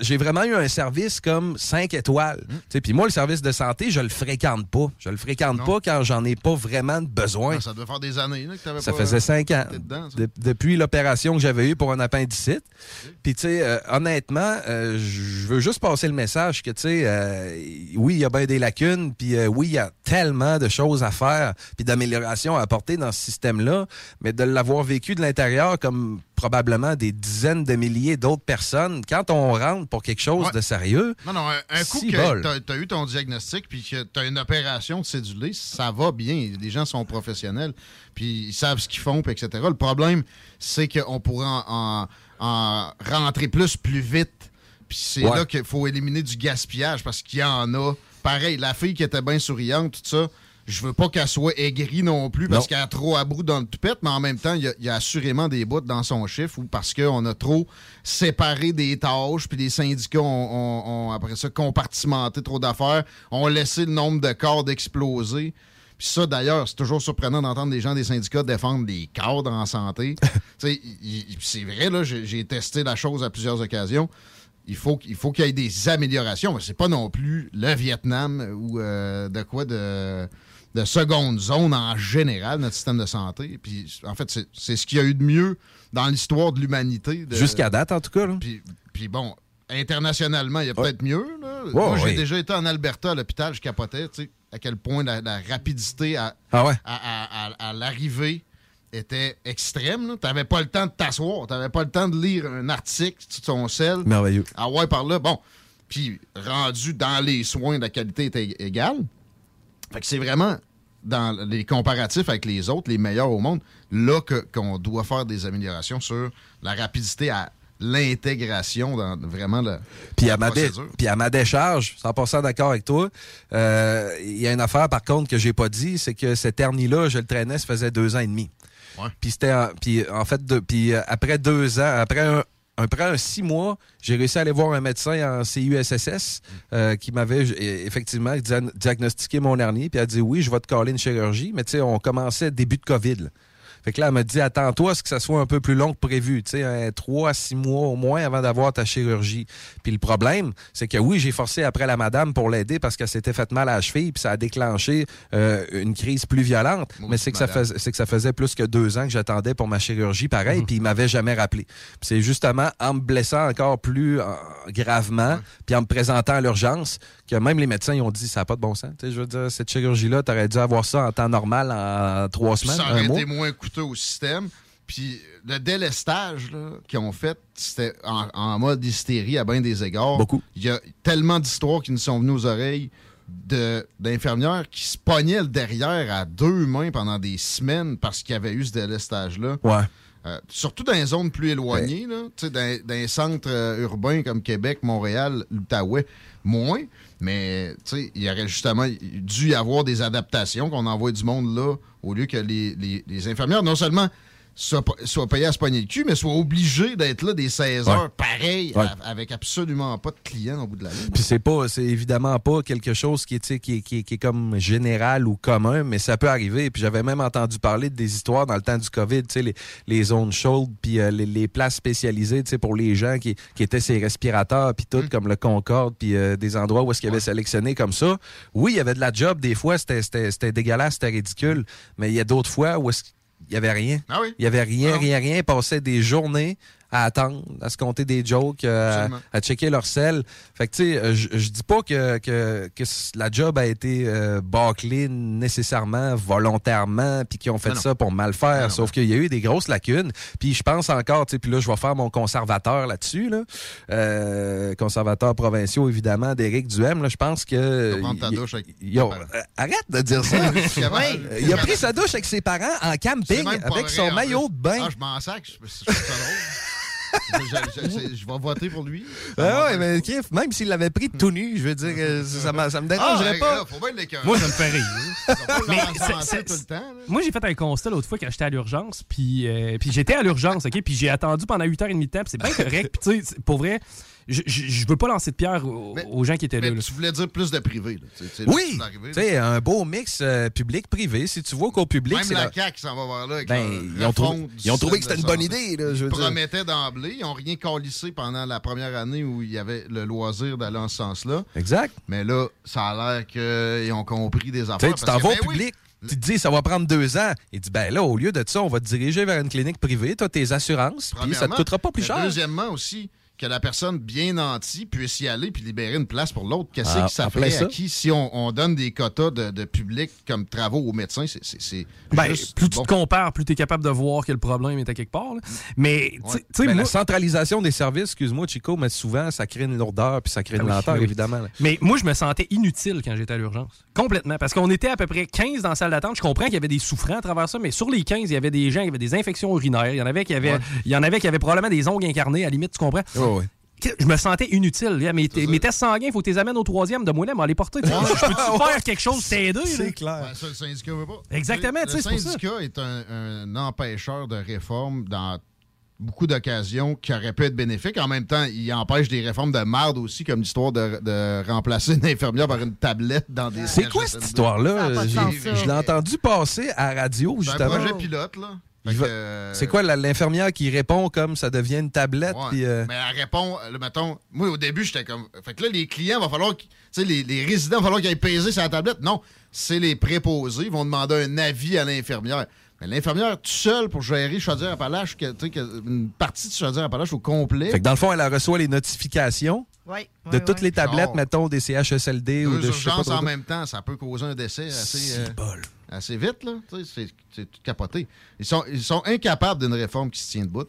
j'ai vraiment eu un service comme 5 étoiles. Tu sais, Puis moi, le service de santé, je le fréquente pas. Je le fréquente pas quand j'en ai pas vraiment de besoin. Ça devait faire des années là, que t'avais Ça pas- faisait cinq ans. dedans. De- depuis l'opération que j'avais eue pour un appendicite. Puis, tu sais, euh, honnêtement, euh, je veux juste passer le message que, tu sais, euh, oui, il y a bien des lacunes, puis oui, il y a tellement de choses à faire, puis d'améliorations à apporter dans ce système-là, mais de l'avoir vécu de l'intérieur comme probablement des dizaines de milliers d'autres personnes, quand on rentre pour quelque chose Ouais. de sérieux, Non, non, un, un coup que t'as- t'as eu ton diagnostic puis que t'as une opération de cédulé, ça va bien. Les gens sont professionnels puis ils savent ce qu'ils font, puis etc. Le problème, c'est qu'on pourrait en, en- en rentrer plus, plus vite. Puis c'est Ouais. là qu'il faut éliminer du gaspillage parce qu'il y en a. Pareil, la fille qui était bien souriante, tout ça, je veux pas qu'elle soit aigrie non plus parce qu'elle a trop à bout dans le toupette, mais en même temps, il y a, il y a assurément des bouts dans son chiffre ou parce qu'on a trop séparé des tâches, puis les syndicats ont, ont- ont, après ça compartimenté trop d'affaires, ont laissé le nombre de cadres exploser. Puis ça, d'ailleurs, c'est toujours surprenant d'entendre des gens des syndicats défendre des cadres en santé. C'est vrai, là, j'ai testé la chose à plusieurs occasions. Il faut, qu'il faut qu'il y ait des améliorations, mais c'est pas non plus le Vietnam ou euh, de quoi de, de seconde zone en général, notre système de santé. Puis, en fait, c'est ce qu'il y a eu de mieux dans l'histoire de l'humanité. Jusqu'à date, en tout cas. là. Puis, puis bon, internationalement, il y a peut-être mieux. là. Moi, j'ai déjà été en Alberta à l'hôpital, je capotais, tu sais, à quel point la, la rapidité à, Ah ouais? à, à- à- à l'arrivée était extrême. Tu n'avais pas le temps de t'asseoir, tu n'avais pas le temps de lire un article sur ton sel. Merveilleux. Ah ouais, par là, bon. Puis rendu dans les soins, la qualité était égale. Fait que c'est vraiment dans les comparatifs avec les autres, les meilleurs au monde, là qu'on doit faire des améliorations sur la rapidité à l'intégration dans vraiment le, Puis la à, ma puis à ma décharge, 100% d'accord avec toi, euh, il y a une affaire par contre que j'ai pas dit, c'est que cet hernie-là, je le traînais, ça faisait deux ans et demi. Puis c'était, en- puis en fait, de- puis euh, après deux ans, après un, après un six mois, j'ai réussi à aller voir un médecin en CUSSS euh, qui m'avait effectivement dia- diagnostiqué mon hernie, puis a dit oui, je vais te coller une chirurgie, mais tu sais, on commençait début de COVID. là. Fait que là, elle m'a dit, attends-toi à ce que ça soit un peu plus long que prévu, tu sais, un trois à six mois au moins avant d'avoir ta chirurgie. Puis le problème, c'est que oui, j'ai forcé après la madame pour l'aider parce qu'elle s'était fait mal à la cheville, puis ça a déclenché euh, une crise plus violente. mais c'est que, ça faisait, c'est que ça faisait plus que deux ans que j'attendais pour ma chirurgie, pareil, puis il m'avait jamais rappelé. C'est justement en me blessant encore plus euh, gravement, puis en me présentant à l'urgence, que même les médecins ils ont dit, ça n'a pas de bon sens. Tu sais, je veux dire, cette chirurgie-là, tu aurais dû avoir ça en temps normal en trois semaines, ça un aurait mois. été moins coûteux au système. Puis le délestage là, qu'ils ont fait, c'était en, en mode hystérie à bien des égards. Beaucoup. Il y a tellement d'histoires qui nous sont venues aux oreilles d'infirmières qui se pognaient le derrière à deux mains pendant des semaines parce qu'il y avait eu ce délestage-là. Ouais. Euh, surtout dans les zones plus éloignées, là, tu sais, dans, dans les centres euh, urbains comme Québec, Montréal, l'Outaouais, moins. Mais tu sais, il y aurait justement dû y avoir des adaptations, qu'on envoie du monde là, au lieu que les, infirmières, non seulement soient payées à se pogner le cul, mais soient obligées d'être là des 16 Ouais. heures, pareil, Ouais. avec absolument pas de clients au bout de la ligne. Puis c'est pas, c'est évidemment pas quelque chose qui est, qui, est- qui est- qui est comme général ou commun, mais ça peut arriver. Puis j'avais même entendu parler de des histoires dans le temps du COVID, tu sais, les, les zones chaudes, puis euh, les, les places spécialisées, tu sais, pour les gens qui, qui étaient ces respirateurs, puis tout, comme le Concorde, puis euh, des endroits où est-ce qu'ils avaient sélectionné comme ça. Oui, il y avait de la job, des fois, c'était- c'était c'était dégueulasse, c'était ridicule, mais il y a d'autres fois où est-ce qu'il y avait rien. Ah oui? Il y avait rien, Ah rien, rien. Ils passaient des journées à attendre, à se compter des jokes, euh, à, checker leur sel. Fait que, tu sais, euh, je dis pas que, que, que la job a été euh, bâclée nécessairement, volontairement, puis qu'ils ont fait non. ça pour mal faire. Non. Sauf qu'il y a eu des grosses lacunes. Puis je pense encore, tu sais, puis là, je vais faire mon conservateur là-dessus, là. Euh, conservateur provinciaux, évidemment, d'Éric Duhem, là. Je pense que... Ta douche avec euh, arrête de dire ça. Oui. Il a pris sa douche avec ses parents en camping avec son maillot de bain. Ah, je m'en sac, je, je. Je, je- je- je vais voter pour lui. Ah ouais, mais Kiff, même s'il l'avait pris tout nu, je veux dire, euh, ça, ça me dérangerait Ah, pas. là, faut bien l'écœurer. Moi, ça me fait rire. Mais tout le temps. Moi, j'ai fait un constat l'autre fois quand j'étais à l'urgence, puis, euh, puis j'étais à l'urgence, OK? Puis j'ai attendu pendant 8h30 de temps, puis c'est bien correct. Puis tu sais, c'est- pour vrai, je, je, je veux pas lancer de pierre aux, aux gens qui étaient là. Mais là. tu voulais dire plus de privé. Là. Oui, tu sais, un beau mix euh, public-privé. Si tu vois qu'au public, Même la CAQ s'en va voir là. Avec Ben, ils ont trouvé- refonte du ils ont trouvé que c'était une bonne idée, là, je Ils promettaient d'emblée. Ils n'ont rien calissé pendant la première année où il y avait le loisir d'aller en ce sens-là. Exact. Mais là, ça a l'air qu'ils ont compris des affaires. tu t'en vas au ben oui, public. Tu te dis, ça va prendre deux ans. Il dit, ben là, au lieu de ça, on va te diriger vers une clinique privée. Tu as tes assurances, puis ça te Premièrement, coûtera pas plus cher. Deuxièmement aussi, que la personne bien nantie puisse y aller puis libérer une place pour l'autre. Qu'est-ce Ah, que ça ferait ça. à qui si on, on donne des quotas de, de public comme travaux aux médecins? C'est, c'est, c'est Ben, juste plus tu te compares, plus tu es capable de voir que le problème est à quelque part. là. Mais, tu sais- tu sais, Ben, moi- La centralisation des services, excuse-moi, Chico, mais souvent, ça crée une lourdeur puis ça crée Ah une oui, lenteur, oui. évidemment. là. Mais moi, je me sentais inutile quand j'étais à l'urgence. Complètement. Parce qu'on était à peu près 15 dans la salle d'attente. Je comprends qu'il y avait des souffrants à travers ça, mais sur les 15, il y avait des gens qui avaient des infections urinaires. Il y en avait qui avaient, Ouais. il y en avait qui avaient probablement des ongles incarnés, à la limite, tu comprends? Ouais, ouais. Je me sentais inutile. là. Mes, mes tests sanguins, il faut que tu les amènes au troisième de moi-même à les porter. Je peux-tu faire quelque chose, t'aider? là? clair. Ben, ça, le syndicat veut pas. Exactement, tu sais, Le c'est ça. syndicat est un, un empêcheur de réforme dans beaucoup d'occasions qui auraient pu être bénéfiques. En même temps, il empêche des réformes de marde aussi, comme l'histoire de, de remplacer une infirmière par une tablette dans des C'est quoi cette histoire-là? Je l'ai entendu passer à la radio, C'est un justement. projet pilote, là. Va- euh, C'est quoi l'infirmière qui répond comme ça devient une tablette? Ouais. euh, Mais elle répond, là, mettons, moi au début, j'étais comme. Fait que là, les clients, va falloir. qu'ils- Tu sais, les, les résidents, va falloir qu'ils aillent peser sur la tablette. Non, c'est les préposés. Ils vont demander un avis à l'infirmière. Mais l'infirmière, tout seul pour gérer Chaudière-Appalaches, que, tu sais, que une partie de Chaudière-Appalaches au complet. Fait que dans le fond, elle reçoit les notifications Oui. de toutes les tablettes, Genre, mettons, des CHSLD ou Deux de urgences en même temps, ça peut causer un décès assez, euh, assez vite. là. C'est tout capoté. Ils sont, ils sont incapables d'une réforme qui se tient debout.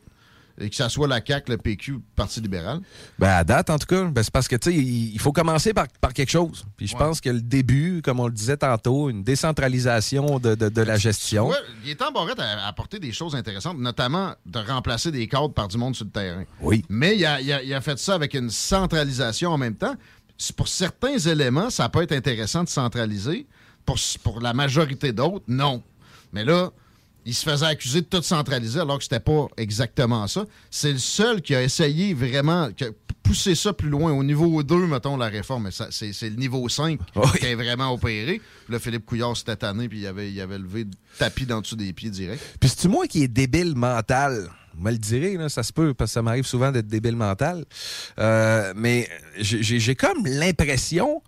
Et que ça soit la CAQ, le PQ, le Parti libéral. Ben, à date, en tout cas, ben, c'est parce que, tu sais, il il faut commencer par, par quelque chose. Puis je Ouais. pense que le début, comme on le disait tantôt, une décentralisation de, de- de la gestion. Ouais, Gaétan Barrette a apporté des choses intéressantes, notamment de remplacer des cadres par du monde sur le terrain. Oui. Mais il a, il a- il a fait ça avec une centralisation en même temps. Pour certains éléments, ça peut être intéressant de centraliser. Pour, pour la majorité d'autres, non. Mais là, il se faisait accuser de tout centraliser alors que c'était pas exactement ça. C'est le seul qui a essayé vraiment, a poussé ça plus loin. Au niveau 2, mettons, la réforme, c'est le niveau 5 qui a vraiment opéré. Là, Philippe Couillard, cette année, puis il avait, il avait levé le tapis dans dessous des pieds direct. Puis c'est-tu moi qui est débile mental? Vous me le là, ça se peut, parce que ça m'arrive souvent d'être débile mental. Euh, mais j'ai comme l'impression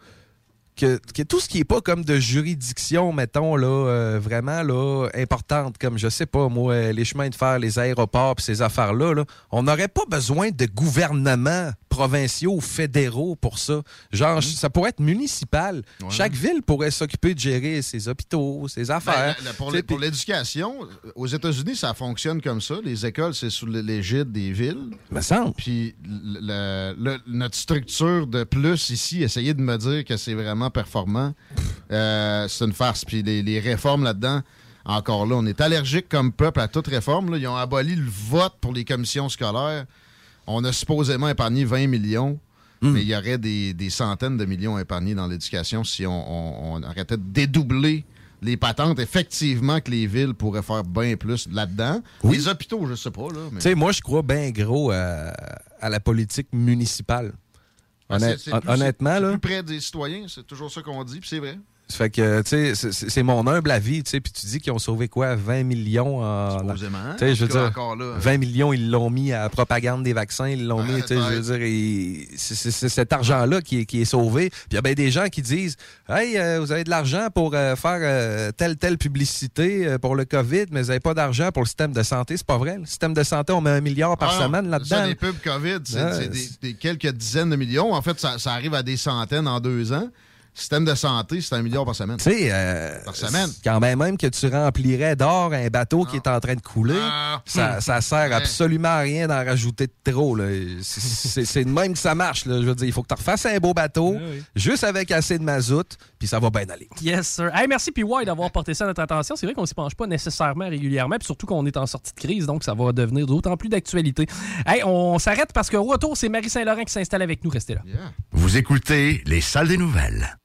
que, que tout ce qui est pas comme de juridiction, mettons, là, euh, vraiment là, importante, comme je sais pas, moi, euh, les chemins de fer, les aéroports, ces affaires-là, là, on n'aurait pas besoin de gouvernements provinciaux ou fédéraux pour ça. Genre, ça pourrait être municipal. Chaque ville pourrait s'occuper de gérer ses hôpitaux, ses affaires. Ben, la- la- pour l'éducation, aux États-Unis, ça fonctionne comme ça. Les écoles, c'est sous l'égide des villes. Me semble. Puis notre structure de plus ici, essayer de me dire que c'est vraiment performant, euh, c'est une farce. Puis les, les réformes là-dedans, encore là, on est allergique comme peuple à toute réforme. là. Ils ont aboli le vote pour les commissions scolaires. On a supposément épargné 20 millions. Hmm. Mais il y aurait des, des centaines de millions épargnés dans l'éducation si on, on- on arrêtait de dédoubler les patentes. Effectivement que les villes pourraient faire bien plus là-dedans. Les hôpitaux, je sais pas. Là, mais- Tu sais, moi, je crois bien gros à, à la politique municipale. Ah, Honnête- c'est- plus- honnêtement, là. plus près des citoyens, c'est toujours ça qu'on dit, puis c'est vrai. Ça fait que, tu sais, c'est- mon humble avis, tu sais, puis tu dis qu'ils ont sauvé quoi, 20 millions en... Supposément, Tu sais, je en veux tout cas, dire, encore là. 20 millions, ils l'ont mis à la propagande des vaccins, ils l'ont mis, tu sais, je veux dire, c'est cet argent-là qui est, qui est sauvé. Puis il y a bien des gens qui disent, « Hey, euh, vous avez de l'argent pour euh, faire euh, telle, telle publicité pour le COVID, mais vous n'avez pas d'argent pour le système de santé. » C'est pas vrai. Le système de santé, on met un milliard par Ah semaine là-dedans. les pubs COVID, c'est Ouais, c'est des, des quelques dizaines de millions. En fait, ça, ça arrive à des centaines en deux ans. Système de santé, c'est un milliard par semaine. Tu sais, euh, Par semaine. quand même, même que tu remplirais d'or un bateau qui est en train de couler, Ah. ça, ça sert Ouais. absolument à rien d'en rajouter de trop. C'est- de même que ça marche. là. Je veux dire, il faut que tu refasses un beau bateau, juste avec assez de mazout, puis ça va bien aller. Yes, sir. Hey, merci PY d'avoir porté ça à notre attention. C'est vrai qu'on s'y penche pas nécessairement régulièrement, puis surtout qu'on est en sortie de crise, donc ça va devenir d'autant plus d'actualité. Hey, on s'arrête parce que au retour, c'est Marie Saint-Laurent qui s'installe avec nous. Restez là. Vous écoutez les salles des nouvelles.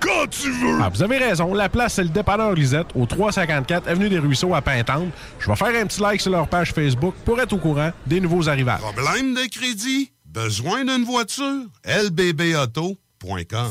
quand tu veux! Ah, vous avez raison. La place, c'est le dépanneur Lisette, au 354 Avenue des Ruisseaux à Pintante. Je vais faire un petit like sur leur page Facebook pour être au courant des nouveaux arrivages. Problème de crédit? Besoin d'une voiture? lbbauto.com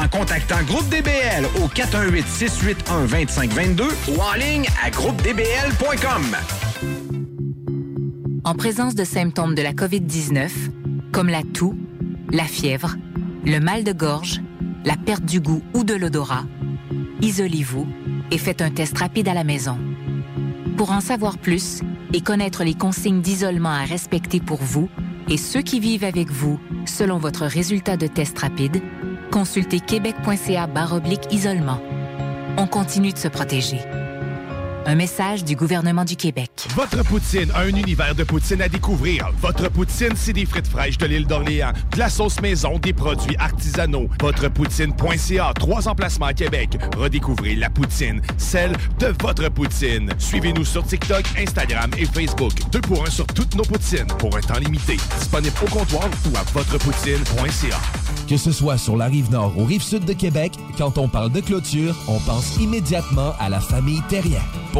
en contactant Groupe DBL au 418-681-2522 ou en ligne à groupedbl.com. En présence de symptômes de la COVID-19, comme la toux, la fièvre, le mal de gorge, la perte du goût ou de l'odorat, isolez-vous et faites un test rapide à la maison. Pour en savoir plus et connaître les consignes d'isolement à respecter pour vous et ceux qui vivent avec vous selon votre résultat de test rapide, consultez québec.ca isolement. On continue de se protéger. Un message du gouvernement du Québec. Votre poutine, un univers de poutine à découvrir. Votre poutine, c'est des frites fraîches de l'île d'Orléans, de la sauce maison, des produits artisanaux. Votrepoutine.ca, trois emplacements à Québec. Redécouvrez la poutine, celle de votre poutine. Suivez-nous sur TikTok, Instagram et Facebook. Deux pour un sur toutes nos poutines, pour un temps limité. Disponible au comptoir ou à votrepoutine.ca. Que ce soit sur la rive nord ou rive sud de Québec, quand on parle de clôture, on pense immédiatement à la famille Terrien. Pour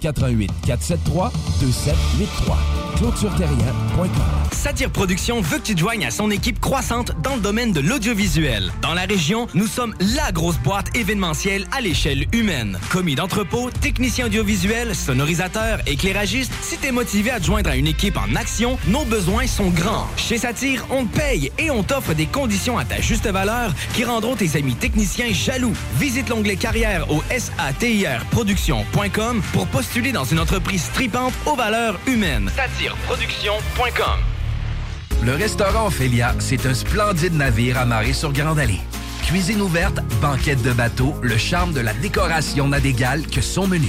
88 473 2783. ClôtureTerrien.com. Satire Productions veut que tu te joignes à son équipe croissante dans le domaine de l'audiovisuel. Dans la région, nous sommes la grosse boîte événementielle à l'échelle humaine. Commis d'entrepôt, technicien audiovisuel, sonorisateur, éclairagiste, si t'es motivé à te joindre à une équipe en action, nos besoins sont grands. Chez Satire, on te paye et on t'offre des conditions à ta juste valeur qui rendront tes amis techniciens jaloux. Visite l'onglet carrière au satirproduction.com pour postuler dans une entreprise stripante aux valeurs humaines. Satireproduction.com Le restaurant Ophélia, c'est un splendide navire amarré sur Grande Allée. Cuisine ouverte, banquette de bateau, le charme de la décoration n'a d'égal que son menu.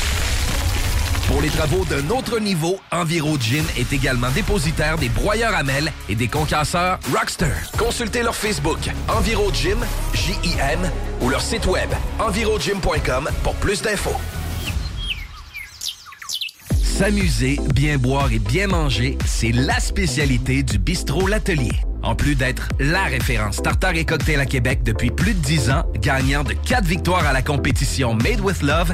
Pour les travaux d'un autre niveau, Enviro Gym est également dépositaire des broyeurs à mêles et des concasseurs Rockster. Consultez leur Facebook Enviro Gym, J-I-M, ou leur site web envirogym.com pour plus d'infos. S'amuser, bien boire et bien manger, c'est la spécialité du bistrot L'Atelier. En plus d'être la référence tartare et cocktail à Québec depuis plus de 10 ans, gagnant de 4 victoires à la compétition Made with Love,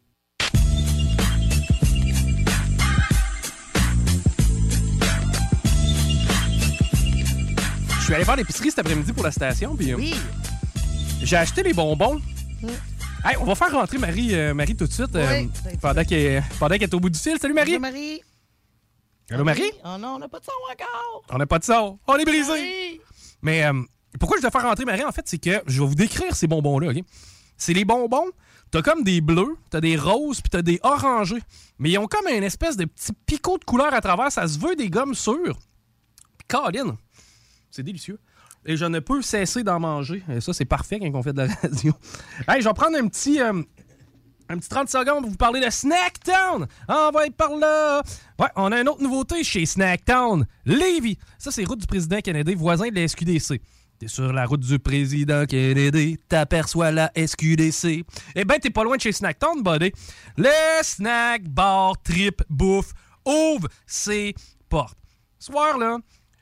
Suis allé faire l'épicerie cet après-midi pour la station, puis... euh, J'ai acheté les bonbons. Hey, on va faire rentrer Marie, euh, Marie tout de suite, euh, Oui. pendant qu'elle est au bout du fil. Salut Marie! Bonjour, Marie. Allô, Marie? Oh non, on n'a pas de son encore. On n'a pas de son. On est brisé. Mais euh, pourquoi je dois faire rentrer Marie, en fait, c'est que je vais vous décrire ces bonbons-là, OK? C'est les bonbons, t'as comme des bleus, t'as des roses, puis t'as des orangés. Mais ils ont comme une espèce de petit picot de couleur à travers. Ça se veut des gommes sûres. Puis, Colin, c'est délicieux. Et je ne peux cesser d'en manger. Et ça, c'est parfait quand on fait de la radio. Hey, je vais prendre un petit... euh, un petit 30 secondes pour vous parler de Snacktown. On va y par là. Ouais, on a une autre nouveauté chez Snacktown. Lévis. Ça, c'est route du président Kennedy, voisin de la SQDC. T'es sur la route du président Kennedy, t'aperçois la SQDC. Eh ben, t'es pas loin de chez Snacktown, buddy. Le snack bar trip bouffe ouvre ses portes. Ce soir, là,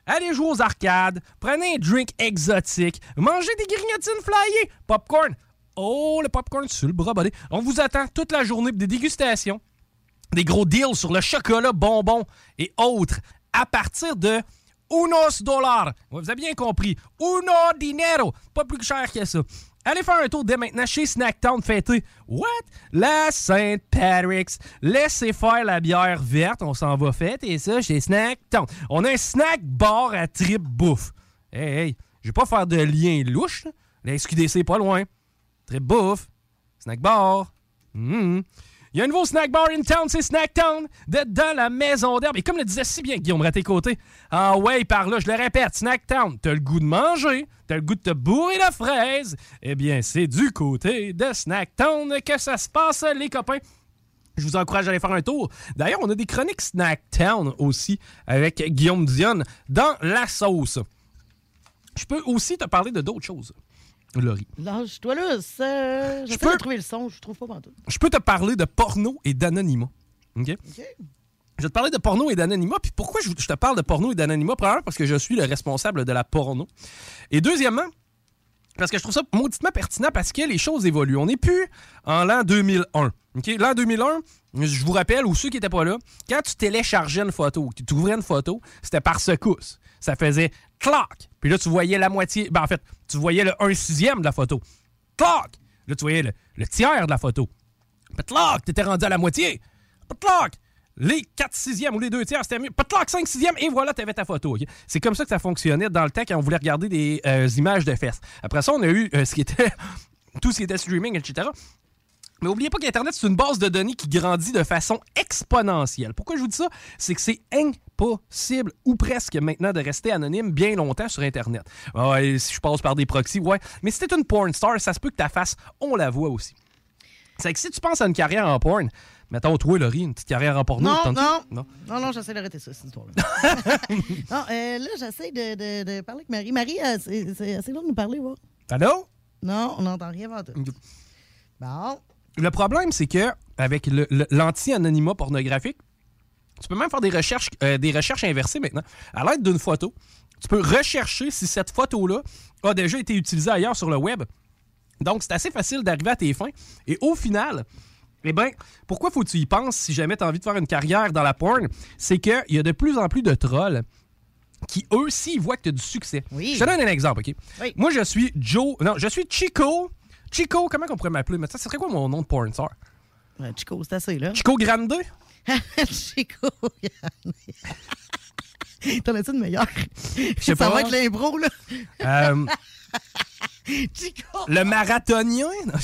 allez jouer aux arcades, prenez un drink exotique, mangez des grignotines flyées, popcorn. Oh, le popcorn sur le bras. On vous attend toute la journée pour des dégustations, des gros deals sur le chocolat, bonbons et autres à partir de unos dollars. Vous avez bien compris. Uno dinero. Pas plus cher que ça. Allez faire un tour dès maintenant chez Snacktown fêter. What? La Saint Patrick's. Laissez faire la bière verte. On s'en va fêter ça chez Snacktown. On a un snack bar à trip bouffe. Hey, hey, je vais pas faire de lien louche. La SQDC pas loin. Trip bouffe. Snack bar. Mhm. Il y a un nouveau snack bar in town, c'est Snacktown, dans la maison d'herbe. Et comme le disait si bien Guillaume Raté-Côté, ah ouais, par là, je le répète, Snacktown, t'as le goût de manger, t'as le goût de te bourrer la fraise. Eh bien, c'est du côté de Snacktown que ça se passe, les copains. Je vous encourage à aller faire un tour. D'ailleurs, on a des chroniques Snacktown aussi avec Guillaume Dionne dans la sauce. Je peux aussi te parler de d'autres choses, Laurie. Lâche-toi là, ça. J'essaie peux- de trouver le son, je trouve pas pantoute. Je peux te parler de porno et d'anonymat. OK? Je vais te parler de porno et d'anonymat. Puis pourquoi je, te parle de porno et d'anonymat? Premièrement, parce que je suis le responsable de la porno. Et deuxièmement, parce que je trouve ça mauditement pertinent parce que les choses évoluent. On n'est plus en l'an 2001. OK? L'an 2001, je vous rappelle, ou ceux qui n'étaient pas là, quand tu téléchargeais une photo, tu ouvrais une photo, c'était par secousse. Ça faisait clac. Puis là, tu voyais la moitié. Ben, en fait, tu voyais le 1 sixième de la photo. Clac. Là, tu voyais le, le tiers de la photo. Patlac, t'étais rendu à la moitié. Patlac, les 4 sixièmes ou les 2 tiers, c'était mieux. Patlac, 5 sixièmes, et voilà, t'avais ta photo. ok? C'est comme ça que ça fonctionnait dans le temps quand on voulait regarder des euh, images de fesses. Après ça, on a eu euh, ce qui était tout ce qui était streaming, etc. Mais n'oubliez pas qu'Internet, c'est une base de données qui grandit de façon exponentielle. Pourquoi je vous dis ça? C'est que c'est impossible, ou presque maintenant, de rester anonyme bien longtemps sur Internet. Ah Ouais, si je passe par des proxys, ouais. Mais si t'es une porn star, ça se peut que ta face, on la voit aussi. C'est que si tu penses à une carrière en porn, mettons toi, Laurie, une petite carrière en porno, Non, non, non? non, non, j'essaie d'arrêter ça, cette histoire-là. non, euh, là, j'essaie de, de- de parler avec Marie. Marie, euh, c'est assez long de nous parler, va. Allô? Non, on n'entend rien avant tout. Bon. Le problème, c'est que avec l'anti-anonymat pornographique, tu peux même faire des recherches, euh, des recherches inversées maintenant. À l'aide d'une photo, tu peux rechercher si cette photo-là a déjà été utilisée ailleurs sur le web. Donc, c'est assez facile d'arriver à tes fins. Et au final, eh bien, pourquoi faut que tu y penses si jamais tu as envie de faire une carrière dans la porn? C'est qu'il y a de plus en plus de trolls qui, eux, s'ils voient que tu as du succès. Je te donne un exemple, OK? Moi, je suis Joe. Non, je suis Chico. Chico, comment on pourrait m'appeler? Mais ça serait quoi mon nom de porn star? Ouais, Chico, c'est assez, là. Chico Grande? Chico Grande. T'en as-tu une meilleure? sais Ça pas. va être l'impro, là. Euh, Chico! le marathonien?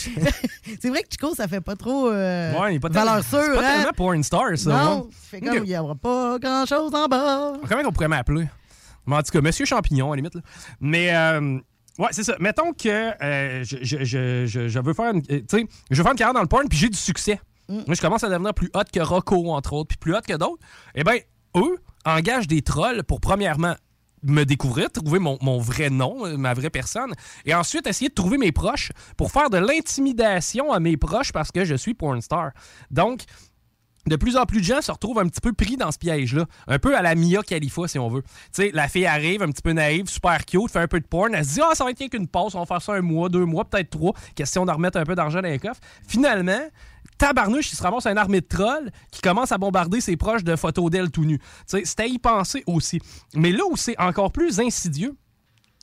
C'est vrai que Chico, ça fait pas trop euh, Ouais, il est pas valeur sûre, c'est pas hein? tellement porn star, ça. Non, c'est comme il n'y aura pas grand-chose en bas. Comment on pourrait m'appeler? Mais en tout cas, Monsieur Champignon, à la limite. là. Mais, euh, ouais, c'est ça. Mettons que euh, je, je- je- je- veux faire une, euh, tu sais, je veux faire une carrière dans le porn, puis j'ai du succès. Mm. Moi, je commence à devenir plus hot que Rocco, entre autres, puis plus hot que d'autres. Eh bien, eux engagent des trolls pour, premièrement, me découvrir, trouver mon, vrai nom, euh, ma vraie personne, et ensuite essayer de trouver mes proches pour faire de l'intimidation à mes proches parce que je suis porn star. Donc, de plus en plus de gens se retrouvent un petit peu pris dans ce piège-là. Un peu à la Mia Khalifa, si on veut. Tu sais, la fille arrive, un petit peu naïve, super cute, fait un peu de porn. Elle se dit, ah, ça va être qu'une pause, on va faire ça un mois, deux mois, peut-être trois. Question de remettre un peu d'argent dans les coffres. Finalement, tabarnouche, il se ramasse une armée de trolls qui commence à bombarder ses proches de photos d'elle tout nu. C'était à y penser aussi. Mais là où c'est encore plus insidieux,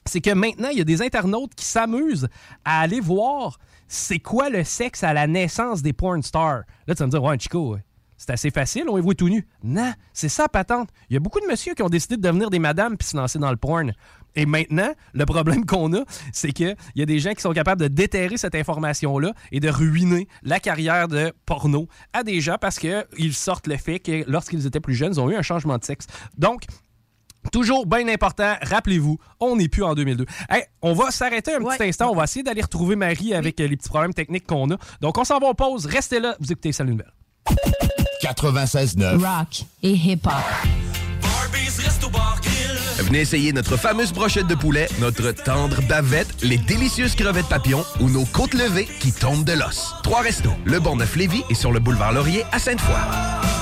c'est que maintenant, il y a des internautes qui s'amusent à aller voir c'est quoi le sexe à la naissance des porn stars. Là, tu vas me dire, ouais, Chico, c'est assez facile, on les voit tout nus. Non, c'est ça, patente. Il y a beaucoup de messieurs qui ont décidé de devenir des madames puis se lancer dans le porn. Et maintenant, le problème qu'on a, c'est qu'il y a des gens qui sont capables de déterrer cette information-là et de ruiner la carrière de porno à des gens parce qu'ils sortent le fait que lorsqu'ils étaient plus jeunes, ils ont eu un changement de sexe. Donc, Toujours bien important, rappelez-vous, on n'est plus en 2002. Hey, on va s'arrêter un petit instant, on va essayer d'aller retrouver Marie avec euh, les petits problèmes techniques qu'on a. Donc on s'en va en pause, restez là, vous écoutez Salut Nouvelle. 96.9. Rock et hip-hop. Venez essayer notre fameuse brochette de poulet, notre tendre bavette, les délicieuses crevettes papillons ou nos côtes levées qui tombent de l'os. Trois restos, le Neuf lévis et sur le boulevard Laurier à Sainte-Foy.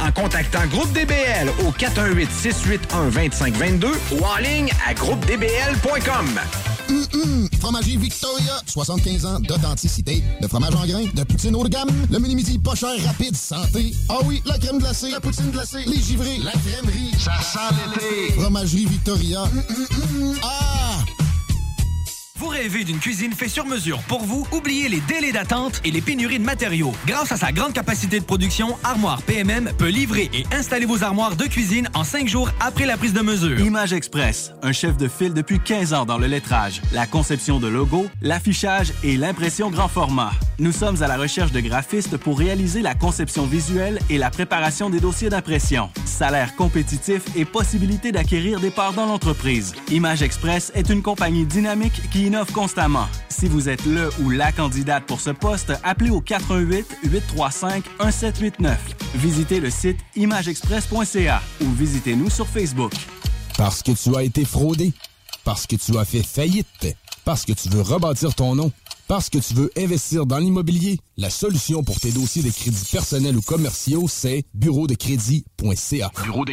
en contactant Groupe DBL au 418-681-2522 ou en ligne à groupedbl.com. Hum, hum, Fromagerie Victoria, 75 ans d'authenticité. De fromage en grains, de poutine haut de gamme, le mini-midi pas cher, rapide, santé. Ah oui, la crème glacée, la poutine glacée, les givrés, la crèmerie. Ça sent l'été. Fromagerie Victoria. Hum. Ah! Vous rêvez d'une cuisine faite sur mesure pour vous? Oubliez les délais d'attente et les pénuries de matériaux. Grâce à sa grande capacité de production, Armoire PMM peut livrer et installer vos armoires de cuisine en cinq jours après la prise de mesure. Image Express, un chef de file depuis 15 ans dans le lettrage, la conception de logos, l'affichage et l'impression grand format. Nous sommes à la recherche de graphistes pour réaliser la conception visuelle et la préparation des dossiers d'impression. Salaire compétitif et possibilité d'acquérir des parts dans l'entreprise. Image Express est une compagnie dynamique qui innove constamment. Si vous êtes le ou la candidate pour ce poste, appelez au 88 835 1789. Visitez le site imageexpress.ca ou visitez-nous sur Facebook. Parce que tu as été fraudé. Parce que tu as fait faillite. Parce que tu veux rebâtir ton nom. Parce que tu veux investir dans l'immobilier. La solution pour tes dossiers de crédits personnels ou commerciaux, c'est bureau de crédit.ca. Bureau de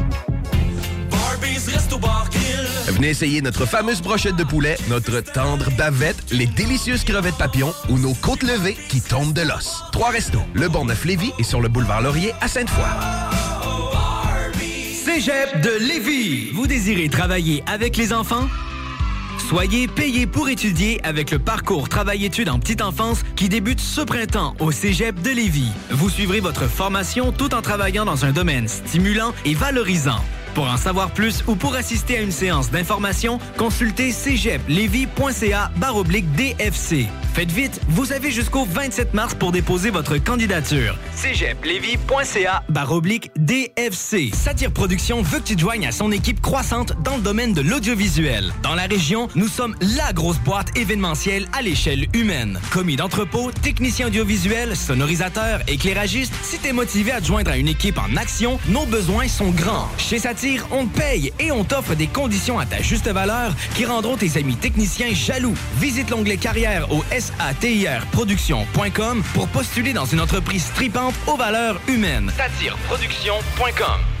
Venez essayer notre fameuse brochette de poulet, notre tendre bavette, les délicieuses crevettes papillons ou nos côtes levées qui tombent de l'os. Trois restos, le Neuf lévis et sur le boulevard Laurier à Sainte-Foy. Cégep de Lévis. Vous désirez travailler avec les enfants? Soyez payé pour étudier avec le parcours Travail-études en petite enfance qui débute ce printemps au Cégep de Lévis. Vous suivrez votre formation tout en travaillant dans un domaine stimulant et valorisant. Pour en savoir plus ou pour assister à une séance d'information, consultez cégeplevy.ca baroblique DFC. Faites vite, vous avez jusqu'au 27 mars pour déposer votre candidature. cégeplevy.ca baroblique DFC. Satire Productions veut que tu te joignes à son équipe croissante dans le domaine de l'audiovisuel. Dans la région, nous sommes la grosse boîte événementielle à l'échelle humaine. Commis d'entrepôt, technicien audiovisuel, sonorisateur, éclairagiste, si t'es motivé à joindre à une équipe en action, nos besoins sont grands. Chez on te paye et on t'offre des conditions à ta juste valeur qui rendront tes amis techniciens jaloux. Visite l'onglet carrière au satirproduction.com pour postuler dans une entreprise stripante aux valeurs humaines. Satireproduction.com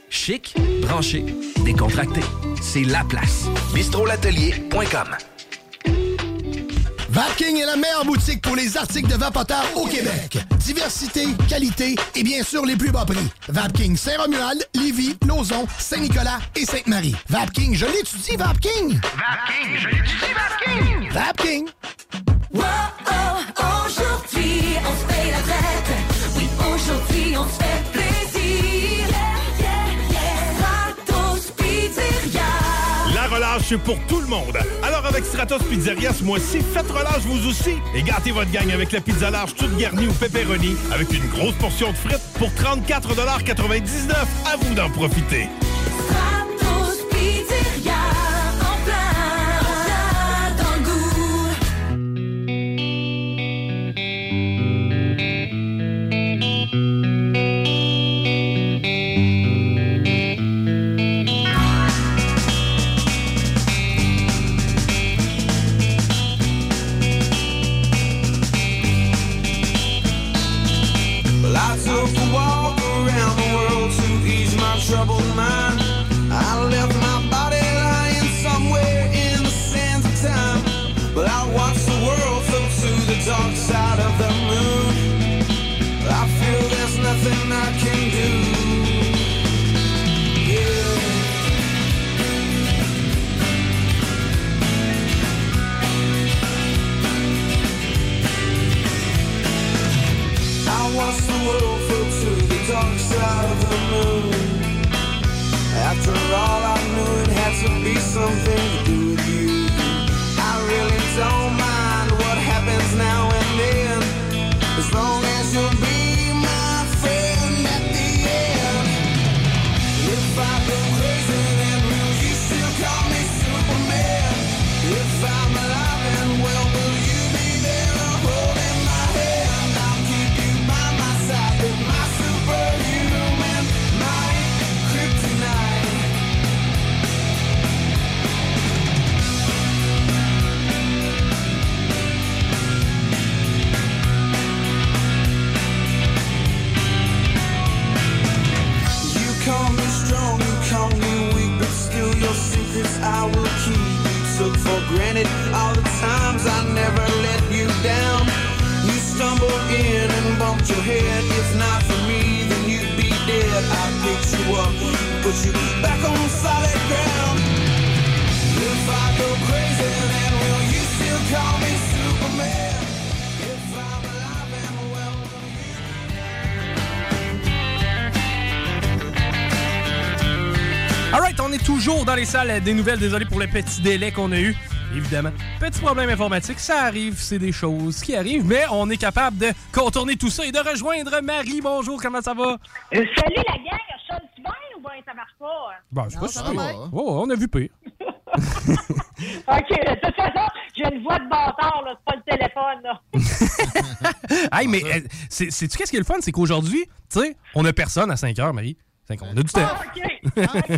Chic, branché, décontracté. C'est la place. bistrolatelier.com. Vapking est la meilleure boutique pour les articles de vapoteurs au Québec. Diversité, qualité et bien sûr les plus bas prix. Vapking Saint-Romuald, Lévis, Lauson, Saint-Nicolas et Sainte-Marie. Vapking, je l'étudie, Vapking! Vapking, je l'étudie, Vapking! Vapking! Pour tout le monde. Alors avec Stratos Pizzeria ce mois-ci, faites relâche vous aussi et gâtez votre gang avec la pizza large toute garnie ou pepperoni avec une grosse portion de frites pour 34,99 À vous d'en profiter. Something granted all the times I never let you down. You stumbled in and bumped your head. If not for me, then you'd be dead. I picked you up, put you back on solid ground. If I go crazy, then will you still call me Superman? Alright, on est toujours dans les salles des nouvelles. Désolé pour le petit délai qu'on a eu. Évidemment, petit problème informatique, ça arrive, c'est des choses qui arrivent, mais on est capable de contourner tout ça et de rejoindre Marie. Bonjour, comment ça va? Euh, salut la gang, je chante bien ou bien ça marche pas? Bon, je sais pas si ça. Oh, on a vu pire. OK, de toute façon, j'ai une voix de bâtard, là, c'est pas le téléphone, là. hey, mais euh, c'est- sais-tu qu'est-ce qui est le fun? C'est qu'aujourd'hui, tu sais, on a personne à 5 heures, Marie. Fait qu'on a du temps. Ah, OK. OK.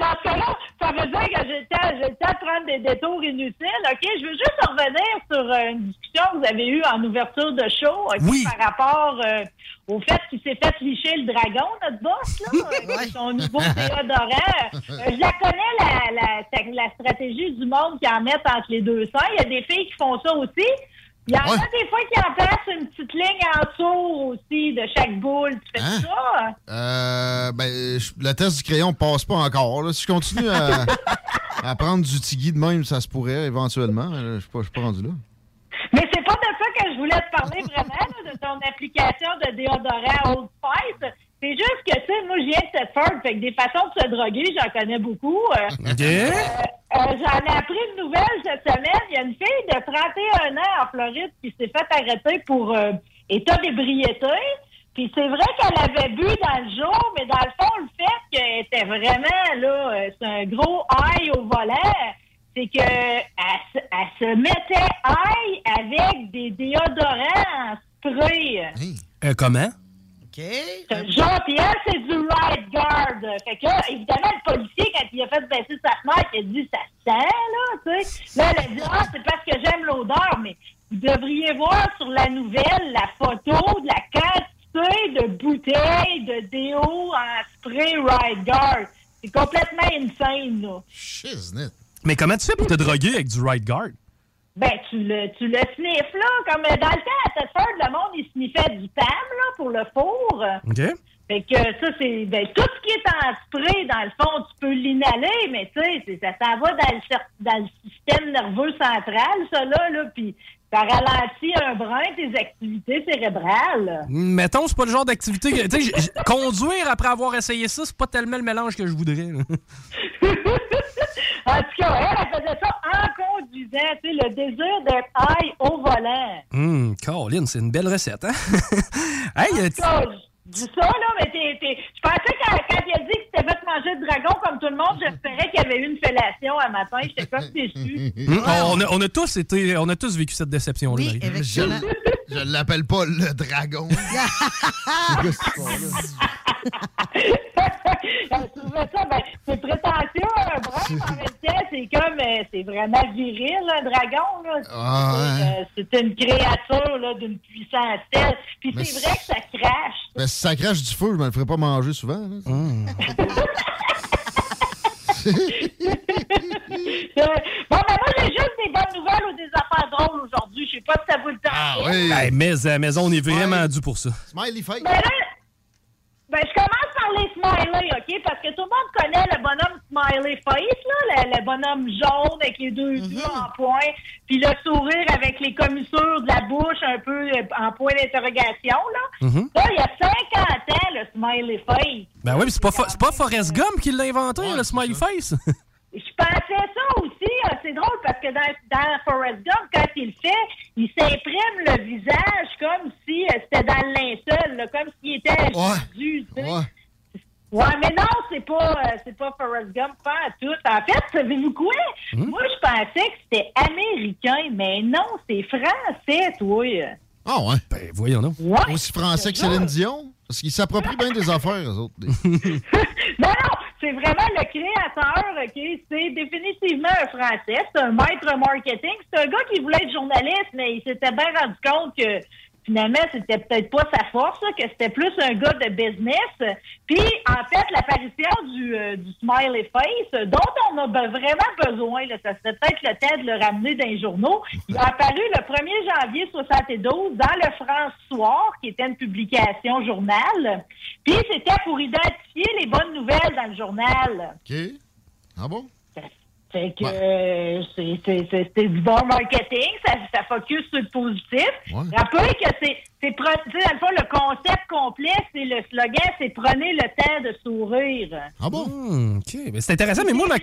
Dans ce cas-là, ça veut dire que j'ai le temps, j'ai le temps de prendre des détours inutiles. OK, je veux juste revenir sur euh, une discussion que vous avez eue en ouverture de show Oui. par rapport euh, au fait qu'il s'est fait licher le dragon, notre boss, là, son nouveau déodorant. Euh, je la connais, la, la, la stratégie du monde qui en met entre les deux seins. Il y a des filles qui font ça aussi. Il y en a des fois qui en placent une petite ligne en dessous aussi de chaque boule. Tu fais Hein? ça? Euh, ben, je- le test du crayon passe pas encore. là. Si je continue à, à prendre du tigui de même, ça se pourrait éventuellement. Je suis pas, je suis pas rendu là. Mais c'est pas de ça que je voulais te parler vraiment, là, de ton application de déodorant Old Spice. C'est juste que, tu sais, moi, je viens de Thetford, fait que des façons de se droguer, j'en connais beaucoup. Euh, OK. euh, euh, j'en ai appris une nouvelle cette semaine. Il y a une fille de 31 ans en Floride qui s'est fait arrêter pour euh, état d'ébriété. Puis c'est vrai qu'elle avait bu dans le jour, mais dans le fond, le fait qu'elle était vraiment, là, c'est un gros ail au volant, c'est que elle, se- elle se mettait ail avec des déodorants en spray. Euh, comment? Genre, puis elle, c'est du right guard. Fait que là, évidemment, le policier, quand il a fait baisser sa fenêtre, il a dit ça sent, là, tu sais. Là, elle a dit, ah, c'est parce que j'aime l'odeur, mais vous devriez voir sur la nouvelle la photo de la quantité de bouteilles de déo en spray right guard. C'est complètement insane, là. Shiznit. Mais comment tu fais pour te droguer avec du right guard? Ben, tu le, tu le sniffes, là. Comme euh, dans le temps, à Thetford, le monde, il sniffait du PAM, là, pour le four. OK? Fait que ça, c'est. Ben, tout ce qui est en spray, dans le fond, tu peux l'inhaler, mais tu sais, ça s'en va dans le, dans le système nerveux central, ça, là, là. Puis ça ralentit un brin tes activités cérébrales. Mettons, c'est pas le genre d'activité que. Tu sais, conduire après avoir essayé ça, c'est pas tellement le mélange que je voudrais. En tout cas, elle, elle faisait ça en conduisant, tu sais, le désir d'être high au volant. Hum, Caroline, c'est une belle recette, hein? hey, euh, tu- Ça, je dis ça, là, mais t'es, t'es- je pensais quand, quand il a dit que c'était fait manger le dragon comme tout le monde, j'espérais qu'il y avait eu une fellation un matin. J'étais comme déçue. Hum, on, a, on a tous été, on a tous vécu cette déception-là. Je, je l'appelle pas le dragon. Je trouvais ça, ben, c'est prétentieux, un mais en même temps, c'est comme, euh, c'est vraiment viril, un dragon, là. Ah, ouais. Euh, c'est une créature, là, d'une puissance telle. Puis Mais c'est vrai que ça crache. Ben, si ça crache du feu, je me le ferais pas manger souvent. là. Euh, bon, ben, moi, j'ai bonnes nouvelles ou des affaires drôles aujourd'hui? Je sais pas si ça vaut le temps. Ah Hey, mais à la maison, on est vraiment dû pour ça. Smiley face. Ben là, ben, je commence par les smileys, OK? Parce que tout le monde connaît le bonhomme smiley face, là, le, le bonhomme jaune avec les deux yeux en point, puis le sourire avec les commissures de la bouche un peu euh, en point d'interrogation, là. Mhm. Là, il y a 50 ans, le smiley face. Ben oui, mais c'est pas, pas Forrest Gump qui l'a inventé, le smiley face. Je pensais ça aussi. euh, C'est drôle parce que dans, dans Forrest Gump, quand il le fait, il s'imprime le visage comme si euh, c'était dans le linceul, là, comme s'il était tu sais. Ouais, mais non, c'est pas, euh, c'est pas Forrest Gump, pas à tout. En fait, savez-vous quoi? Moi, je pensais que c'était américain, mais non, c'est français, toi. Ah ouais? Ben voyons donc. Ouais. Aussi français que Céline Dion? Parce qu'ils s'approprient bien des affaires, eux autres. Non, non, c'est vraiment le créateur, OK? C'est définitivement un Français. C'est un maître marketing. C'est un gars qui voulait être journaliste, mais il s'était bien rendu compte que finalement, c'était peut-être pas sa force, que c'était plus un gars de business. Puis, en fait, l'apparition du, euh, smiley face, euh, dont on a vraiment besoin, ça serait peut-être le temps de le ramener dans les journaux. Il a apparu le 1er janvier 72 dans le France-Soir, qui était une publication journal. Puis, c'était pour identifier les bonnes nouvelles dans le journal. OK. Ah bon? Fait que euh, c'est- c'est c'est- c'est du bon marketing, ça, ça focus sur le positif. Ouais. Rappelez que c'est, c'est pre- tu sais, dans le fond, le concept complet, c'est le slogan, c'est prenez le temps de sourire. Ah bon? Hum, OK. Ben, c'est intéressant, mais moi, ma,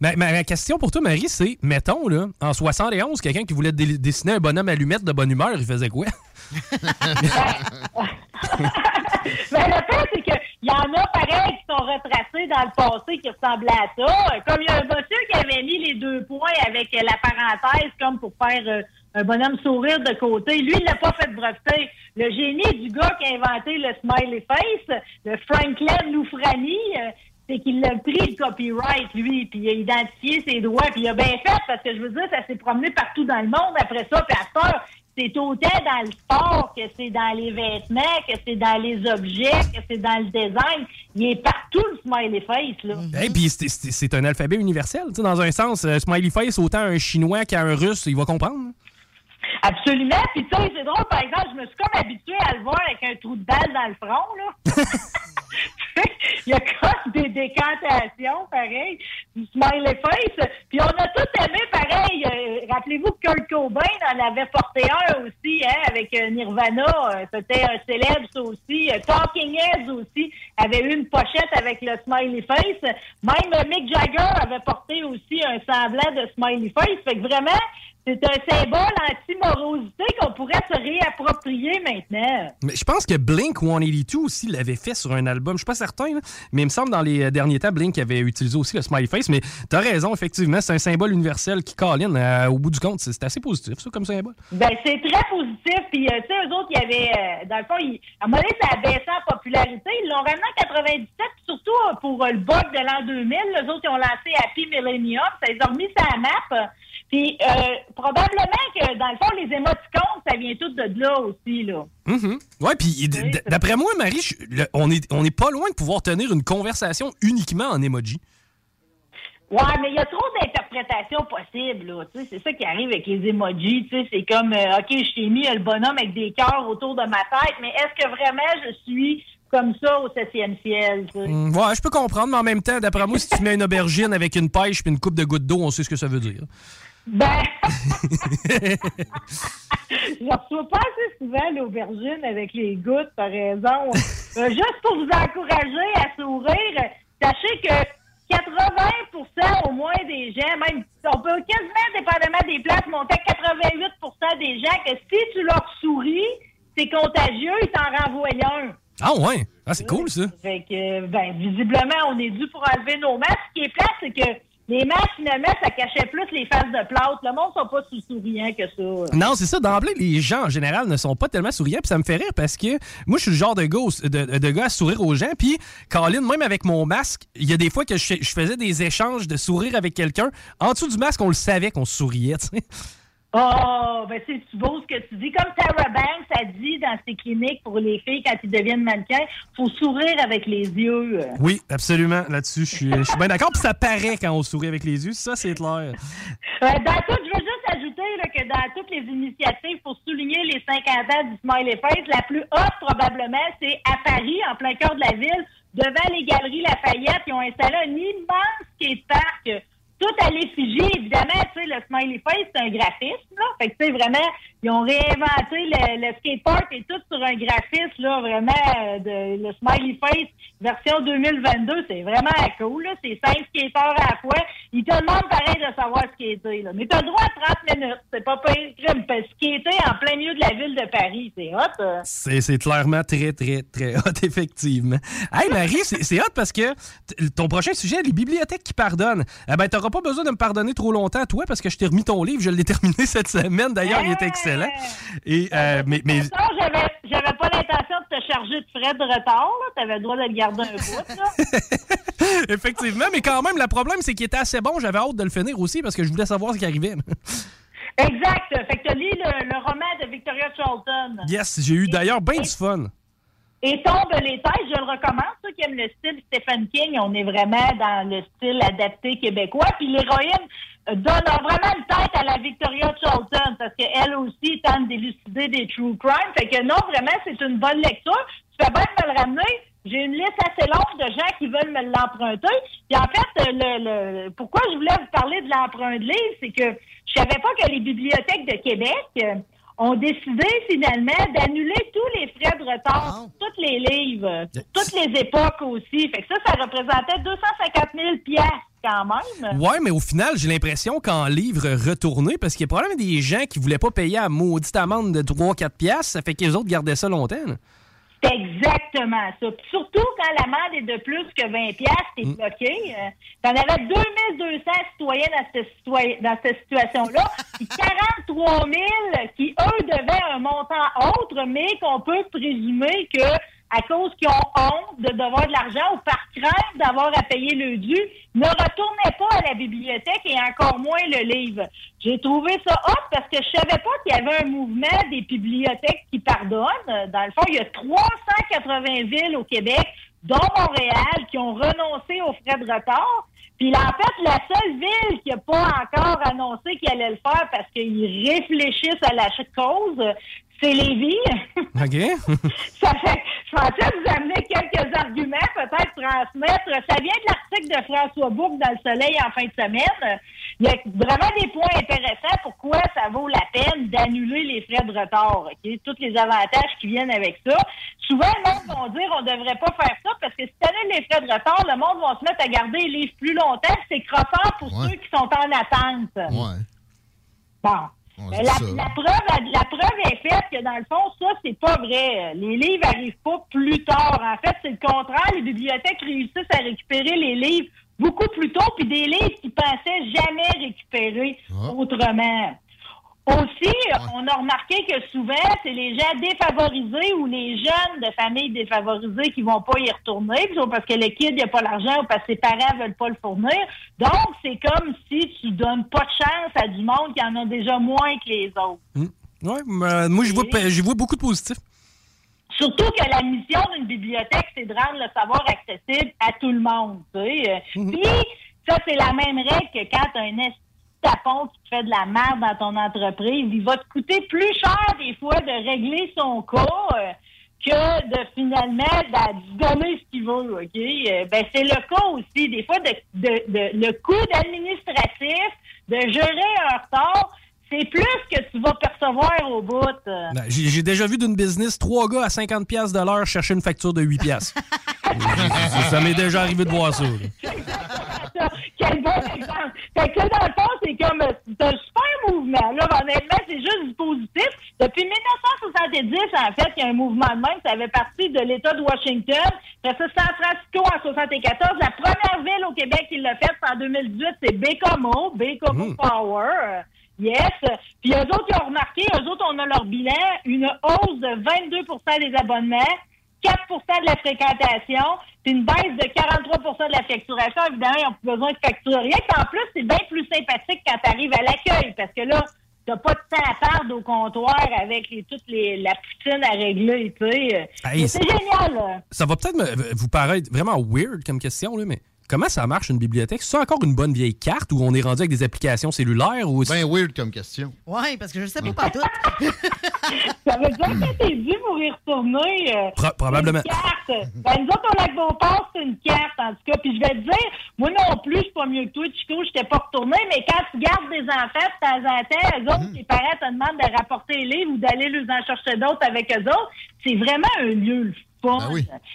ma, ma- ma question pour toi, Marie, c'est, mettons, là, en 71, quelqu'un qui voulait dessiner un bonhomme allumette de bonne humeur, il faisait quoi? Mais le fait, c'est qu'il y en a pareil qui sont retracés dans le passé qui ressemblaient à ça. Comme il y a un monsieur qui avait mis les deux points avec euh, la parenthèse comme pour faire euh, un bonhomme sourire de côté. Lui, il l'a pas fait breveter. Le génie du gars qui a inventé le smiley face, le Franklin Loufrani, euh, c'est qu'il a pris le copyright, lui, puis il a identifié ses droits, puis il a bien fait, parce que je veux dire, ça s'est promené partout dans le monde après ça, puis à heure, c'est autant dans le sport que c'est dans les vêtements, que c'est dans les objets, que c'est dans le design. Il est partout, le smiley face, là. Hey, puis c'est- un alphabet universel, tu sais, dans un sens. euh, smiley face, autant un chinois qu'un russe, il va comprendre. Absolument. Puis tu sais, c'est drôle, par exemple, je me suis comme habituée à le voir avec un trou de balle dans le front, là. Il y a comme des décantations, pareil, du smiley face. Puis on a tous aimé, pareil. euh, Rappelez-vous que Kurt Cobain en avait porté un aussi, hein, avec euh, Nirvana. Euh, C'était un célèbre, ça aussi. Talking Heads aussi avait eu une pochette avec le smiley face. Même Mick Jagger avait porté aussi un semblant de smiley face. Fait que vraiment, c'est un symbole anti-morosité qu'on pourrait se réapproprier maintenant. Mais je pense que Blink 182 aussi l'avait fait sur un album. Je suis pas certain, là, mais il me semble dans les euh, derniers temps, Blink avait utilisé aussi le smiley face. Mais t'as raison, effectivement, c'est un symbole universel qui colline. euh, au bout du compte, c'est assez positif, ça, comme symbole. Ben, c'est très positif. Puis, euh, tu sais, eux autres, il y avait, euh, dans le fond, ils- à un moment donné, ça a baissé en popularité. Ils l'ont ramené en 97, puis surtout euh, pour euh, le bug de l'an 2000. Les autres, ils ont lancé Happy Millennium. Ça les a remis la map. Puis, euh, probablement que, dans le fond, les émoticônes, ça vient tout de là aussi, là. Mhm. Ouais, puis d'après moi, Marie, je- le- on est, on est pas loin de pouvoir tenir une conversation uniquement en emoji. Ouais, mais il y a trop d'interprétations. interprétation possible. là. Tu sais, C'est ça qui arrive avec les emojis. tu sais, C'est comme, euh, OK, je t'ai mis le bonhomme avec des cœurs autour de ma tête, mais est-ce que vraiment je suis comme ça au septième ciel? tu sais? Hum, ouais, je peux comprendre, mais en même temps, d'après moi, si tu mets une aubergine avec une pêche puis une coupe de gouttes d'eau, on sait ce que ça veut dire. Ben, je ne reçois pas assez souvent l'aubergine avec les gouttes, par raison. Euh, juste pour vous encourager à sourire, sachez que 80% au moins des gens, même on peut quasiment, dépendamment des places, monter à 88% des gens que si tu leur souris, c'est contagieux, ils t'en renvoient un. Ah ouais, ah, c'est cool ça. Fait que, ben, visiblement, on est dû pour enlever nos masques. Ce qui est plat, c'est que les masques, finalement, ça cachait plus les faces de plâtre. Le monde sont pas si souriants que ça. Non, c'est ça. D'emblée, les gens, en général, ne sont pas tellement souriants. Puis ça me fait rire parce que moi, je suis le genre de gars, de, gars à sourire aux gens. Puis, Colin, même avec mon masque, il y a des fois que je, je faisais des échanges de sourire avec quelqu'un. En dessous du masque, on le savait qu'on souriait, tu sais. Oh, ben c'est beau ce que tu dis. Comme Tara Banks a dit dans ses cliniques pour les filles quand ils deviennent mannequins, faut sourire avec les yeux. Oui, absolument. Là-dessus, je suis, je suis bien d'accord. Puis ça paraît quand on sourit avec les yeux. Ça, c'est clair. Euh, dans tout, je veux juste ajouter là, que dans toutes les initiatives pour souligner les 50 ans du Smiley Face, la plus haute probablement, c'est à Paris, en plein cœur de la ville, devant les galeries Lafayette, ils ont installé un immense skatepark. Tout à l'effigie, évidemment, tu sais, le Smiley Face, c'est un graphisme, là. Fait que, tu sais, vraiment, ils ont réinventé le, le skatepark et tout sur un graphisme, là, vraiment, euh, de, le Smiley Face version 2022. C'est vraiment cool, là. C'est cinq skateurs à la fois. Ils te demandent pareil de savoir skater, là. Mais t'as le droit à 30 minutes. C'est pas pire. Que Skater en plein milieu de la ville de Paris, c'est hot, euh. C'est clairement très, très, très hot, effectivement. Hey, Marie, c'est hot parce que ton prochain sujet, les bibliothèques qui pardonnent. Eh ben, t'auras pas besoin de me pardonner trop longtemps, toi, parce que je t'ai remis ton livre. Je l'ai terminé cette semaine. D'ailleurs, il est excellent. Et, euh, mais, mais j'avais, pas l'intention de te charger de frais de retard, là. T'avais le droit de le garder un bout, là. effectivement, mais quand même, le problème, c'est qu'il était assez bon. J'avais hâte de le finir aussi parce que je voulais savoir ce qui arrivait. Exact. Fait que t'as lu le, le roman de Victoria Charlton. yes, j'ai eu d'ailleurs bien du fun. Et tombe les têtes, je le recommande. Ceux qui aiment le style Stephen King, on est vraiment dans le style adapté québécois. Puis l'héroïne donne vraiment une tête à la Victoria Charlton parce qu'elle aussi tente d'élucider des true crime. Fait que non, vraiment, c'est une bonne lecture. Tu fais bien de me le ramener. J'ai une liste assez longue de gens qui veulent me l'emprunter. Puis en fait, euh, le, le- pourquoi je voulais vous parler de l'emprunt de livres, c'est que je savais pas que les bibliothèques de Québec euh, ont décidé finalement d'annuler tous les frais de retard sur tous les livres, euh, toutes les époques aussi. Fait que ça, ça représentait 250 000 piastres quand même. Ouais, mais au final, j'ai l'impression qu'en livre retourné, parce qu'il y a probablement des gens qui voulaient pas payer à maudite amende de 3-4 piastres, ça fait que les autres gardaient ça longtemps. là. C'est exactement ça. Puis surtout quand l'amende est de plus que 20 piastres, t'es bloqué. Euh, T'en avais 2200 citoyens dans cette, dans cette situation-là, puis 43 000 qui, eux, devaient un montant autre, mais qu'on peut présumer que à cause qu'ils ont honte de devoir de l'argent ou par crainte d'avoir à payer le dû, ne retournaient pas à la bibliothèque et encore moins le livre. J'ai trouvé ça hot parce que je savais pas qu'il y avait un mouvement des bibliothèques qui pardonnent. Dans le fond, il y a 380 villes au Québec, dont Montréal, qui ont renoncé aux frais de retard. Puis en fait, la seule ville qui n'a pas encore annoncé qu'elle allait le faire parce qu'ils réfléchissent à la cause, c'est Lévis. OK? Ça fait, je pensais vous amener quelques arguments, peut-être transmettre. Ça vient de l'article de François Bourg dans Le Soleil en fin de semaine. Il y a vraiment des points intéressants pourquoi ça vaut la peine d'annuler les frais de retard. OK? Tous les avantages qui viennent avec ça. Souvent, le monde va dire on devrait pas faire ça parce que si tu annules les frais de retard, le monde va se mettre à garder les livres plus longtemps. C'est crossant pour ceux qui sont en attente. Ouais. Bon. La, preuve, la preuve est faite que dans le fond, ça, c'est pas vrai. Les livres arrivent pas plus tard. En fait, c'est le contraire. Les bibliothèques réussissent à récupérer les livres beaucoup plus tôt, puis des livres qu'ils pensaient jamais récupérer autrement. Aussi, on a remarqué que souvent, c'est les gens défavorisés ou les jeunes de familles défavorisées qui vont pas y retourner, parce que le kid n'a pas l'argent ou parce que ses parents veulent pas le fournir. Donc, c'est comme si tu donnes pas de chance à du monde qui en a déjà moins que les autres. Ouais, mais moi, j'y vois, beaucoup de positifs. Surtout que la mission d'une bibliothèque, c'est de rendre le savoir accessible à tout le monde. tu sais. Euh, Puis, Ça, c'est la même règle que quand un tapon qui fait de la merde dans ton entreprise. Il va te coûter plus cher des fois de régler son cas euh, que de finalement de donner ce qu'il veut, OK? Euh, ben, c'est le cas aussi. Des fois, de, de- de- le coût administratif de gérer un retard, c'est plus que tu vas percevoir au bout. Ben, J'ai déjà vu d'une business trois gars à 50$ piastres de l'heure chercher une facture de 8$. piastres. ça ça m'est déjà arrivé de voir ça. là. Quel bon exemple. Fait que là, dans le fond, c'est comme euh, c'est un super mouvement. Là, honnêtement, c'est juste du positif. Depuis 1970, en fait, il y a un mouvement de même. Ça avait parti de l'État de Washington. Après ça, San Francisco en 74. La première ville au Québec qui l'a fait, c'est en 2018, c'est Bécomo, Bécomo Power. Euh, Yes. Puis eux autres, ils ont remarqué, eux autres, on a leur bilan, une hausse de 22% des abonnements, 4% de la fréquentation, puis une baisse de 43% de la facturation. Évidemment, ils n'ont plus besoin de facturer rien. Puis en plus, c'est bien plus sympathique quand tu arrives à l'accueil, parce que là, t'as pas de temps à perdre au comptoir avec les, toute les, la poutine à régler, tu sais. Hey, c'est- génial, là. Ça va peut-être vous paraître vraiment weird comme question, là, mais comment ça marche une bibliothèque? C'est encore une bonne vieille carte ou on est rendu avec des applications cellulaires? ou Ben weird comme question. Oui, parce que je sais pas pas tout. Ça veut dire que t'es dû pour y retourner. euh, Pro- probablement. Une carte. Ben, nous autres, on a que vos passes, c'est une carte, en tout cas. Puis je vais te dire, moi non plus, je suis pas mieux que toi, Chico, je t'ai pas retourné, mais quand tu gardes des enfants, de temps en temps, eux autres, les parents te demandent de rapporter les livres ou d'aller les en chercher d'autres avec eux autres. C'est vraiment un lieu le fun.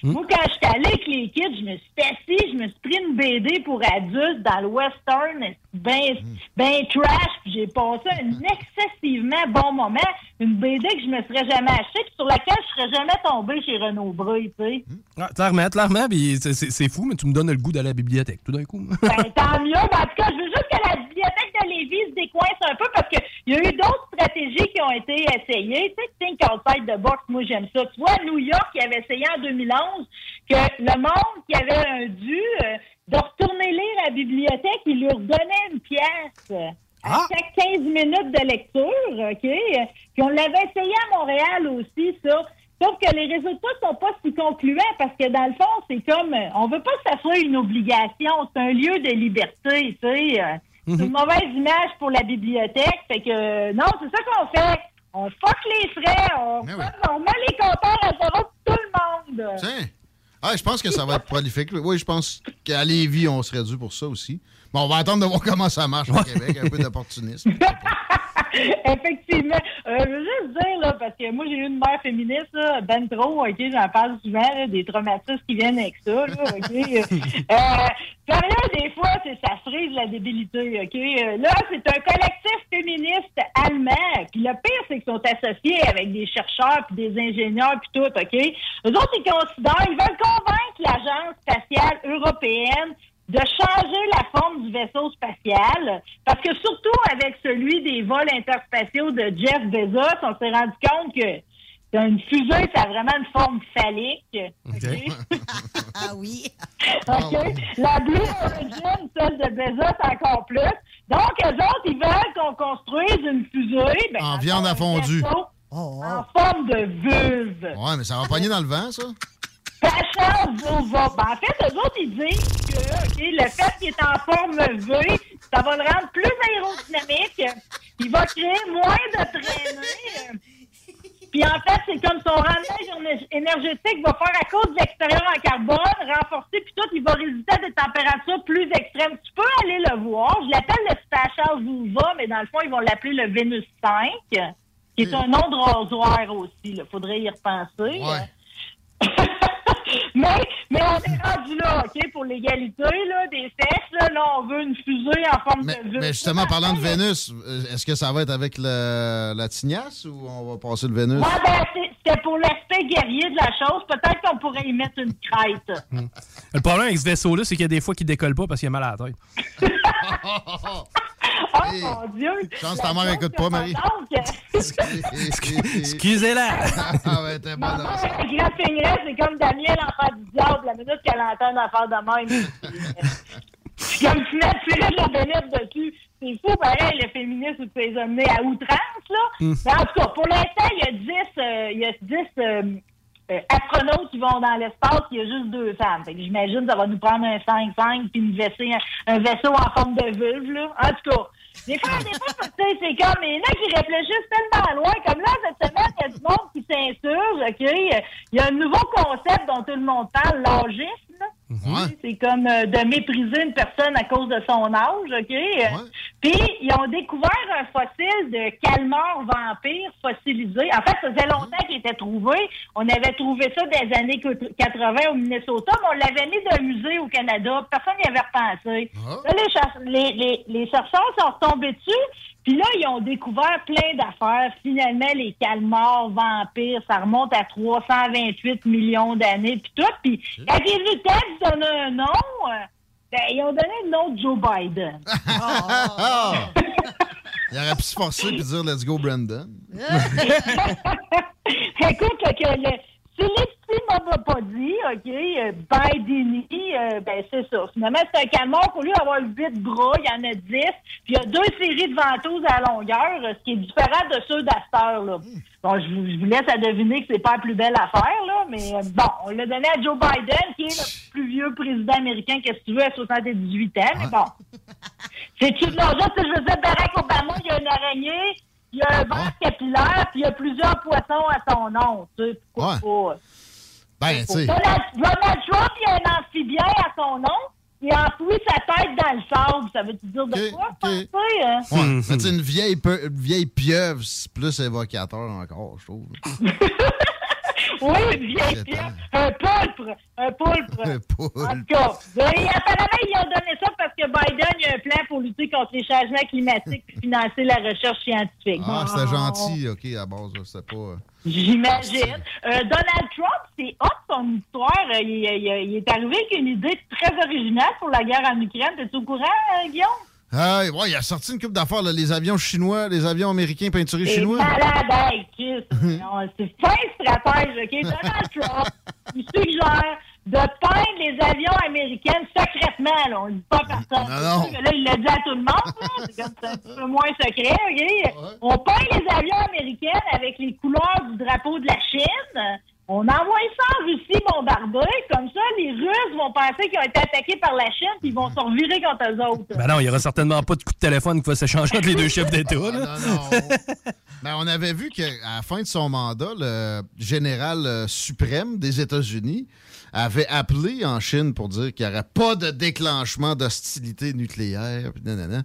Moi, quand je suis allée avec les kids, je me suis assis, je me suis pris une BD pour adultes dans le western, ben, ben trash, puis j'ai passé un excessivement bon moment. Une BD que je me serais jamais achetée, puis sur laquelle je serais jamais tombée chez Renaud Breuil, tu sais. Ah, clairement, clairement, puis c'est- fou, mais tu me donnes le goût d'aller à la bibliothèque tout d'un coup. Ben, tant mieux. Ben, en tout cas, je veux juste que la bibliothèque de Lévis se décoince un peu parce qu'il y a eu d'autres stratégies qui ont été essayées. Tu sais, Think Outside the Box, moi, j'aime ça. Tu vois, New York, qui avait essayé en 2011 que le monde qui avait un dû euh, de retourner lire à la bibliothèque, il leur donnait une pièce à chaque 15 minutes de lecture, OK? Puis on l'avait essayé à Montréal aussi, ça. Sauf que les résultats sont pas si concluants parce que dans le fond, c'est comme euh, on veut pas que ça soit une obligation, c'est un lieu de liberté, tu sais. euh, C'est une mauvaise image pour la bibliothèque. Fait que euh, non, c'est ça qu'on fait. On fuck les frais, on, on met les compteurs à zéro pour tout le monde. Tiens. Ah, je pense que ça va être prolifique. Oui, je pense qu'à Lévis, on serait dû pour ça aussi. Bon, on va attendre de voir comment ça marche au Québec, un peu d'opportunisme. Effectivement. Euh, je veux juste dire, là, parce que moi, j'ai eu une mère féministe, là, ben trop, OK, j'en parle souvent, là, des traumatismes qui viennent avec ça, là, OK. euh, sérieux, des fois, c'est, ça frise la débilité, OK. Euh, là, c'est un collectif féministe allemand, puis le pire, c'est qu'ils sont associés avec des chercheurs, puis des ingénieurs, puis tout, OK. Eux autres, ils considèrent, ils veulent convaincre l'Agence spatiale européenne de changer la forme du vaisseau spatial, parce que surtout avec celui des vols interspatiaux de Jeff Bezos, on s'est rendu compte que une fusée, ça a vraiment une forme phallique. OK? ah oui. OK? La Blue Origin, celle de Bezos, encore plus. Donc, eux autres, ils veulent qu'on construise une fusée. ben, En viande à fondu. vaisseau En forme de vulve. Ouais, mais ça va pogner dans le vent, ça? Sachant vulva. Ben, en fait, eux autres, ils disent que le fait qu'il est en forme V, ça va le rendre plus aérodynamique. Il va créer moins de traînée. Puis en fait, c'est comme son rendement éner- énergétique va faire à cause de l'extérieur en carbone, renforcé, puis tout, il va résister à des températures plus extrêmes. Tu peux aller le voir. Je l'appelle le Spatial Vulva, mais dans le fond, ils vont l'appeler le Vénus 5, qui est un nom de rasoir aussi. Il faudrait y repenser. Mais, mais on est rendu là, OK, pour l'égalité là, des sexes. Là, Là, on veut une fusée en forme Mais, de vulve. mais justement, parlant de Vénus, euh, est-ce que ça va être avec le- la tignasse ou on va passer le Vénus? Ouais, ben, c'était pour l'aspect guerrier de la chose. Peut-être qu'on pourrait y mettre une crête. Le problème avec ce vaisseau-là, c'est qu'il y a des fois qu'il décolle pas parce qu'il a mal à la tête. Oh mon Dieu! Chance ta mère écoute pas, Marie. Excusez-la! ah ouais, t'es bonne. C'est comme Daniel, l'enfant du diable, la minute qu'elle entend une affaire de même. Puis comme tu mets tirer de la bénette dessus. C'est fou, pareil, le féminisme, tu les amener à outrance, là. Mm. Mais en tout cas, pour l'instant, il y a 10, euh, il y a 10 euh, euh, astronautes qui vont dans l'espace, il y a juste deux femmes. Fait que j'imagine que ça va nous prendre un 5-5 puis une vaisseau, un vaisseau en forme de vulve, là. En tout cas, des fois, des fois, tu sais, c'est comme, il y en a qui réfléchissent tellement loin. Comme là, cette semaine, il y a du monde qui s'insurge, OK? Il y a un nouveau concept dont tout le monde parle, l'âgisme. Là. C'est comme euh, de mépriser une personne à cause de son âge, OK? Puis, ils ont découvert un fossile de calmar vampire fossilisé. En fait, ça faisait longtemps qu'il était trouvé. On avait trouvé ça des années 80 au Minnesota, mais on l'avait mis d'un musée au Canada. Personne n'y avait repensé. Là, les, cher- les, les, les chercheurs sont retombés dessus. Puis là, ils ont découvert plein d'affaires. Finalement, les calmars vampires, ça remonte à 328 millions d'années, puis tout. Puis quand ils de donner un nom, euh, ben, ils ont donné le nom de Joe Biden. Il aurait pu se forcer et dire Let's go, Brandon. Écoute, que le, si l'estime m'avait pas dit, OK, euh, Biden, euh, ben c'est ça. Finalement, c'est un calmar qu'au lieu d'avoir huit bras, il y en a dix. Puis il y a deux séries de ventouses à longueur, ce qui est différent de ceux d'Astor, là. Bon, je vous, je vous laisse à deviner que c'est pas la plus belle affaire, là, mais euh, bon, on l'a donné à Joe Biden, qui est le plus vieux président américain, qu'est-ce que tu veux, à 78 ans, mais bon. C'est-tu non, là, je veux dire, Barack Obama, il y a une araignée, il y a un verre capillaire, puis il y a plusieurs poissons à son nom. Tu sais, pourquoi pas? Ben, tu sais. Donald, Trump, il y a un amphibien à son nom. Il a enfoui sa tête dans le sable. Ça veut-tu dire de quoi, sais, hein? Ouais, mais tu sais, une vieille, une vieille pieuvre, c'est plus évocateur encore, je trouve. Oui, une vieille pierre. Un poulpe. Un poulpe. Un poulpe. En tout cas, apparemment, ils ont donné ça parce que Biden, il a un plan pour lutter contre les changements climatiques et financer la recherche scientifique. Ah, Bon. gentil, OK, à base, c'était pas... euh, J'imagine. Euh, Donald Trump, c'est hot son histoire. Euh, Il, il- il est arrivé avec une idée très originale pour la guerre en Ukraine. T'es au courant, Guillaume? Ah, ouais, il a sorti une coupe d'affaires, les avions chinois, les avions américains peinturés chinois. malade. Non, C'est fin stratège, OK? Donald Trump, il suggère de peindre les avions américains secrètement, là. On le dit pas à personne. Non, non. Là, il l'a dit à tout le monde, là. C'est un petit peu moins secret, OK? On peint les avions américains avec les couleurs du drapeau de la Chine. On envoie ça en Russie bombarder. Comme ça, les Russes vont penser qu'ils ont été attaqués par la Chine puis ils vont se revirer contre eux autres. Ben non, il y aura certainement pas de coup de téléphone qui va s'échanger entre les deux chefs d'État. là. Ben, on avait vu qu'à la fin de son mandat, le général euh, suprême des États-Unis avait appelé en Chine pour dire qu'il n'y aurait pas de déclenchement d'hostilité nucléaire. puis nanana.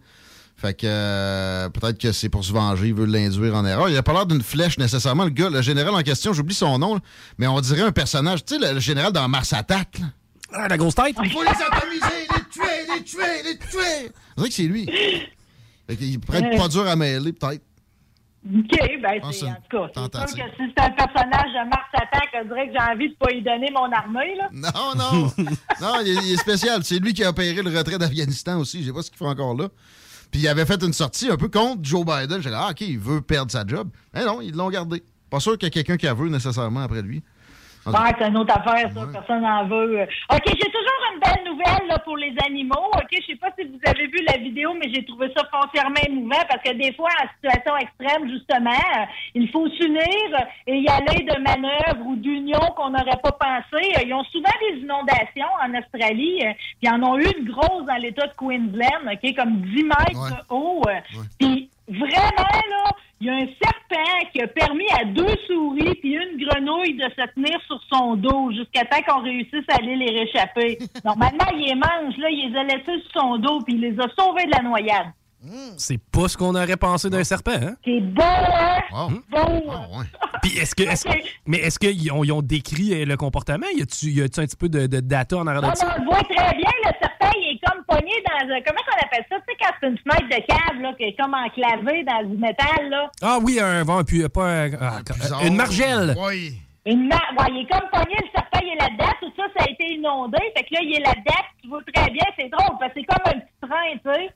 Fait que euh, peut-être que c'est pour se venger, il veut l'induire en erreur. Il a pas l'air d'une flèche nécessairement. Le gars, le général en question, j'oublie son nom, là, mais on dirait un personnage. Tu sais, le, le général dans Mars Attack. là. Ah, la grosse tête? Il faut les atomiser, les tuer, les tuer, les tuer. On dirait que c'est lui. Fait qu'il pourrait être pas dur à mêler, peut-être. OK, ben Ah, c'est en tout cas. C'est sûr que si c'est un personnage de Mars Attack, on dirait que j'ai envie de pas lui donner mon armée, là. Non, non. non, il est, il est spécial. C'est lui qui a opéré le retrait d'Afghanistan aussi. Je sais pas ce qu'il fait encore là. Puis il avait fait une sortie un peu contre Joe Biden. J'ai dit, ah, OK, il veut perdre sa job. Mais non, ils l'ont gardé. Pas sûr qu'il y a quelqu'un qui a veut nécessairement après lui. Ouais, c'est une autre affaire, ça. Personne n'en veut. OK, j'ai toujours une belle nouvelle là, pour les animaux. OK, je sais pas si vous avez vu la vidéo, mais j'ai trouvé ça foncièrement émouvant parce que des fois, en situation extrême, justement, il faut s'unir et y aller de manœuvres ou d'unions qu'on n'aurait pas pensé. Ils ont souvent des inondations en Australie. puis ils en ont eu une grosse dans l'État de Queensland, OK, comme 10 mètres haut. euh, Puis vraiment, là, il y a un serpent qui a permis à deux souris puis une grenouille de se tenir sur son dos jusqu'à temps qu'on réussisse à aller les réchapper. Normalement, il les mange, là, il les a laissés sur son dos puis il les a sauvés de la noyade. C'est pas ce qu'on aurait pensé d'un serpent, hein? C'est bon, hein? Bon. Puis est-ce que. est-ce- mais est-ce qu'ils ont, ils ont décrit euh, le comportement? Y a-tu y a-tu un petit peu de, de data en arrière de ça? on le voit très bien, le serpent, il est comme pogné dans un... Comment on appelle ça? Tu sais, quand c'est une fenêtre de cave, là, qui est comme enclavée dans du métal, là. Ah oui, un vent, puis pas un- ah, une margelle. Oui. Une ma- ouais, il est comme pogné, le serpent, il est là-dedans, tout ça, ça a été inondé. Fait que là, il est là-dedans, tu vois très bien, c'est drôle, parce que c'est comme un petit train, tu sais.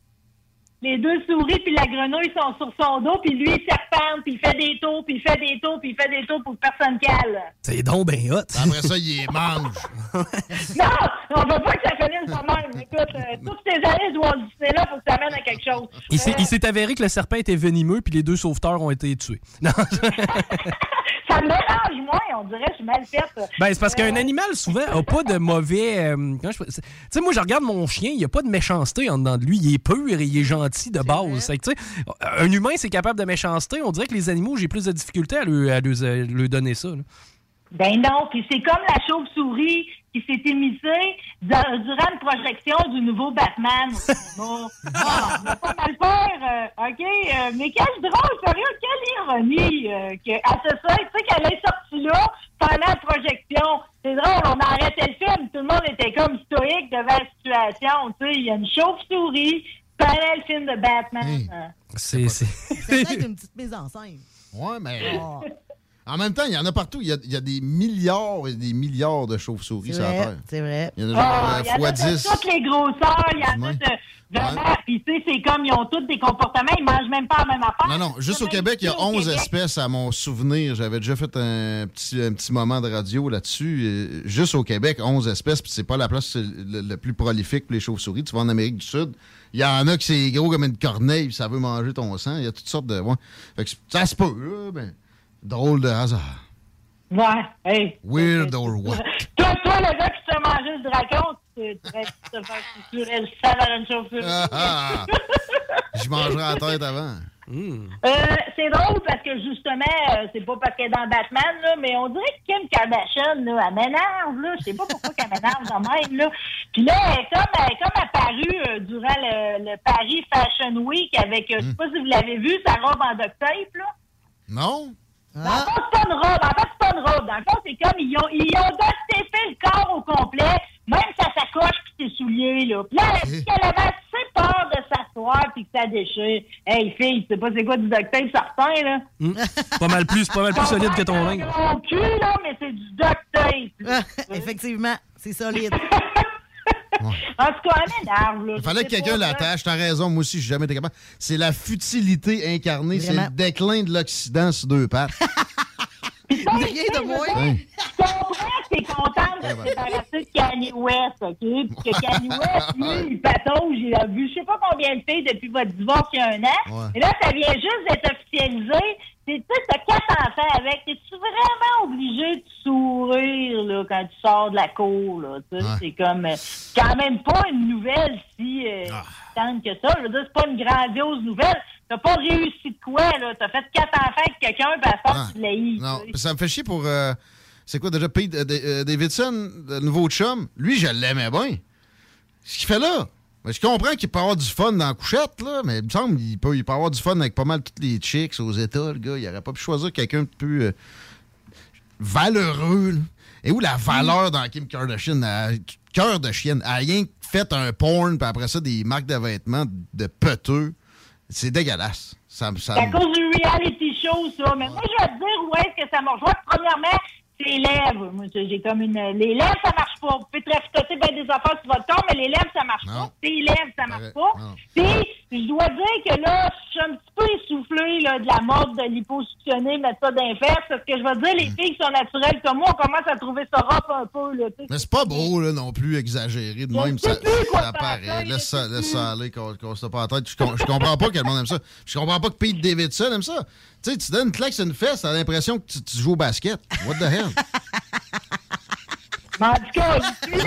Les deux souris puis la grenouille sont sur son dos, puis lui, il serpente, puis il fait des tours, puis il fait des tours, puis il fait des tours pour que personne cale. C'est donc ben hot. Après ça, il les mange. Non! On veut pas que ça finisse de même. Écoute, euh, toutes ces années de Walt Disney là, faut que ça mène à quelque chose. Il s'est, Euh, avéré que le serpent était venimeux, puis les deux sauveteurs ont été tués. Non. ça me dérange moins, on dirait que je suis mal faite. Ben, c'est parce Euh, qu'un animal, souvent, a pas de mauvais. euh, Tu sais, moi, je regarde mon chien, il n'y a pas de méchanceté en dedans de lui. Il est pur et il est gentil de base. Que, un humain, c'est capable de méchanceté. On dirait que les animaux, j'ai plus de difficulté à lui, à lui- à lui donner ça. là. Ben non, puis c'est comme la chauve-souris qui s'est émissée durant une projection du nouveau Batman. Bon, ah, on va pas mal faire, euh, OK? euh, mais quel drôle, sérieux, quelle ironie euh, que, à ce seuil, tu sais, qu'elle est sortie là pendant la projection. C'est drôle, on a arrêté le film, tout le monde était comme stoïque devant la situation. Tu sais, il y a une chauve-souris pendant le film de Batman. Euh, C'est. C'est peut-être une petite mise en scène. Ouais, mais. Ah. En même temps, il y en a partout. Il y a, il y a des milliards et des milliards de chauves-souris C'est sur la vrai, Terre. c'est vrai. Il y en a genre Ah, euh, il y en fois a de 10. toutes les grosseurs, il y en a de vraiment. Puis tu sais, c'est comme ils ont tous des comportements, ils mangent même pas la même affaire. Non, non, juste au Québec, il y a 11 espèces à mon souvenir. J'avais déjà fait un petit, un petit moment de radio là-dessus. Juste au Québec, 11 espèces, puis c'est pas la place le, le plus prolifique pour les chauves-souris. Tu vas en Amérique du Sud, il y en a qui c'est gros comme une corneille, puis ça veut manger ton sang. Il y a toutes sortes de. Ouais. Fait que ça se peut, là, ben, drôle de hasard. Ouais, hey. Weird or what? Toi, toi, le gars qui se fait manger le dragon, tu vas te faire le sale à. Ah, ah. Je mangerai la tête avant. Euh, c'est drôle parce que justement, euh, c'est pas parce qu'elle est dans Batman, là, mais on dirait que Kim Kardashian, là, elle m'énerve, là. Je sais pas pourquoi qu'elle m'énerve de même, là. Puis là, elle est comme, elle est comme apparue euh, durant le, le Paris Fashion Week avec, je sais pas si vous l'avez vu, sa robe en duct tape, là. Non? Fond, c'est pas une robe. En fait, c'est pas une robe. Dans le fond, c'est comme ils ont, ils ont dosté le corps au complet, même sa sacoche puis ses souliers, là. Puis là, elle dit qu'elle avait assez peur de s'asseoir puis que ça déchire. Hey, fille, tu sais pas c'est quoi du duct tape certain, là? Hmm. pas mal plus, pas mal plus solide que ton linge. Mon cul, là, mais c'est du duct tape. Effectivement, c'est solide. En tout cas, elle m'énerve, là. Il fallait que quelqu'un l'attache. T'as raison, moi aussi, j'ai jamais été capable. C'est la futilité incarnée. C'est le déclin de l'Occident sur deux pattes. Rien de moins. Je comprends que t'es contente de te débarrasser de Kanye West, OK? Puis que Kanye West, lui, il patauge, il a vu je sais pas combien de filles depuis votre divorce il y a un an. Ouais. Et là, ça vient juste d'être officialisé. C'est- Tu sais, t'as quatre enfants avec. Es-tu vraiment obligé de sourire, là, quand tu sors de la cour, là? Tu sais, Ouais. c'est comme... euh, quand même pas une nouvelle si euh, Ah. tente que ça. Je veux dire, c'est pas une grandiose nouvelle. T'as pas réussi de quoi, là? T'as fait quatre enfants avec quelqu'un, puis à force, Ah. tu l'as. Non, ça me fait chier pour. euh, c'est quoi déjà Pete euh, euh, Davidson, le nouveau chum? Lui, je l'aimais bien. Ce qu'il fait là? Ben, je comprends qu'il peut avoir du fun dans la couchette, là, mais il me semble qu'il peut, il peut avoir du fun avec pas mal toutes les chicks aux États, le gars. Il aurait pas pu choisir quelqu'un de plus euh, valeureux. là. Et où la valeur dans Kim Kardashian? Cœur de chienne? Elle a rien fait un porn, puis après ça, des marques de vêtements de peteux. C'est dégueulasse. Ça, me- ça C'est à me- cause du reality show, ça. Mais moi, je vais te dire où est-ce que ça marche. Moi, premièrement, c'est les lèvres. Moi, j'ai comme une. Les lèvres, ça marche pas. Vous pouvez traficoter bien des affaires sur votre corps, mais les lèvres, ça marche pas. Tes lèvres, ça marche pas. Puis, je dois dire que là, je suis un petit peu essoufflé là, de la mode de l'hyposuctionner, mettre ça d'un fesses. Parce que je vais dire, les filles qui sont naturelles comme moi, on commence à trouver ça rough un peu. Là. Mais c'est pas beau, là, non plus, exagéré. De même, ça, ça paraît. Laisse ça, laisse ça aller, qu'on se pas la tête. Je, com- je comprends pas que le monde aime ça. Je comprends pas que Pete Davidson aime ça. Tu sais, tu donnes une claque sur une fesse, t'as l'impression que tu, tu joues au basket. What the hell? Mais en tout cas, il là.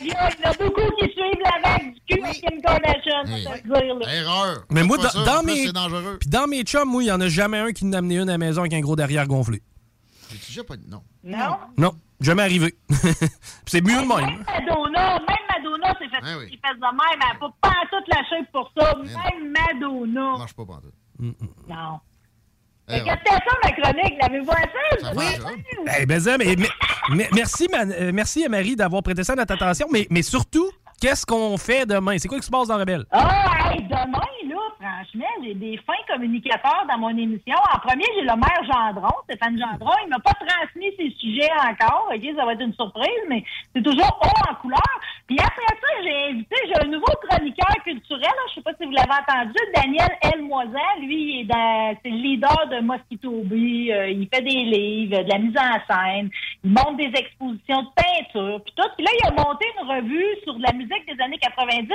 il y en a beaucoup qui suivent la vague du cul à Kim Kardashian, dire. Là. Erreur. Mais moi, dans, ça, dans mes. C'est dangereux. Puis dans mes chums, moi, il y en a jamais un qui nous a amené une à la maison avec un gros derrière gonflé. J'ai déjà pas dit non. Non? Non, jamais arrivé. Puis c'est mieux de même. Même Madonna, même Madonna s'est fait Hein, des fesses de même. Elle n'a pas pas toute la shape pour ça. Même Madonna. marche pas pantoute. Non. Eh Fait que ouais. c'était ça ma chronique. L'avez-vous assez? Job. Eh ben, ça, mais, mais- merci, Man- euh, merci à Marie d'avoir prêté ça à notre attention. Mais, mais surtout, qu'est-ce qu'on fait demain? C'est quoi qui se passe dans Rebelle? Ah, hey, demain, là, franchement, j'ai des fins communicateurs dans mon émission. En premier, j'ai le maire Gendron, Stéphane Gendron. Il m'a pas transmis ses sujets encore. OK, ça va être une surprise, mais c'est toujours haut en couleur. Puis après ça, j'ai invité, j'ai un nouveau chroniqueur culturel. Là, je sais pas si vous l'avez entendu, Daniel L. Moisan. Lui, il est dans, c'est le leader de Mosquito Bee. Euh, il fait des livres, de la mise en scène. Il monte des expositions de peinture, puis tout. Puis là, il a monté une revue sur de la musique des années 90.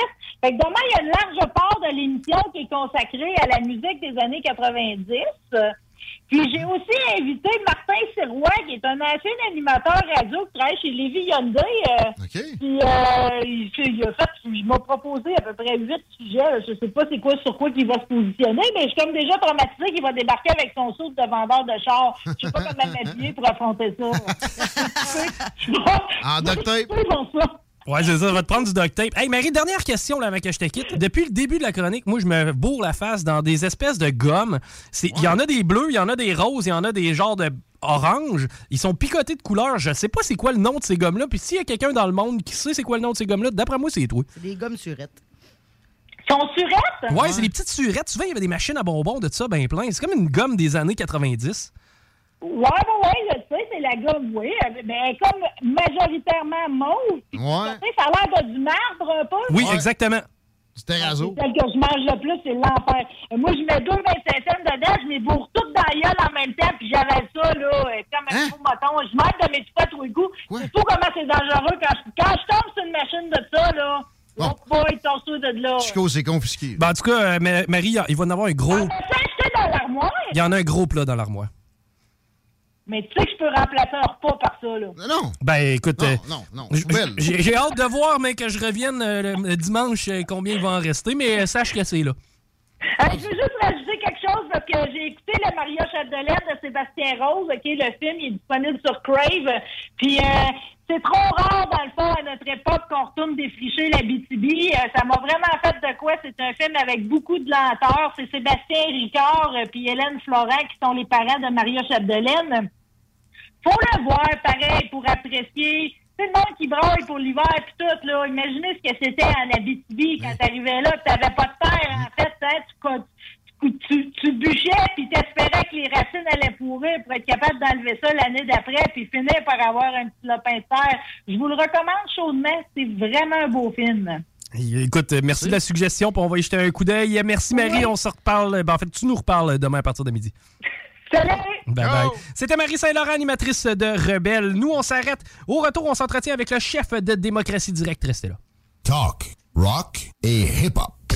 Fait que demain, il y a une large part de l'émission qui est consacrée à la musique des années 90. Euh, Puis j'ai aussi invité Martin Sirois, qui est un ancien animateur radio qui travaille chez Lévi Hyundai. euh, Puis euh, il, il a fait, il m'a proposé à peu près huit sujets. Je sais pas c'est quoi sur quoi il va se positionner, mais je suis comme déjà traumatisée qu'il va débarquer avec son saut de vendeur de char. Je sais pas comment m'habiller pour affronter ça. En duct tape. Ouais, c'est ça, va te prendre du duct tape. Hey, Marie, dernière question là, avant que je te quitte. Depuis le début de la chronique, moi, je me bourre la face dans des espèces de gommes. C'est- Il y en a des bleus, il y en a des roses, il y en a des genres de orange. Ils sont picotés de couleurs. Je sais pas c'est quoi le nom de ces gommes-là. Puis s'il y a quelqu'un dans le monde qui sait c'est quoi le nom de ces gommes-là, d'après moi, c'est toi. C'est des gommes surettes. Sont surettes? Ouais, c'est des petites surettes. Souvent, il y avait des machines à bonbons de ça, ben plein. C'est comme une gomme des années 90. Ouais, ouais, ouais, je sais, la gomme, oui. Mais comme majoritairement mauve. puis Ouais. tu sais, Ça a l'air de du marbre un peu. Oui, exactement. Du terrazzo. Celle que je mange le plus, c'est l'enfer. Euh, Moi, je mets deux 25 cents dedans, je les bourre toutes dans la gueule en même temps, puis j'avale ça, là, euh, comme Hein? un gros moton. Je m'aide de mes petits tous les coups. C'est tout comment c'est dangereux quand je, quand je tombe sur une machine de ça, là. Oh boy, torse de là. Chico, c'est confisqué. Ben, en tout cas, euh, Ma- Marie, il va en avoir un gros. Ça acheté dans l'armoire. Il y en a un gros plat dans l'armoire. Mais tu sais que je peux remplacer un repas par ça, là. Non. Ben, écoute. euh, non, non. J'ai hâte de voir, mais que je revienne euh, le, le dimanche, euh, combien il va en rester. Mais euh, sache que c'est là. Euh, je veux juste rajouter quelque chose parce que j'ai écouté le Maria Chapdelaine de Sébastien Rose. Ok, le film il est disponible sur Crave. Puis euh, c'est trop rare dans le fond à notre époque qu'on retourne défricher la BTB. ça m'a vraiment fait de quoi. C'est un film avec beaucoup de lenteur. C'est Sébastien Ricard euh, puis Hélène Florent qui sont les parents de Maria Chapdelaine. Faut le voir pareil pour apprécier. C'est le monde qui braille pour l'hiver puis tout, là. Imaginez ce que c'était en Abitibi quand t'arrivais là, tu t'avais pas de terre, en fait, hein, tu, tu, tu, tu bûchais puis t'espérais que les racines allaient pourrir pour être capable d'enlever ça l'année d'après puis finir par avoir un petit lopin de terre. Je vous le recommande chaudement, c'est vraiment un beau film. Écoute, euh, merci de la suggestion, puis on va y jeter un coup d'œil. Merci Marie, on se reparle. Ben, en fait, tu nous reparles demain à partir de midi. Salut! Bye bye. C'était Marie Saint-Laurent, animatrice de Rebelle. Nous, on s'arrête. Au retour, on s'entretient avec le chef de Démocratie Directe. Restez là. Talk, rock et hip-hop.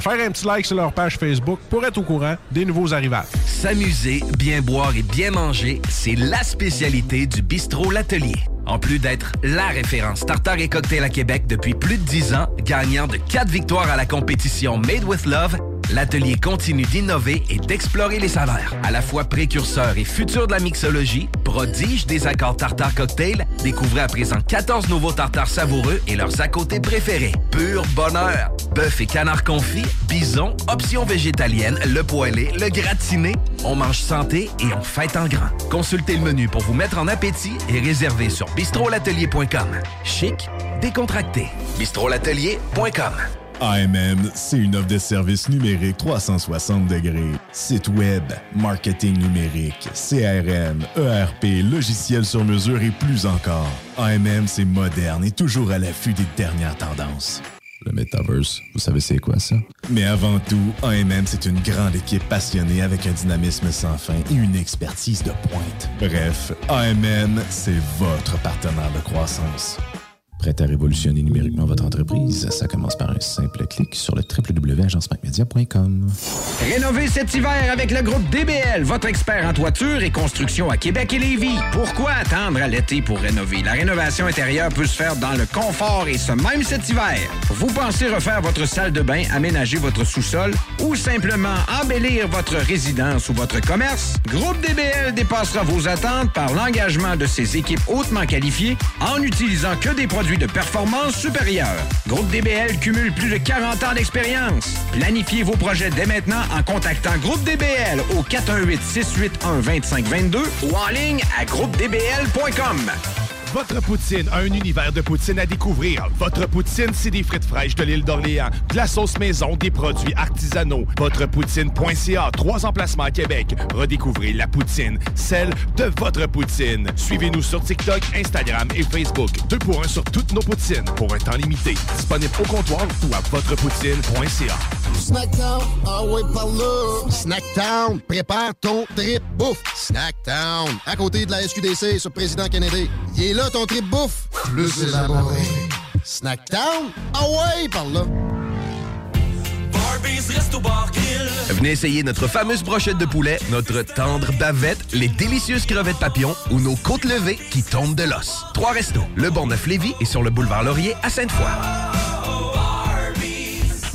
faire un petit like sur leur page Facebook pour être au courant des nouveaux arrivages. S'amuser, bien boire et bien manger, c'est la spécialité du bistrot L'Atelier. En plus d'être la référence tartare et cocktail à Québec depuis plus de 10 ans, gagnant de 4 victoires à la compétition Made with Love, l'atelier continue d'innover et d'explorer les saveurs. À la fois précurseur et futur de la mixologie, prodige des accords tartare cocktail, découvrez à présent 14 nouveaux tartares savoureux et leurs à côté préférés. Pur bonheur! Bœuf et canard confit, bison, options végétaliennes, le poêlé, le gratiné. On mange santé et on fête en grand. Consultez le menu pour vous mettre en appétit et réservez sur bistrolatelier.com. Chic, décontracté. bistrolatelier.com. AMM, c'est une offre de services numériques 360 degrés. Site web, marketing numérique, CRM, ERP, logiciel sur mesure et plus encore. AMM, c'est moderne et toujours à l'affût des dernières tendances. Le Metaverse, vous savez c'est quoi ça? Mais avant tout, AMM, c'est une grande équipe passionnée avec un dynamisme sans fin et une expertise de pointe. Bref, AMM, c'est votre partenaire de croissance. Prête à révolutionner numériquement votre entreprise? Ça commence par un simple clic sur le www.agencemacmedia.com. Rénovez cet hiver avec le groupe DBL, votre expert en toiture et construction à Québec et Lévis. Pourquoi attendre à l'été pour rénover? La rénovation intérieure peut se faire dans le confort et ce même cet hiver. Vous pensez refaire votre salle de bain, aménager votre sous-sol ou simplement embellir votre résidence ou votre commerce? Groupe DBL dépassera vos attentes par l'engagement de ses équipes hautement qualifiées en utilisant que des produits de performance supérieure. Groupe DBL cumule plus de 40 ans d'expérience. Planifiez vos projets dès maintenant en contactant Groupe DBL au 418-681-2522 ou en ligne à groupedbl.com. Votre poutine, un univers de poutine à découvrir. Votre poutine, c'est des frites fraîches de l'île d'Orléans, de la sauce maison, des produits artisanaux. Votrepoutine.ca, trois emplacements à Québec. Redécouvrez la poutine, celle de votre poutine. Suivez-nous sur TikTok, Instagram et Facebook. Deux pour un sur toutes nos poutines, pour un temps limité. Disponible au comptoir ou à votrepoutine.ca. Snackdown, ah. Snackdown, prépare ton trip bouffe. Snackdown, à côté de la SQDC sur Président Kennedy. Ton trip bouffe. Plus élaboré. Snackdown, ah ouais, par là. Venez essayer notre fameuse brochette de poulet, notre tendre bavette, les délicieuses crevettes papillons ou nos côtes levées qui tombent de l'os. Trois restos, le Bonneuf Lévis et sur le boulevard Laurier à Sainte-Foy.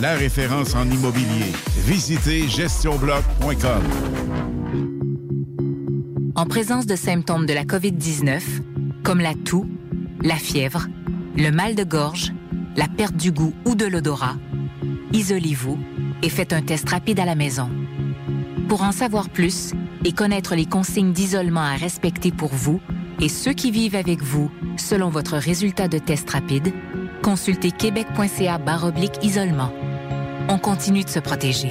la référence en immobilier. Visitez gestionbloc.com. En présence de symptômes de la COVID-19, comme la toux, la fièvre, le mal de gorge, la perte du goût ou de l'odorat, isolez-vous et faites un test rapide à la maison. Pour en savoir plus et connaître les consignes d'isolement à respecter pour vous et ceux qui vivent avec vous selon votre résultat de test rapide, consultez québec.ca isolement. On continue de se protéger.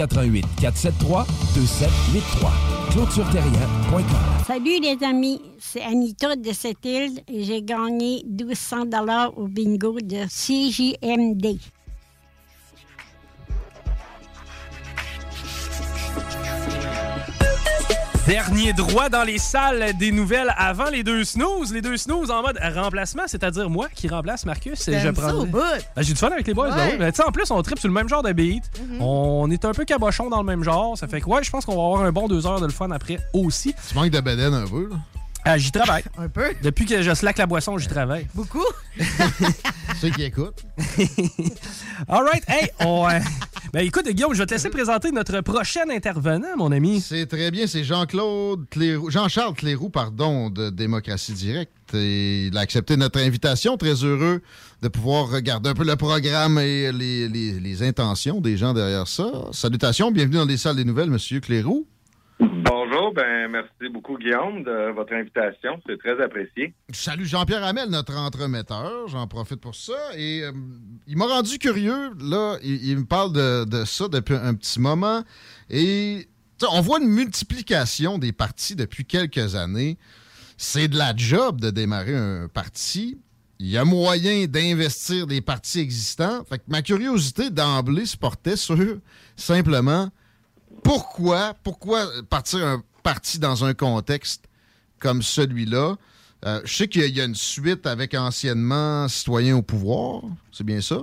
88 473 2783. ClôtureTerrien.com. Salut les amis, c'est Anita de cette île et j'ai gagné 1200 dollars au bingo de CJMD. Dernier droit dans les salles des nouvelles avant les deux snooze. Les deux snooze en mode remplacement, c'est-à-dire moi qui remplace Marcus. et je prends- au bout? Ben, J'ai du fun avec les boys. ben Ouais. oui. Ben, tu sais, en plus, on tripe sur le même genre de beat. Mhm. On est un peu cabochon dans le même genre. Ça fait que, ouais, je pense qu'on va avoir un bon deux heures de le fun après aussi. Tu manques de bedaine un peu, là? Ah, j'y travaille. Un peu? Depuis que je slack la boisson, j'y travaille. Beaucoup? Ceux qui écoutent. All right. Hey, on. euh, Ben écoute, Guillaume, je vais te laisser présenter notre prochain intervenant, mon ami. C'est très bien, c'est Jean-Claude Cléroux, Jean-Charles Cléroux, pardon, de Démocratie Directe. Et il a accepté notre invitation. Très heureux de pouvoir regarder un peu le programme et les, les- les intentions des gens derrière ça. Salutations, bienvenue dans les salles des nouvelles, Monsieur Cléroux. Bonjour. Ben, merci beaucoup, Guillaume, de votre invitation. C'est très apprécié. Je salue Jean-Pierre Hamel, notre entremetteur. J'en profite pour ça. Et euh, il m'a rendu curieux. Là, il, me parle de, de ça depuis un petit moment. Et on voit une multiplication des partis depuis quelques années. C'est de la job de démarrer un parti. Il y a moyen d'investir des partis existants. Fait que ma curiosité d'emblée se portait sur simplement pourquoi, pourquoi partir un parti dans un contexte comme celui-là? Euh, je sais qu'il y a- il y a une suite avec anciennement citoyens au pouvoir. C'est bien ça?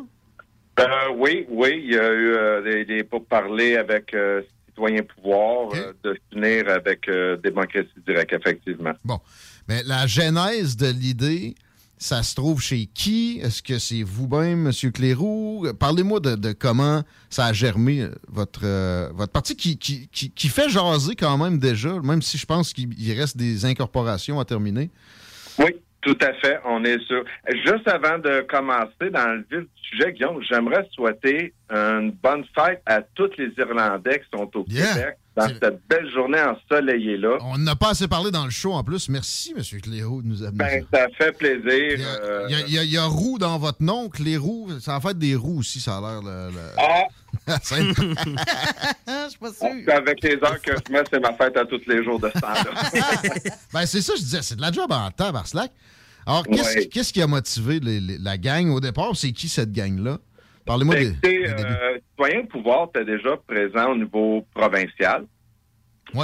Euh, oui, oui, il y a eu euh, des, des pourparlers avec euh, Citoyens Pouvoir euh, de s'unir avec Démocratie Directe, effectivement. Bon. Mais la genèse de l'idée, ça se trouve chez qui? Est-ce que c'est vous-même, M. Cléroux? Parlez-moi de, comment ça a germé, euh, votre, euh, votre parti, qui, qui, qui, qui fait jaser quand même déjà, même si je pense qu'il il reste des incorporations à terminer. Oui, tout à fait, on est sûr. Juste avant de commencer dans le vif du sujet, Guillaume, j'aimerais souhaiter une bonne fête à tous les Irlandais qui sont au Québec dans cette belle journée ensoleillée-là. On n'a pas assez parlé dans le show en plus. Merci, M. Cléroux, de nous amener Ben, ça. ça fait plaisir. Il y, a, il y a- il y a roux dans votre nom, Cléroux. Ça en fait des roues aussi, ça a l'air. Le, le- Ah! Ça- Je suis pas sûr. Avec les heures que je mets, c'est ma fête à tous les jours de ce temps-là. ben, c'est ça, je disais, c'est de la job en temps, Barslack. Alors, qu'est-ce Ouais. qu'est-ce qui a motivé les- les- la gang au départ? C'est qui cette gang-là? Parlez-moi des, euh, Citoyen Pouvoir était déjà présent au niveau provincial.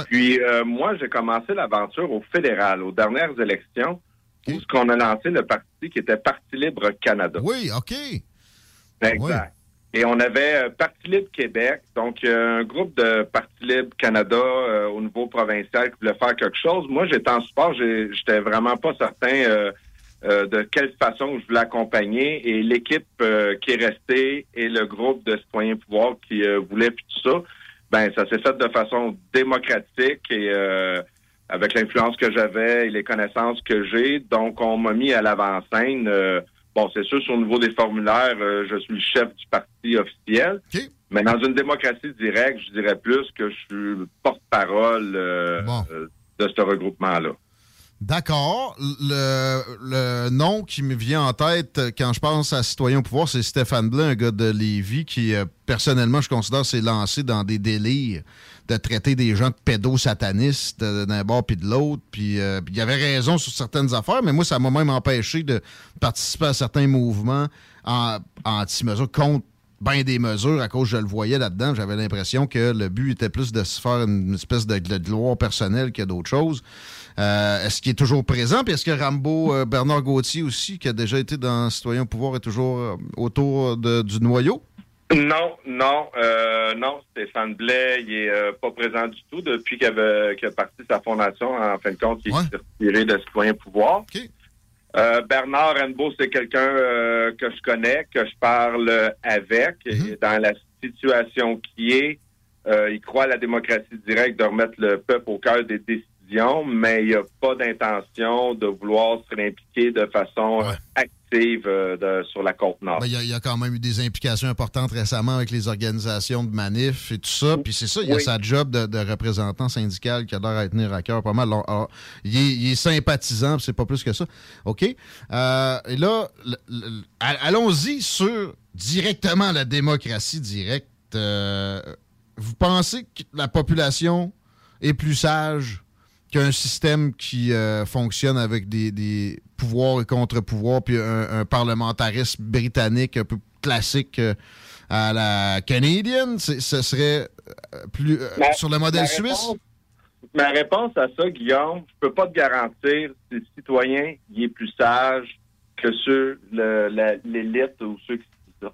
Puis euh, moi, j'ai commencé l'aventure au fédéral, aux dernières élections, où ce qu'on a lancé le parti qui était Parti Libre Canada. Oui, OK. Exact. Et on avait euh, Parti Libre Québec, donc euh, un groupe de Parti Libre Canada euh, au niveau provincial qui voulait faire quelque chose. Moi, j'étais en support, j'étais vraiment pas certain euh, de quelle façon je voulais accompagner. Et l'équipe euh, qui est restée et le groupe de citoyens pouvoir qui euh, voulait puis tout ça, ben ça s'est fait de façon démocratique et avec l'influence que j'avais et les connaissances que j'ai. Donc, on m'a mis à l'avant-scène. bon, c'est sûr, sur le niveau des formulaires, je suis le chef du parti officiel. Mais dans une démocratie directe, je dirais plus que je suis porte-parole de ce regroupement-là. D'accord. Le, nom qui me vient en tête euh, quand je pense à Citoyen au pouvoir, c'est Stéphane Blais, un gars de Lévis qui, euh, personnellement, je considère, s'est lancé dans des délires de traiter des gens de pédosatanistes euh, d'un bord puis de l'autre. Puis il avait raison sur certaines affaires, mais moi, ça m'a même empêché de participer à certains mouvements en, anti-mesures contre bien des mesures à cause je le voyais là-dedans. J'avais l'impression que le but était plus de se faire une espèce de, de gloire personnelle que d'autres choses. Euh, est-ce qu'il est toujours présent? Puis est-ce que Rambo, euh, Bernard Gauthier aussi, qui a déjà été dans Citoyen au pouvoir, est toujours euh, autour de- du noyau? Non, non, euh, non. Stéphane Blais, il est euh, pas présent du tout depuis qu'il avait- qu'il a parti sa fondation. En fin de compte, il s'est retiré de Citoyen Pouvoir. Euh, Bernard Renbo, c'est quelqu'un que je connais, que je parle avec. Et dans la situation qui est, il croit à la démocratie directe de remettre le peuple au cœur des décisions, mais il n'y a pas d'intention de vouloir se impliquer de façon active euh, de- sur la côte nord. Ben, Il y, a- il y a quand même eu des implications importantes récemment avec les organisations de manifs et tout ça. Puis c'est ça, il y a Oui. sa job de, de représentant syndical qui a l'air à tenir à cœur pas mal. Alors, il, est, sympathisant, puis c'est pas plus que ça. OK. Euh, et là, allons-y sur directement la démocratie directe. Euh, vous pensez que la population est plus sage qu'un système qui euh, fonctionne avec des, des pouvoirs et contre-pouvoirs, puis un, un parlementarisme britannique un peu classique euh, à la canadienne? Ce serait euh, plus euh, Ma- sur le modèle ma suisse? réponse- Ma réponse à ça, Guillaume, je peux pas te garantir si le citoyen il est plus sage que ceux, l'élite ou ceux qui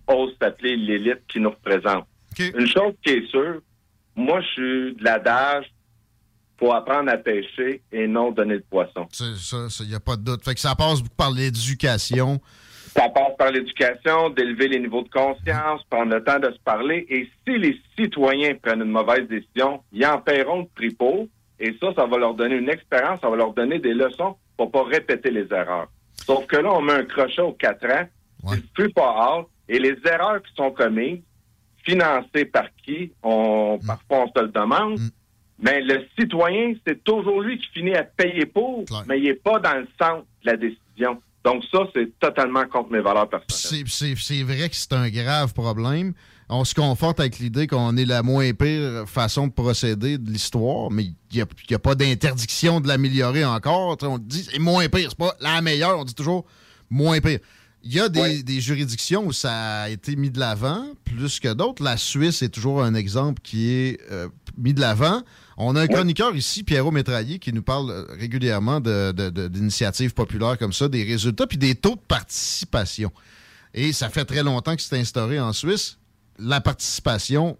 osent s'appeler l'élite qui nous représente. Une chose qui est sûre, moi, je suis de l'adage, faut apprendre à pêcher et non donner le poisson. C'est Ça, il n'y a pas de doute. Fait que ça passe beaucoup par l'éducation. Ça passe par l'éducation, d'élever les niveaux de conscience, prendre le temps de se parler. Et si les citoyens prennent une mauvaise décision, ils en paieront le prix pour. Et ça, ça va leur donner une expérience, ça va leur donner des leçons pour pas répéter les erreurs. Sauf que là, on met un crochet aux quatre ans, c'est plus pas hard. Et les erreurs qui sont commises, financées par qui, on, parfois on se le demande, Mais le citoyen, c'est toujours lui qui finit à payer pour, mais il n'est pas dans le centre de la décision. Donc ça, c'est totalement contre mes valeurs personnelles. C'est- vrai que c'est un grave problème. On se conforte avec l'idée qu'on est la moins pire façon de procéder de l'histoire, mais il n'y a, pas d'interdiction de l'améliorer encore. On dit c'est moins pire, c'est pas la meilleure, on dit toujours moins pire. Il y a des, des juridictions où ça a été mis de l'avant plus que d'autres. La Suisse est toujours un exemple qui est euh, mis de l'avant. On a un chroniqueur ici, Pierrot Métraillé, qui nous parle euh, régulièrement d'initiatives populaires comme ça, des résultats puis des taux de participation. Et ça fait très longtemps que c'est instauré en Suisse. La participation,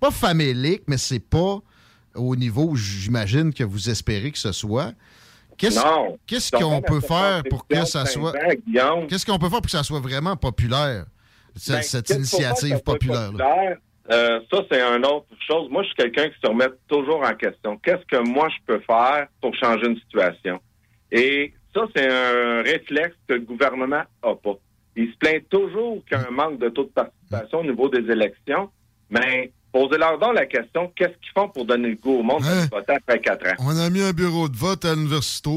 pas famélique, mais c'est pas au niveau, où j'imagine, que vous espérez que ce soit. Qu'est-ce qu'on peut faire pour que ça 25 soit. Qu'est-ce qu'on peut faire pour que ça soit vraiment populaire, ce- Ben, cette faire initiative populaire? populaire? Euh, ça, c'est une autre chose. Moi, je suis quelqu'un qui se remet toujours en question. Qu'est-ce que moi, je peux faire pour changer une situation? Et ça, c'est un réflexe que le gouvernement n'a pas. Il se plaint toujours qu'il y a un manque de taux de participation au niveau des élections, mais posez-leur donc la question, qu'est-ce qu'ils font pour donner le goût au monde de voter après quatre ans? On a mis un bureau de vote à l'université.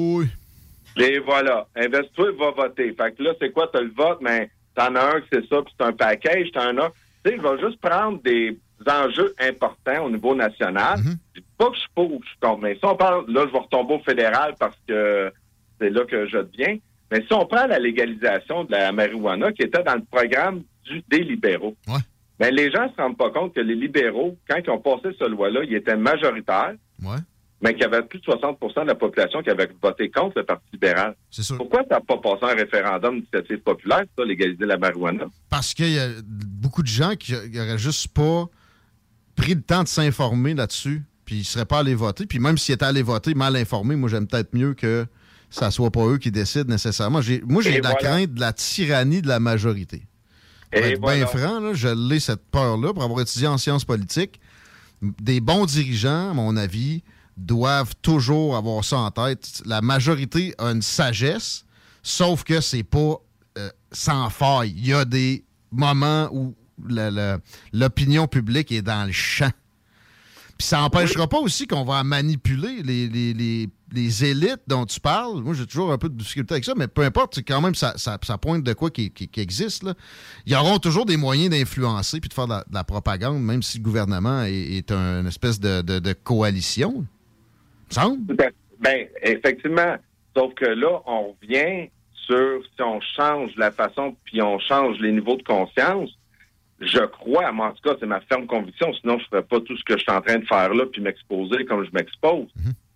Et voilà, investis va voter. Fait que là, c'est quoi, t'as le vote, mais t'en as un que c'est ça, puis c'est un package, t'en as. Tu sais, il va juste prendre des enjeux importants au niveau national. Je dis pas que je suis pour ou que je suis contre, mais si on parle, là, je vais retomber au fédéral parce que c'est là que je deviens. Mais si on prend la légalisation de la marijuana qui était dans le programme du- des libéraux, mais les gens se rendent pas compte que les libéraux, quand ils ont passé cette loi-là, ils étaient majoritaires, mais qu'il y avait plus de 60% de la population qui avait voté contre le Parti libéral. Pourquoi ça n'a pas passé un référendum d'initiative populaire, ça, légaliser la marijuana? Parce qu'il y a beaucoup de gens qui n'auraient juste pas pris le temps de s'informer là-dessus, puis ils seraient pas allés voter. Puis même s'ils étaient allés voter mal informés, moi, j'aime peut-être mieux que ça soit pas eux qui décident nécessairement. J'ai- moi, j'ai de la voilà. crainte de la tyrannie de la majorité. Pour Et être voilà. bien franc, là, je l'ai cette peur-là pour avoir étudié en sciences politiques. Des bons dirigeants, à mon avis, doivent toujours avoir ça en tête. La majorité a une sagesse, sauf que c'est pas euh, sans faille. Il y a des moments où l'opinion publique est dans le champ. Puis ça n'empêchera pas aussi qu'on va manipuler les, les- les- les élites dont tu parles. Moi, j'ai toujours un peu de difficulté avec ça, mais peu importe, c'est quand même, ça, ça- ça pointe de quoi qui, qui- qui existe. Là. Ils auront toujours des moyens d'influencer puis de faire de la, de la propagande, même si le gouvernement est, est un- une espèce de, de- de coalition. Semble? Ben, effectivement. Sauf que là, on revient sur si on change la façon, puis on change les niveaux de conscience. Je crois, moi, en tout cas, c'est ma ferme conviction, sinon je ne ferais pas tout ce que je suis en train de faire là, puis m'exposer comme je m'expose.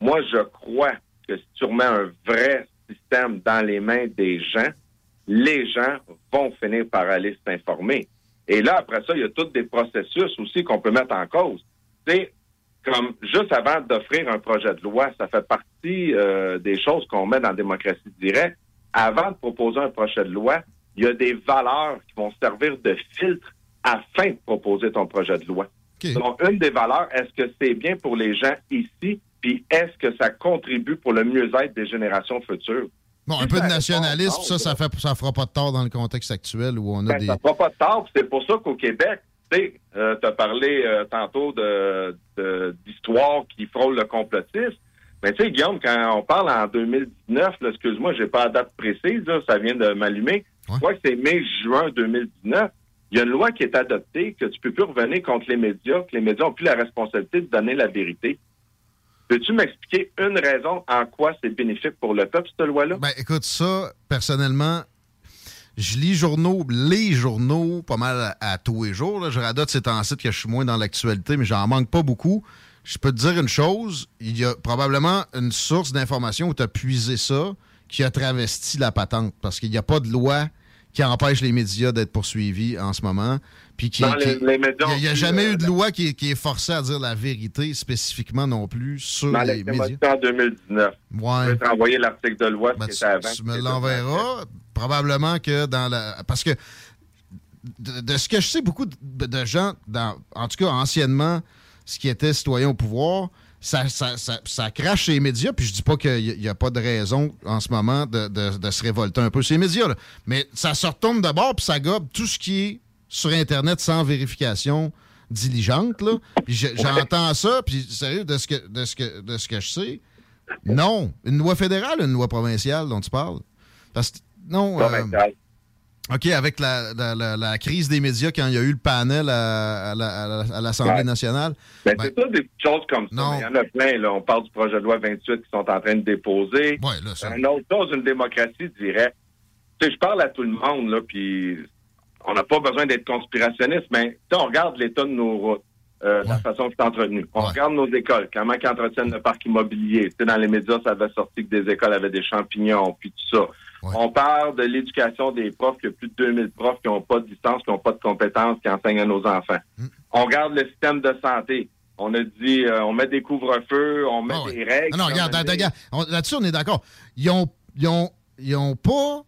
Moi, je crois que si tu remets un vrai système dans les mains des gens, les gens vont finir par aller s'informer. Et là, après ça, il y a tous des processus aussi qu'on peut mettre en cause. Tu sais, comme juste avant d'offrir un projet de loi, ça fait partie euh, des choses qu'on met dans la démocratie directe. Avant de proposer un projet de loi, il y a des valeurs qui vont servir de filtre afin de proposer ton projet de loi. Donc, une des valeurs, est-ce que c'est bien pour les gens ici, puis est-ce que ça contribue pour le mieux-être des générations futures? Bon, un peu de nationalisme, ça, ça fait ça fera pas de tort dans le contexte actuel où on a Ben, des. Ça fera pas de tort. C'est pour ça qu'au Québec, tu tu as parlé euh, tantôt de de- d'histoires qui frôlent le complotisme. Mais tu sais, Guillaume, quand on parle en 2019, là, excuse-moi, j'ai pas la date précise, là, ça vient de m'allumer. Je crois que c'est mai-juin 2019. Il y a une loi qui est adoptée que tu peux plus revenir contre les médias, que les médias ont plus la responsabilité de donner la vérité. Peux-tu m'expliquer une raison en quoi c'est bénéfique pour le peuple, cette loi-là? Ben, écoute, ça, personnellement, je lis journaux, les journaux, pas mal à, à tous les jours. là. Je radote ces temps-ci que je suis moins dans l'actualité, mais j'en manque pas beaucoup. Je peux te dire une chose, il y a probablement une source d'information où tu as puisé ça qui a travesti la patente, parce qu'il n'y a pas de loi qui empêche les médias d'être poursuivis en ce moment. Puis qui, Non, qui- les- les médias il n'y a, jamais eu de loi qui, est- qui est forcée à dire la vérité spécifiquement non plus sur Dans les médias. en 2019. Ouais. Je vais te renvoyer l'article de loi Ben, qui tu, était avant. tu me l'enverras. Probablement que dans la. Parce que de, de ce que je sais, beaucoup de, de gens, dans, en tout cas anciennement, ce qui était citoyen au pouvoir, ça, ça, ça, ça crache chez les médias. Puis je dis pas qu'il n'y a, pas de raison en ce moment de, de- de se révolter un peu chez les médias. là. Mais ça se retourne de bord puis ça gobe tout ce qui est sur Internet sans vérification diligente, là. Puis je- j'entends ça, puis sérieux, de ce que, de ce que, de ce que je sais, non. Une loi fédérale, une loi provinciale dont tu parles? Parce que, non. euh, OK, avec la, la- la- la crise des médias quand il y a eu le panel à, à la- à la- à l'Assemblée Ouais. nationale. Ben, ben, c'est ça, des petites choses comme ça. Non. Il y en a plein. Là. On parle du projet de loi 28 qui sont en train de déposer. Une autre chose, une démocratie dirait, tu sais, je parle à tout le monde, là, puis on n'a pas besoin d'être conspirationniste, mais on regarde l'état de nos routes, euh, la façon que c'est entretenu. On regarde nos écoles, comment ils entretiennent le parc immobilier. Tu sais, dans les médias, ça avait sorti que des écoles avaient des champignons, puis tout ça. On parle de l'éducation des profs, qu'il y a plus de 2000 profs qui n'ont pas de licence, qui n'ont pas de compétences, qui enseignent à nos enfants. On regarde le système de santé. On a dit, euh, on met des couvre-feux, on met des règles. Ah non, puis regarde, des- regarde. Là-dessus, on est d'accord. Ils ont, ils, ont, ils ont pas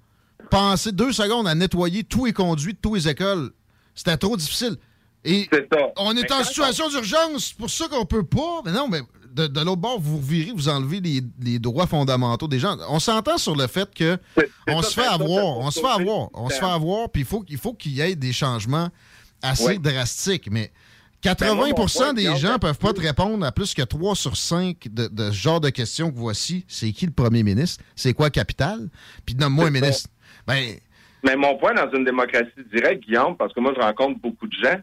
pensé deux secondes à nettoyer tous les conduits de toutes les écoles. C'était trop difficile. Et on est Mais en situation d'urgence, c'est pour ça qu'on peut pas. Mais non, mais de, de l'autre bord, vous virez, vous enlevez les, les droits fondamentaux des gens. On s'entend sur le fait que on se fait ça, avoir, on se fait avoir, on se fait avoir, puis il faut, il faut qu'il y ait des changements assez Ouais. drastiques. Mais Ben, 80 moi, mon point, des gens peuvent pas te répondre à plus que 3 sur 5 de, de ce genre de questions que voici. C'est qui le premier ministre? C'est quoi capital? Puis nomme-moi un ministre. Ben, Mais mon point dans une démocratie directe, Guillaume, parce que moi, je rencontre beaucoup de gens,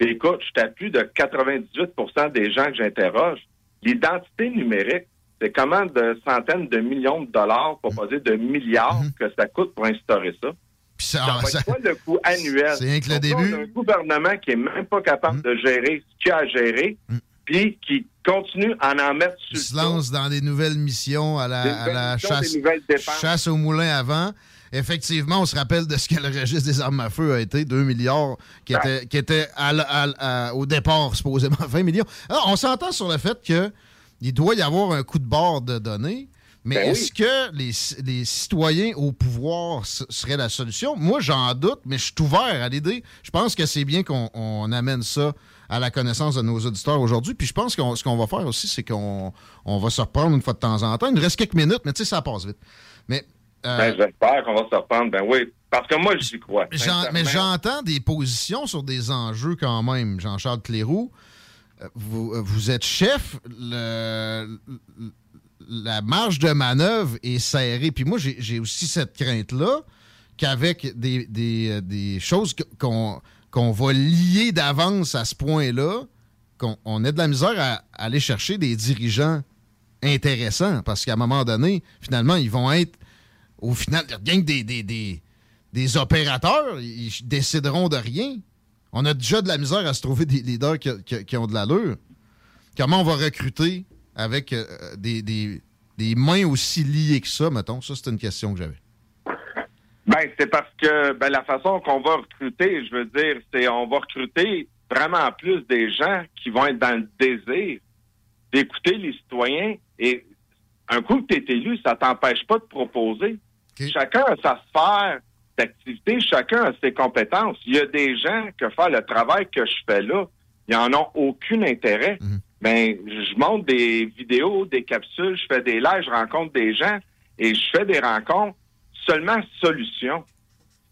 et écoute, je plus de 98% des gens que j'interroge. L'identité numérique, c'est comment de centaines de millions de dollars, pour pas dire de milliards, que ça coûte pour instaurer ça. ça, va être quoi le coût annuel? C'est rien que le Donc début. On a un gouvernement qui est même pas capable de gérer ce qu'il a à gérer, puis qui continue à en mettre sur il se lance dans des nouvelles missions à la, Des à nouvelles la missions, chasse, chasse au moulin avant. Effectivement, on se rappelle de ce que le registre des armes à feu a été, 2 milliards, qui était, qui était à l- à- à- au départ supposément 20 millions. Alors, on s'entend sur le fait que il doit y avoir un coup de bord de données, mais Ben est-ce que les, les citoyens au pouvoir ce serait la solution? Moi, j'en doute, mais je suis ouvert à l'idée. Je pense que c'est bien qu'on on amène ça à la connaissance de nos auditeurs aujourd'hui. Puis je pense que ce qu'on va faire aussi, c'est qu'on on va se reprendre une fois de temps en temps. Il nous reste quelques minutes, mais tu sais, ça passe vite. Mais euh, Ben, j'espère qu'on va se reprendre. Ben oui, parce que moi, j'y crois. Mais j'entends des positions sur des enjeux quand même, Jean-Charles Cléroux. Euh, Vous, euh, vous êtes chef, le- la marge de manœuvre est serrée. Puis moi, j'ai j'ai aussi cette crainte-là qu'avec des, des, des choses qu'on qu'on va lier d'avance à ce point-là, qu'on on ait de la misère à, à aller chercher des dirigeants intéressants. Parce qu'à un moment donné, finalement, ils vont être au final, rien que des, des, des, des opérateurs, ils décideront de rien. On a déjà de la misère à se trouver des leaders qui, qui- ont de l'allure. Comment on va recruter avec euh, des, des- des mains aussi liées que ça, mettons? Ça, c'est une question que j'avais. Ben, c'est parce que ben, la façon qu'on va recruter, je veux dire, c'est on va recruter vraiment plus des gens qui vont être dans le désir d'écouter les citoyens. Et un coup que tu es élu, ça t'empêche pas de proposer. Chacun a sa sphère d'activité, chacun a ses compétences. Il y a des gens que faire le travail que je fais là, ils en ont aucun intérêt. Ben, je monte des vidéos, des capsules, je fais des lives, je rencontre des gens et je fais des rencontres seulement solutions.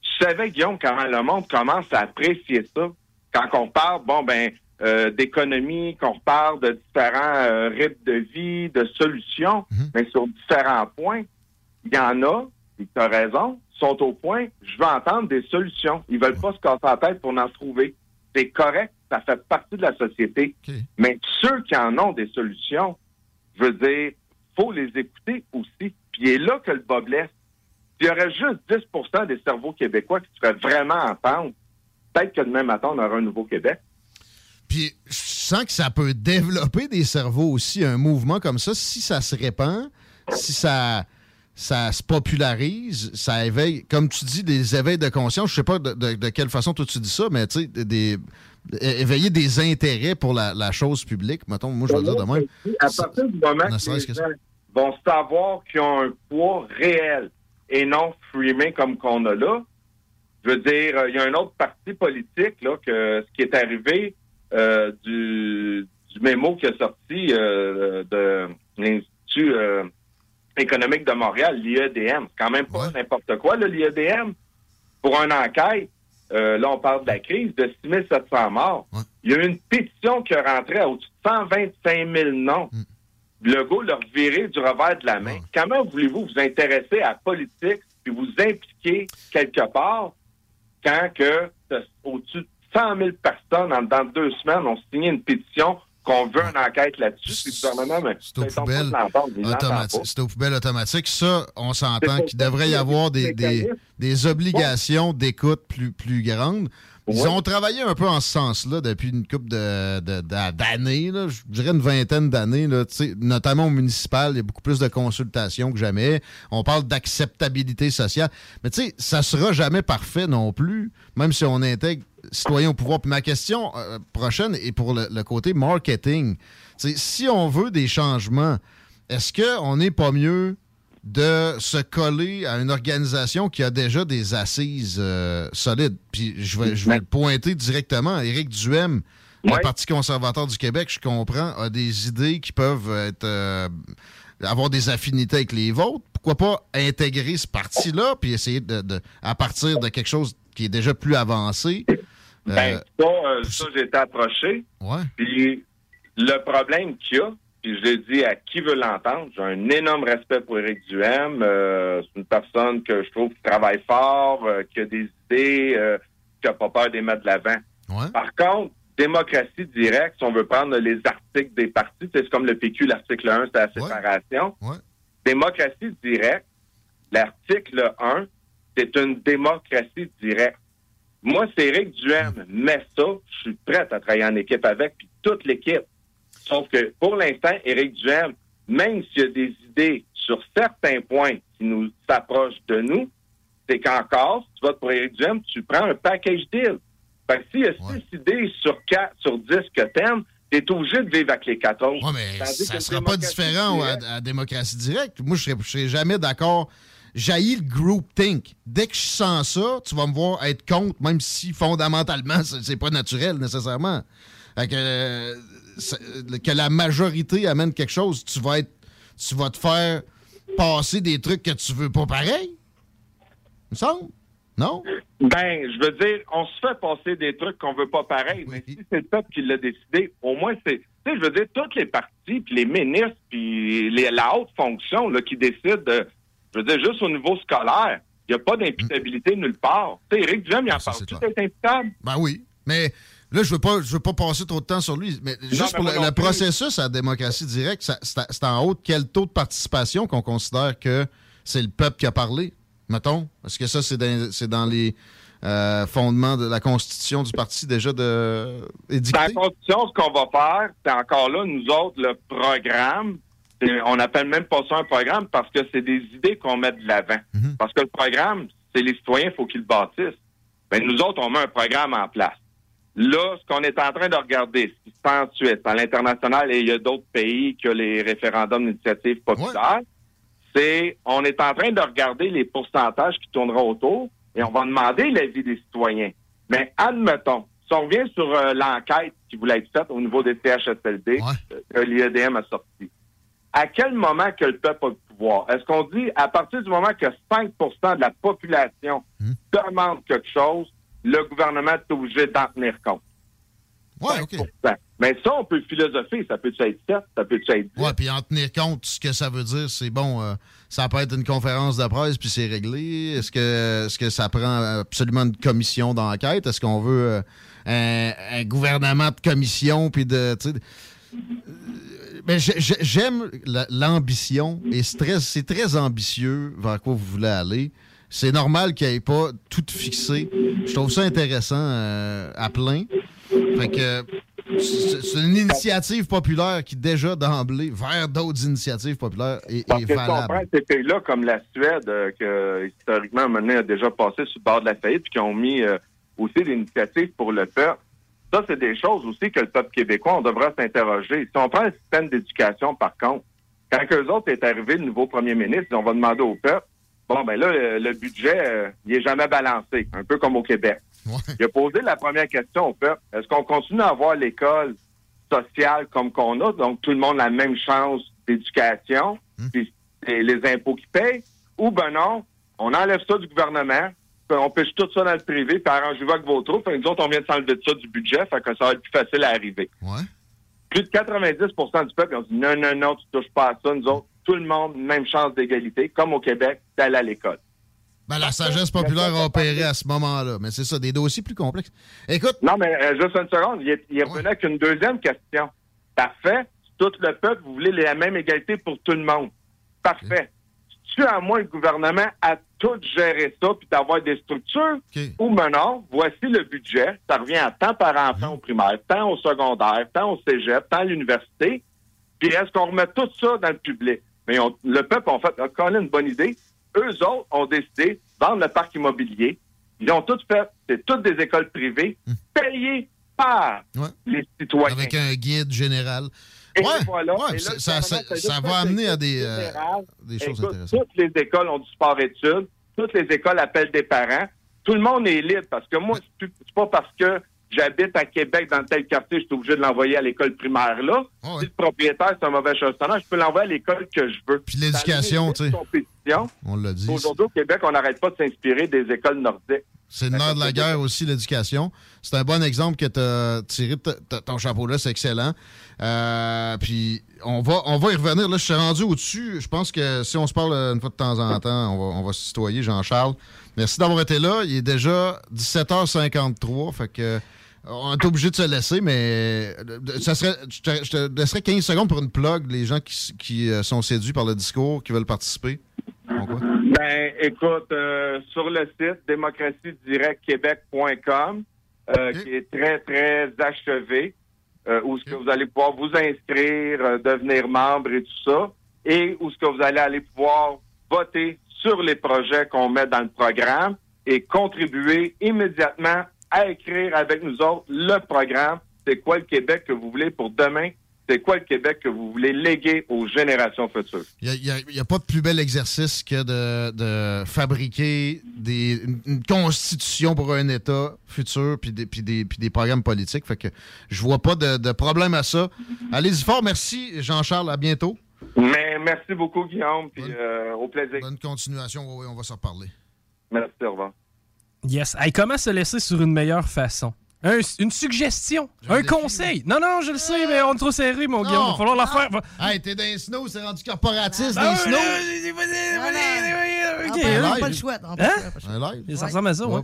Je savais, Guillaume, comment le monde commence à apprécier ça. Quand on parle, bon, ben, euh, d'économie, qu'on parle de différents euh, rythmes de vie, de solutions, mais sur différents points, il y en a, tu as raison, sont au point, je veux entendre des solutions. Ils veulent pas se casser la tête pour en trouver. C'est correct, ça fait partie de la société. Mais ceux qui en ont des solutions, je veux dire, faut les écouter aussi. Puis il est là que le bas blesse. S'il y aurait juste 10% des cerveaux québécois qui se feraient vraiment entendre, peut-être que demain matin, on aurait un nouveau Québec. Puis je sens que ça peut développer des cerveaux aussi, un mouvement comme ça, si ça se répand, si ça, ça se popularise, ça éveille, comme tu dis, des éveils de conscience. Je sais pas de, de- de quelle façon toi tu dis ça, mais tu sais, des, éveiller des intérêts pour la, la chose publique, mettons, moi je vais dire de même. À partir du moment que serait-ce les que gens vont savoir qu'ils ont un poids réel et non frimé comme qu'on a là, je veux dire, euh, il y a un autre parti politique, là, que ce qui est arrivé euh, du, du mémo qui est sorti euh, de l'Institut euh, économique de Montréal, l'IEDM. Quand même pas n'importe quoi, l'IEDM. Pour une enquête, euh, là, on parle de la crise, de 6700 morts. Il y a eu une pétition qui est rentrée à au-dessus de 125 000 noms. Le Legault leur virer du revers de la main. Comment voulez-vous vous intéresser à la politique puis vous impliquer quelque part quand que au-dessus de 100 000 personnes en dans deux semaines ont signé une pétition qu'on veut une enquête là-dessus, puis le gouvernement, mais C'est aux poubelles de automatiques. C'est aux poubelles automatiques. Ça, on C'est s'entend qu'il devrait y avoir des des, obligations d'écoute plus, plus grandes. Ils ont travaillé un peu en ce sens-là depuis une couple de- de- de- d'années, là. je dirais une vingtaine d'années, notamment au municipal. Il y a beaucoup plus de consultations que jamais. On parle d'acceptabilité sociale. Mais tu sais, ça sera jamais parfait non plus, même si on intègre citoyens au pouvoir. Puis ma question euh, prochaine est pour le, le côté marketing. Tu sais, si on veut des changements, est-ce qu'on n'est pas mieux de se coller à une organisation qui a déjà des assises euh, solides? Puis je vais, je vais le pointer directement. Éric Duhem, le Parti conservateur du Québec, je comprends, a des idées qui peuvent être euh, avoir des affinités avec les vôtres. Pourquoi pas intégrer ce parti-là puis essayer de, de- à partir de quelque chose qui est déjà plus avancé? Euh, Ben, ça, euh, ça j'ai été approché. Ouais. Puis le problème qu'il y a, puis je l'ai dit à qui veut l'entendre, j'ai un énorme respect pour Éric Duhem. euh, c'est une personne que je trouve qui travaille fort, euh, qui a des idées, qui n'a pas peur de les mettre de l'avant. Par contre, démocratie directe, si on veut prendre les articles des partis, c'est comme le PQ, l'article 1, c'est la séparation. Démocratie directe, l'article 1, c'est une démocratie directe. Moi, c'est Éric Duhem, mais ça, je suis prêt à travailler en équipe avec, puis toute l'équipe. Sauf que pour l'instant, Éric Duhem, même s'il y a des idées sur certains points qui nous s'approchent de nous, c'est qu'encore, si tu votes pour Éric Duhem, tu prends un package deal. Fait que s'il y a six idées sur quatre, sur dix que t'aimes, t'es obligé de vivre avec les 14. Mais ça ne sera pas différent à, démocratie directe. Moi, je ne serais, jamais d'accord. J'haïs le groupthink. Dès que je sens ça, tu vas me voir être contre, même si fondamentalement, c'est pas naturel nécessairement. Fait que, euh, c'est- que la majorité amène quelque chose, tu vas être, tu vas te faire passer des trucs que tu veux pas pareil. Il me semble? Non? Ben, je veux dire, on se fait passer des trucs qu'on veut pas pareil, mais si c'est le peuple qui l'a décidé, au moins c'est, tu sais, je veux dire, toutes les partis, puis les ministres, puis les- la haute fonction là, qui décident, de, je veux dire, juste au niveau scolaire, il n'y a pas d'imputabilité nulle part. Tu sais, Éric Duhem, il en parle tout est imputable? Ben oui. Mais là, je veux pas, je veux pas passer trop de temps sur lui. Mais juste mais pour le, processus à la démocratie directe, c'est en haut de quel taux de participation qu'on considère que c'est le peuple qui a parlé, mettons? Est-ce que ça, c'est dans, les euh, fondements de la constitution du parti déjà de édicté? Dans la Constitution, ce qu'on va faire, c'est encore là, nous autres, le programme, on n'appelle même pas ça un programme parce que c'est des idées qu'on met de l'avant. Parce que le programme, c'est les citoyens, il faut qu'ils le bâtissent. Ben, nous autres, on met un programme en place. Là, ce qu'on est en train de regarder, ce qui se passe en Suisse, à l'international, et il y a d'autres pays qui ont les référendums d'initiative populaire, c'est on est en train de regarder les pourcentages qui tourneront autour et on va demander l'avis des citoyens. Mais admettons, si on revient sur euh, l'enquête qui voulait être faite au niveau des CHSLD, euh, que l'IEDM a sorti, à quel moment que le peuple a le pouvoir? Est-ce qu'on dit à partir du moment que 5% de la population demande quelque chose, le gouvernement est obligé d'en tenir compte? Ouais, OK. Mais ça, on peut philosopher. Ça peut être 7, ça peut être 10. Ouais, puis en tenir compte, ce que ça veut dire, c'est bon, euh, ça peut être une conférence de presse, puis c'est réglé. Est-ce que, est-ce que ça prend absolument une commission d'enquête? Est-ce qu'on veut euh, un, un gouvernement de commission, puis de. J'ai- j'aime la- l'ambition, et c'est très, ambitieux vers quoi vous voulez aller. C'est normal qu'il n'y ait pas tout fixé. Je trouve ça intéressant euh, à plein. Fait que c'est une initiative populaire qui, déjà d'emblée, vers d'autres initiatives populaires, est, Parce est valable. ces pays-là, comme la Suède, euh, que historiquement, a déjà passé sur le bord de la faillite, puis qui ont mis euh, aussi des initiatives pour le peuple, ça, c'est des choses aussi que le peuple québécois, on devrait s'interroger. Si on prend le système d'éducation, par contre, quand eux autres est arrivé, le nouveau premier ministre, on va demander au peuple, bon, ben là, le, le budget, euh, il est jamais balancé, un peu comme au Québec. Il a posé la première question au peuple. Est-ce qu'on continue à avoir l'école sociale comme qu'on a, donc tout le monde a la même chance d'éducation, puis c'est les impôts qui payent, ou ben non, on enlève ça du gouvernement, on pêche tout ça dans le privé, puis arrangez-vous avec vos troupes. Nous autres, on vient de s'enlever de ça du budget, fait que ça va être plus facile à arriver. Ouais. Plus de 90% du peuple, on dit non, non, non, tu touches pas à ça. Nous autres, tout le monde, même chance d'égalité, comme au Québec, d'aller à l'école. Ben, la sagesse populaire a opéré à ce moment-là. Mais c'est ça, des dossiers plus complexes. Écoute. Non, mais euh, juste une seconde. Il, est- il avec une deuxième question. Parfait. Tout le peuple, vous voulez la même égalité pour tout le monde. Parfait. Tu à moi le gouvernement à tout gérer ça puis d'avoir des structures ou non, voici le budget. Ça revient à tant par enfant au primaire, tant au secondaire, tant au cégep, tant à l'université. Puis est-ce qu'on remet tout ça dans le public? Mais on- le peuple, en fait, a quand même une bonne idée. Eux autres ont décidé de vendre le parc immobilier. Ils ont tout fait. C'est toutes des écoles privées payées par les citoyens. Avec un guide général. Et ouais, voilà. ouais, Et là, ça, ça, va amener à des, euh, des choses Écoute, intéressantes. Toutes les écoles ont du sport-études. Toutes les écoles appellent des parents. Tout le monde est libre parce que moi, c'est pas parce que j'habite à Québec dans tel quartier, je suis obligé de l'envoyer à l'école primaire là. Si le propriétaire, c'est un mauvais gestionnaire, je peux l'envoyer à l'école que je veux. Puis l'éducation, tu sais. On l'a dit. Aujourd'hui, au Québec, on n'arrête pas de s'inspirer des écoles nordiques. C'est le nerf de la guerre aussi, l'éducation. C'est un bon exemple que tu as tiré ton chapeau là, c'est excellent. Euh, puis on va, on va y revenir. Là, je suis rendu au-dessus. Je pense que si on se parle une fois de temps en temps, on va, on va se citoyer, Jean-Charles. Merci d'avoir été là. Il est déjà 17h53. Fait que on est obligé de se laisser, mais euh, ça serait, je, te, je te laisserais 15 secondes pour une plug, les gens qui, qui, euh, sont séduits par le discours, qui veulent participer. Ben, écoute, euh, sur le site démocratie-québec.com, euh, qui est très, très achevé, euh, où ce que vous allez pouvoir vous inscrire, euh, devenir membre et tout ça, et où ce que vous allez aller pouvoir voter sur les projets qu'on met dans le programme et contribuer immédiatement à écrire avec nous autres le programme. C'est quoi le Québec que vous voulez pour demain? C'est quoi le Québec que vous voulez léguer aux générations futures? Il n'y a, pas de plus bel exercice que de, de fabriquer des, une, une constitution pour un État futur puis des, puis des, puis des programmes politiques. Fait que je vois pas de, de problème à ça. Allez-y fort. Merci, Jean-Charles. À bientôt. Mais merci beaucoup, Guillaume, puis euh, au plaisir. Bonne continuation. Oui, oui, on va s'en reparler. Merci, au revoir. Yes. Hey, comment se laisser sur une meilleure façon? Un- une suggestion, un conseil. Non, non, je le sais, mais on est trop serré, mon Guillaume. Il va falloir la faire. Hey, t'es dans les snows, c'est rendu corporatiste, Ah des ouais, snows. Ok, On peut- on live. pas le choix. on Hein? pas le. Un live? Ça ressemble à ça, ouais.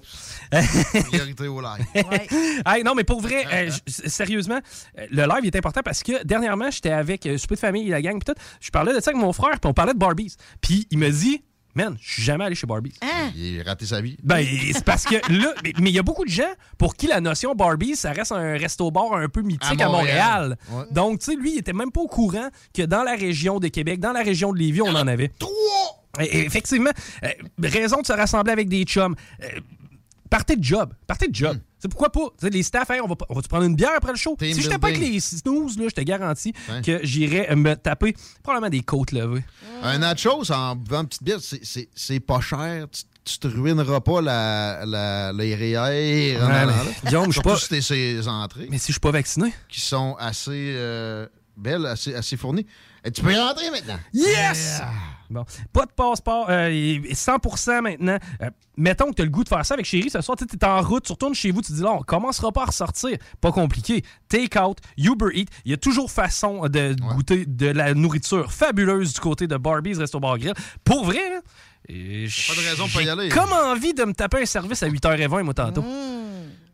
Priorité au live. Hey, non, mais pour vrai, euh, j- sérieusement, le live est important parce que dernièrement, j'étais avec euh, Souper de famille, la gang, puis tout. Je parlais de ça avec mon frère, puis on parlait de Barbies. Puis il me dit, man, je suis jamais allé chez Barbies. Il a raté sa vie. Ben, c'est parce que là, mais il y a beaucoup de gens pour qui la notion Barbie, ça reste un resto-bar un peu mythique À à Montréal. Donc, tu sais, lui, il était même pas au courant que dans la région de Québec, dans la région de Lévis, on en avait. Effectivement, euh, raison de se rassembler avec des chums. Euh, partez de job. Partez de job. C'est pourquoi pas? Les staffs, hey, on va, on va prendre une bière après le show? Team si j'étais pas avec les snooze, là, je te garantis Ouais. que j'irais me taper probablement des côtes levées. Un nachos en buvant une petite bière, c'est- pas cher. Tu, tu te ruineras pas la, la, les Ouais, là. Guillaume, je suis pas- si entrées. Mais si je suis pas vacciné. Qui sont assez euh, belles, assez, assez fournies. Et tu peux y rentrer maintenant. Yes! Bon, pas de passeport, euh, et 100% maintenant. Euh, mettons que tu as le goût de faire ça avec chérie ce soir, tu es en route, tu retournes chez vous, tu dis là, on commencera pas à ressortir. Pas compliqué. Take out, Uber Eat, il y a toujours façon de goûter de la nourriture fabuleuse du côté de Barbie's Resto Bar Grill. Pour vrai, là, et Pas de raison pas y aller. Comme envie de me taper un service à 8h20, moi, tantôt.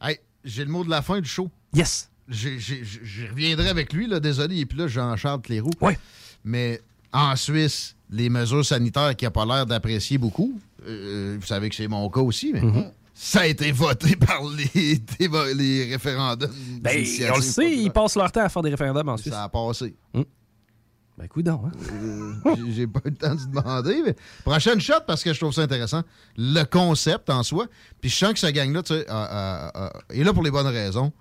Hey, j'ai le mot de la fin du show. Yes. Je reviendrai avec lui, là, désolé, et puis là, Jean-Charles Cléroux. Oui. Mais en Suisse, les mesures sanitaires qui n'ont pas l'air d'apprécier beaucoup, euh, vous savez que c'est mon cas aussi, mais Mm-hmm. ça a été voté par les, référendums. Ben, on le sait, ils passent leur temps à faire des référendums en Suisse. Ça a passé. Ben, coup hein? Euh, j'ai- pas eu le temps de demander. Mais... Prochaine shot, parce que je trouve ça intéressant. Le concept en soi. Puis je sens que cette gang-là, tu sais, euh, euh, euh, est là pour les bonnes raisons.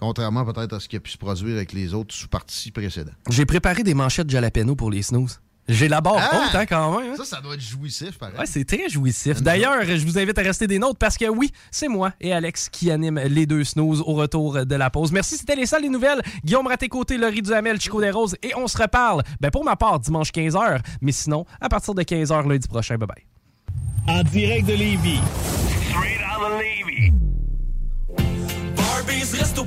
Contrairement peut-être à ce qui a pu se produire avec les autres sous-partis précédents. J'ai préparé des manchettes jalapeno pour les snooze. J'ai la barre Ah! haute, hein, quand même. hein. Ça, ça doit être jouissif, pareil. Ouais, c'est très jouissif. D'ailleurs, je vous invite à rester des nôtres parce que oui, c'est moi et Alex qui animent les deux snooze au retour de la pause. Merci, c'était les salles des nouvelles. Guillaume Raté-Côté, Laurie Duhamel, Chico des Roses et on se reparle. Ben, pour ma part, dimanche 15h, mais sinon, à partir de 15h lundi prochain. Bye bye. En direct de Lévis. Straight Lévis.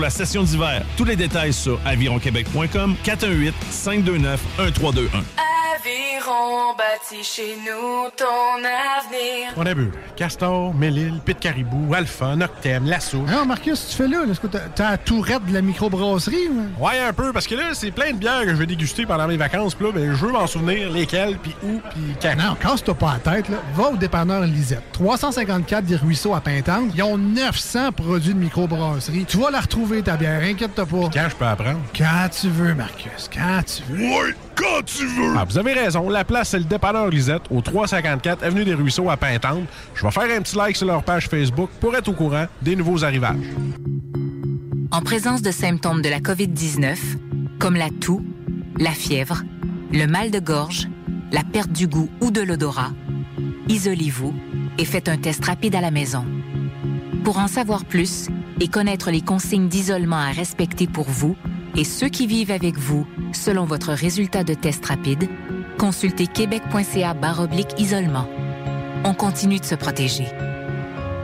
la session d'hiver. Tous les détails sur avironquebec.com 418 529 1321. Aviron bâti chez nous ton avenir. On a vu Castor, Mélile, Pit Caribou, Alpha, Noctem, Lasso. Non, Marcus, tu fais là, là, est-ce que t'as- t'as la tourette de la microbrasserie? ou? Ouais, un peu, parce que là, c'est plein de bières que je vais déguster pendant mes vacances. Puis là, ben, je veux m'en souvenir lesquelles, puis où, puis quand. Non, casse-toi pas la tête, là. Va au dépanneur Lisette. 354 des Ruisseaux à Pintante. Ils ont 900 produits de microbrasserie. Tu vas la retrouver, ta bière, inquiète-toi pas. Quand je peux apprendre? Quand tu veux, Marcus, quand tu veux. Ouais, quand tu veux! Ah, vous avez raison. La place, c'est le dépanneur Lisette, au 354 Avenue des Ruisseaux à Pintante. Je vais faire un petit like sur leur page Facebook pour être au courant des nouveaux arrivages. En présence de symptômes de la COVID-19, comme la toux, la fièvre, le mal de gorge, la perte du goût ou de l'odorat, isolez-vous et faites un test rapide à la maison. Pour en savoir plus et connaître les consignes d'isolement à respecter pour vous et ceux qui vivent avec vous selon votre résultat de test rapide, consultez québec.ca isolement. On continue de se protéger.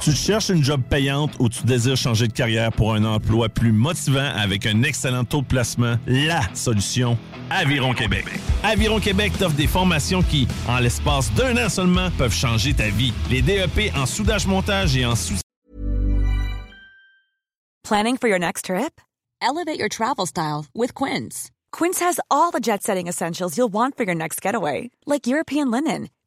Tu cherches une job payante ou tu désires changer de carrière pour un emploi plus motivant avec un excellent taux de placement? La solution, Aviron Québec. Aviron Québec t'offre des formations qui, en l'espace d'un an seulement, peuvent changer ta vie. Les DEP en soudage-montage et en sous Planning for your next trip? Elevate your travel style with Quince. Quince has all the jet setting essentials you'll want for your next getaway, like European linen,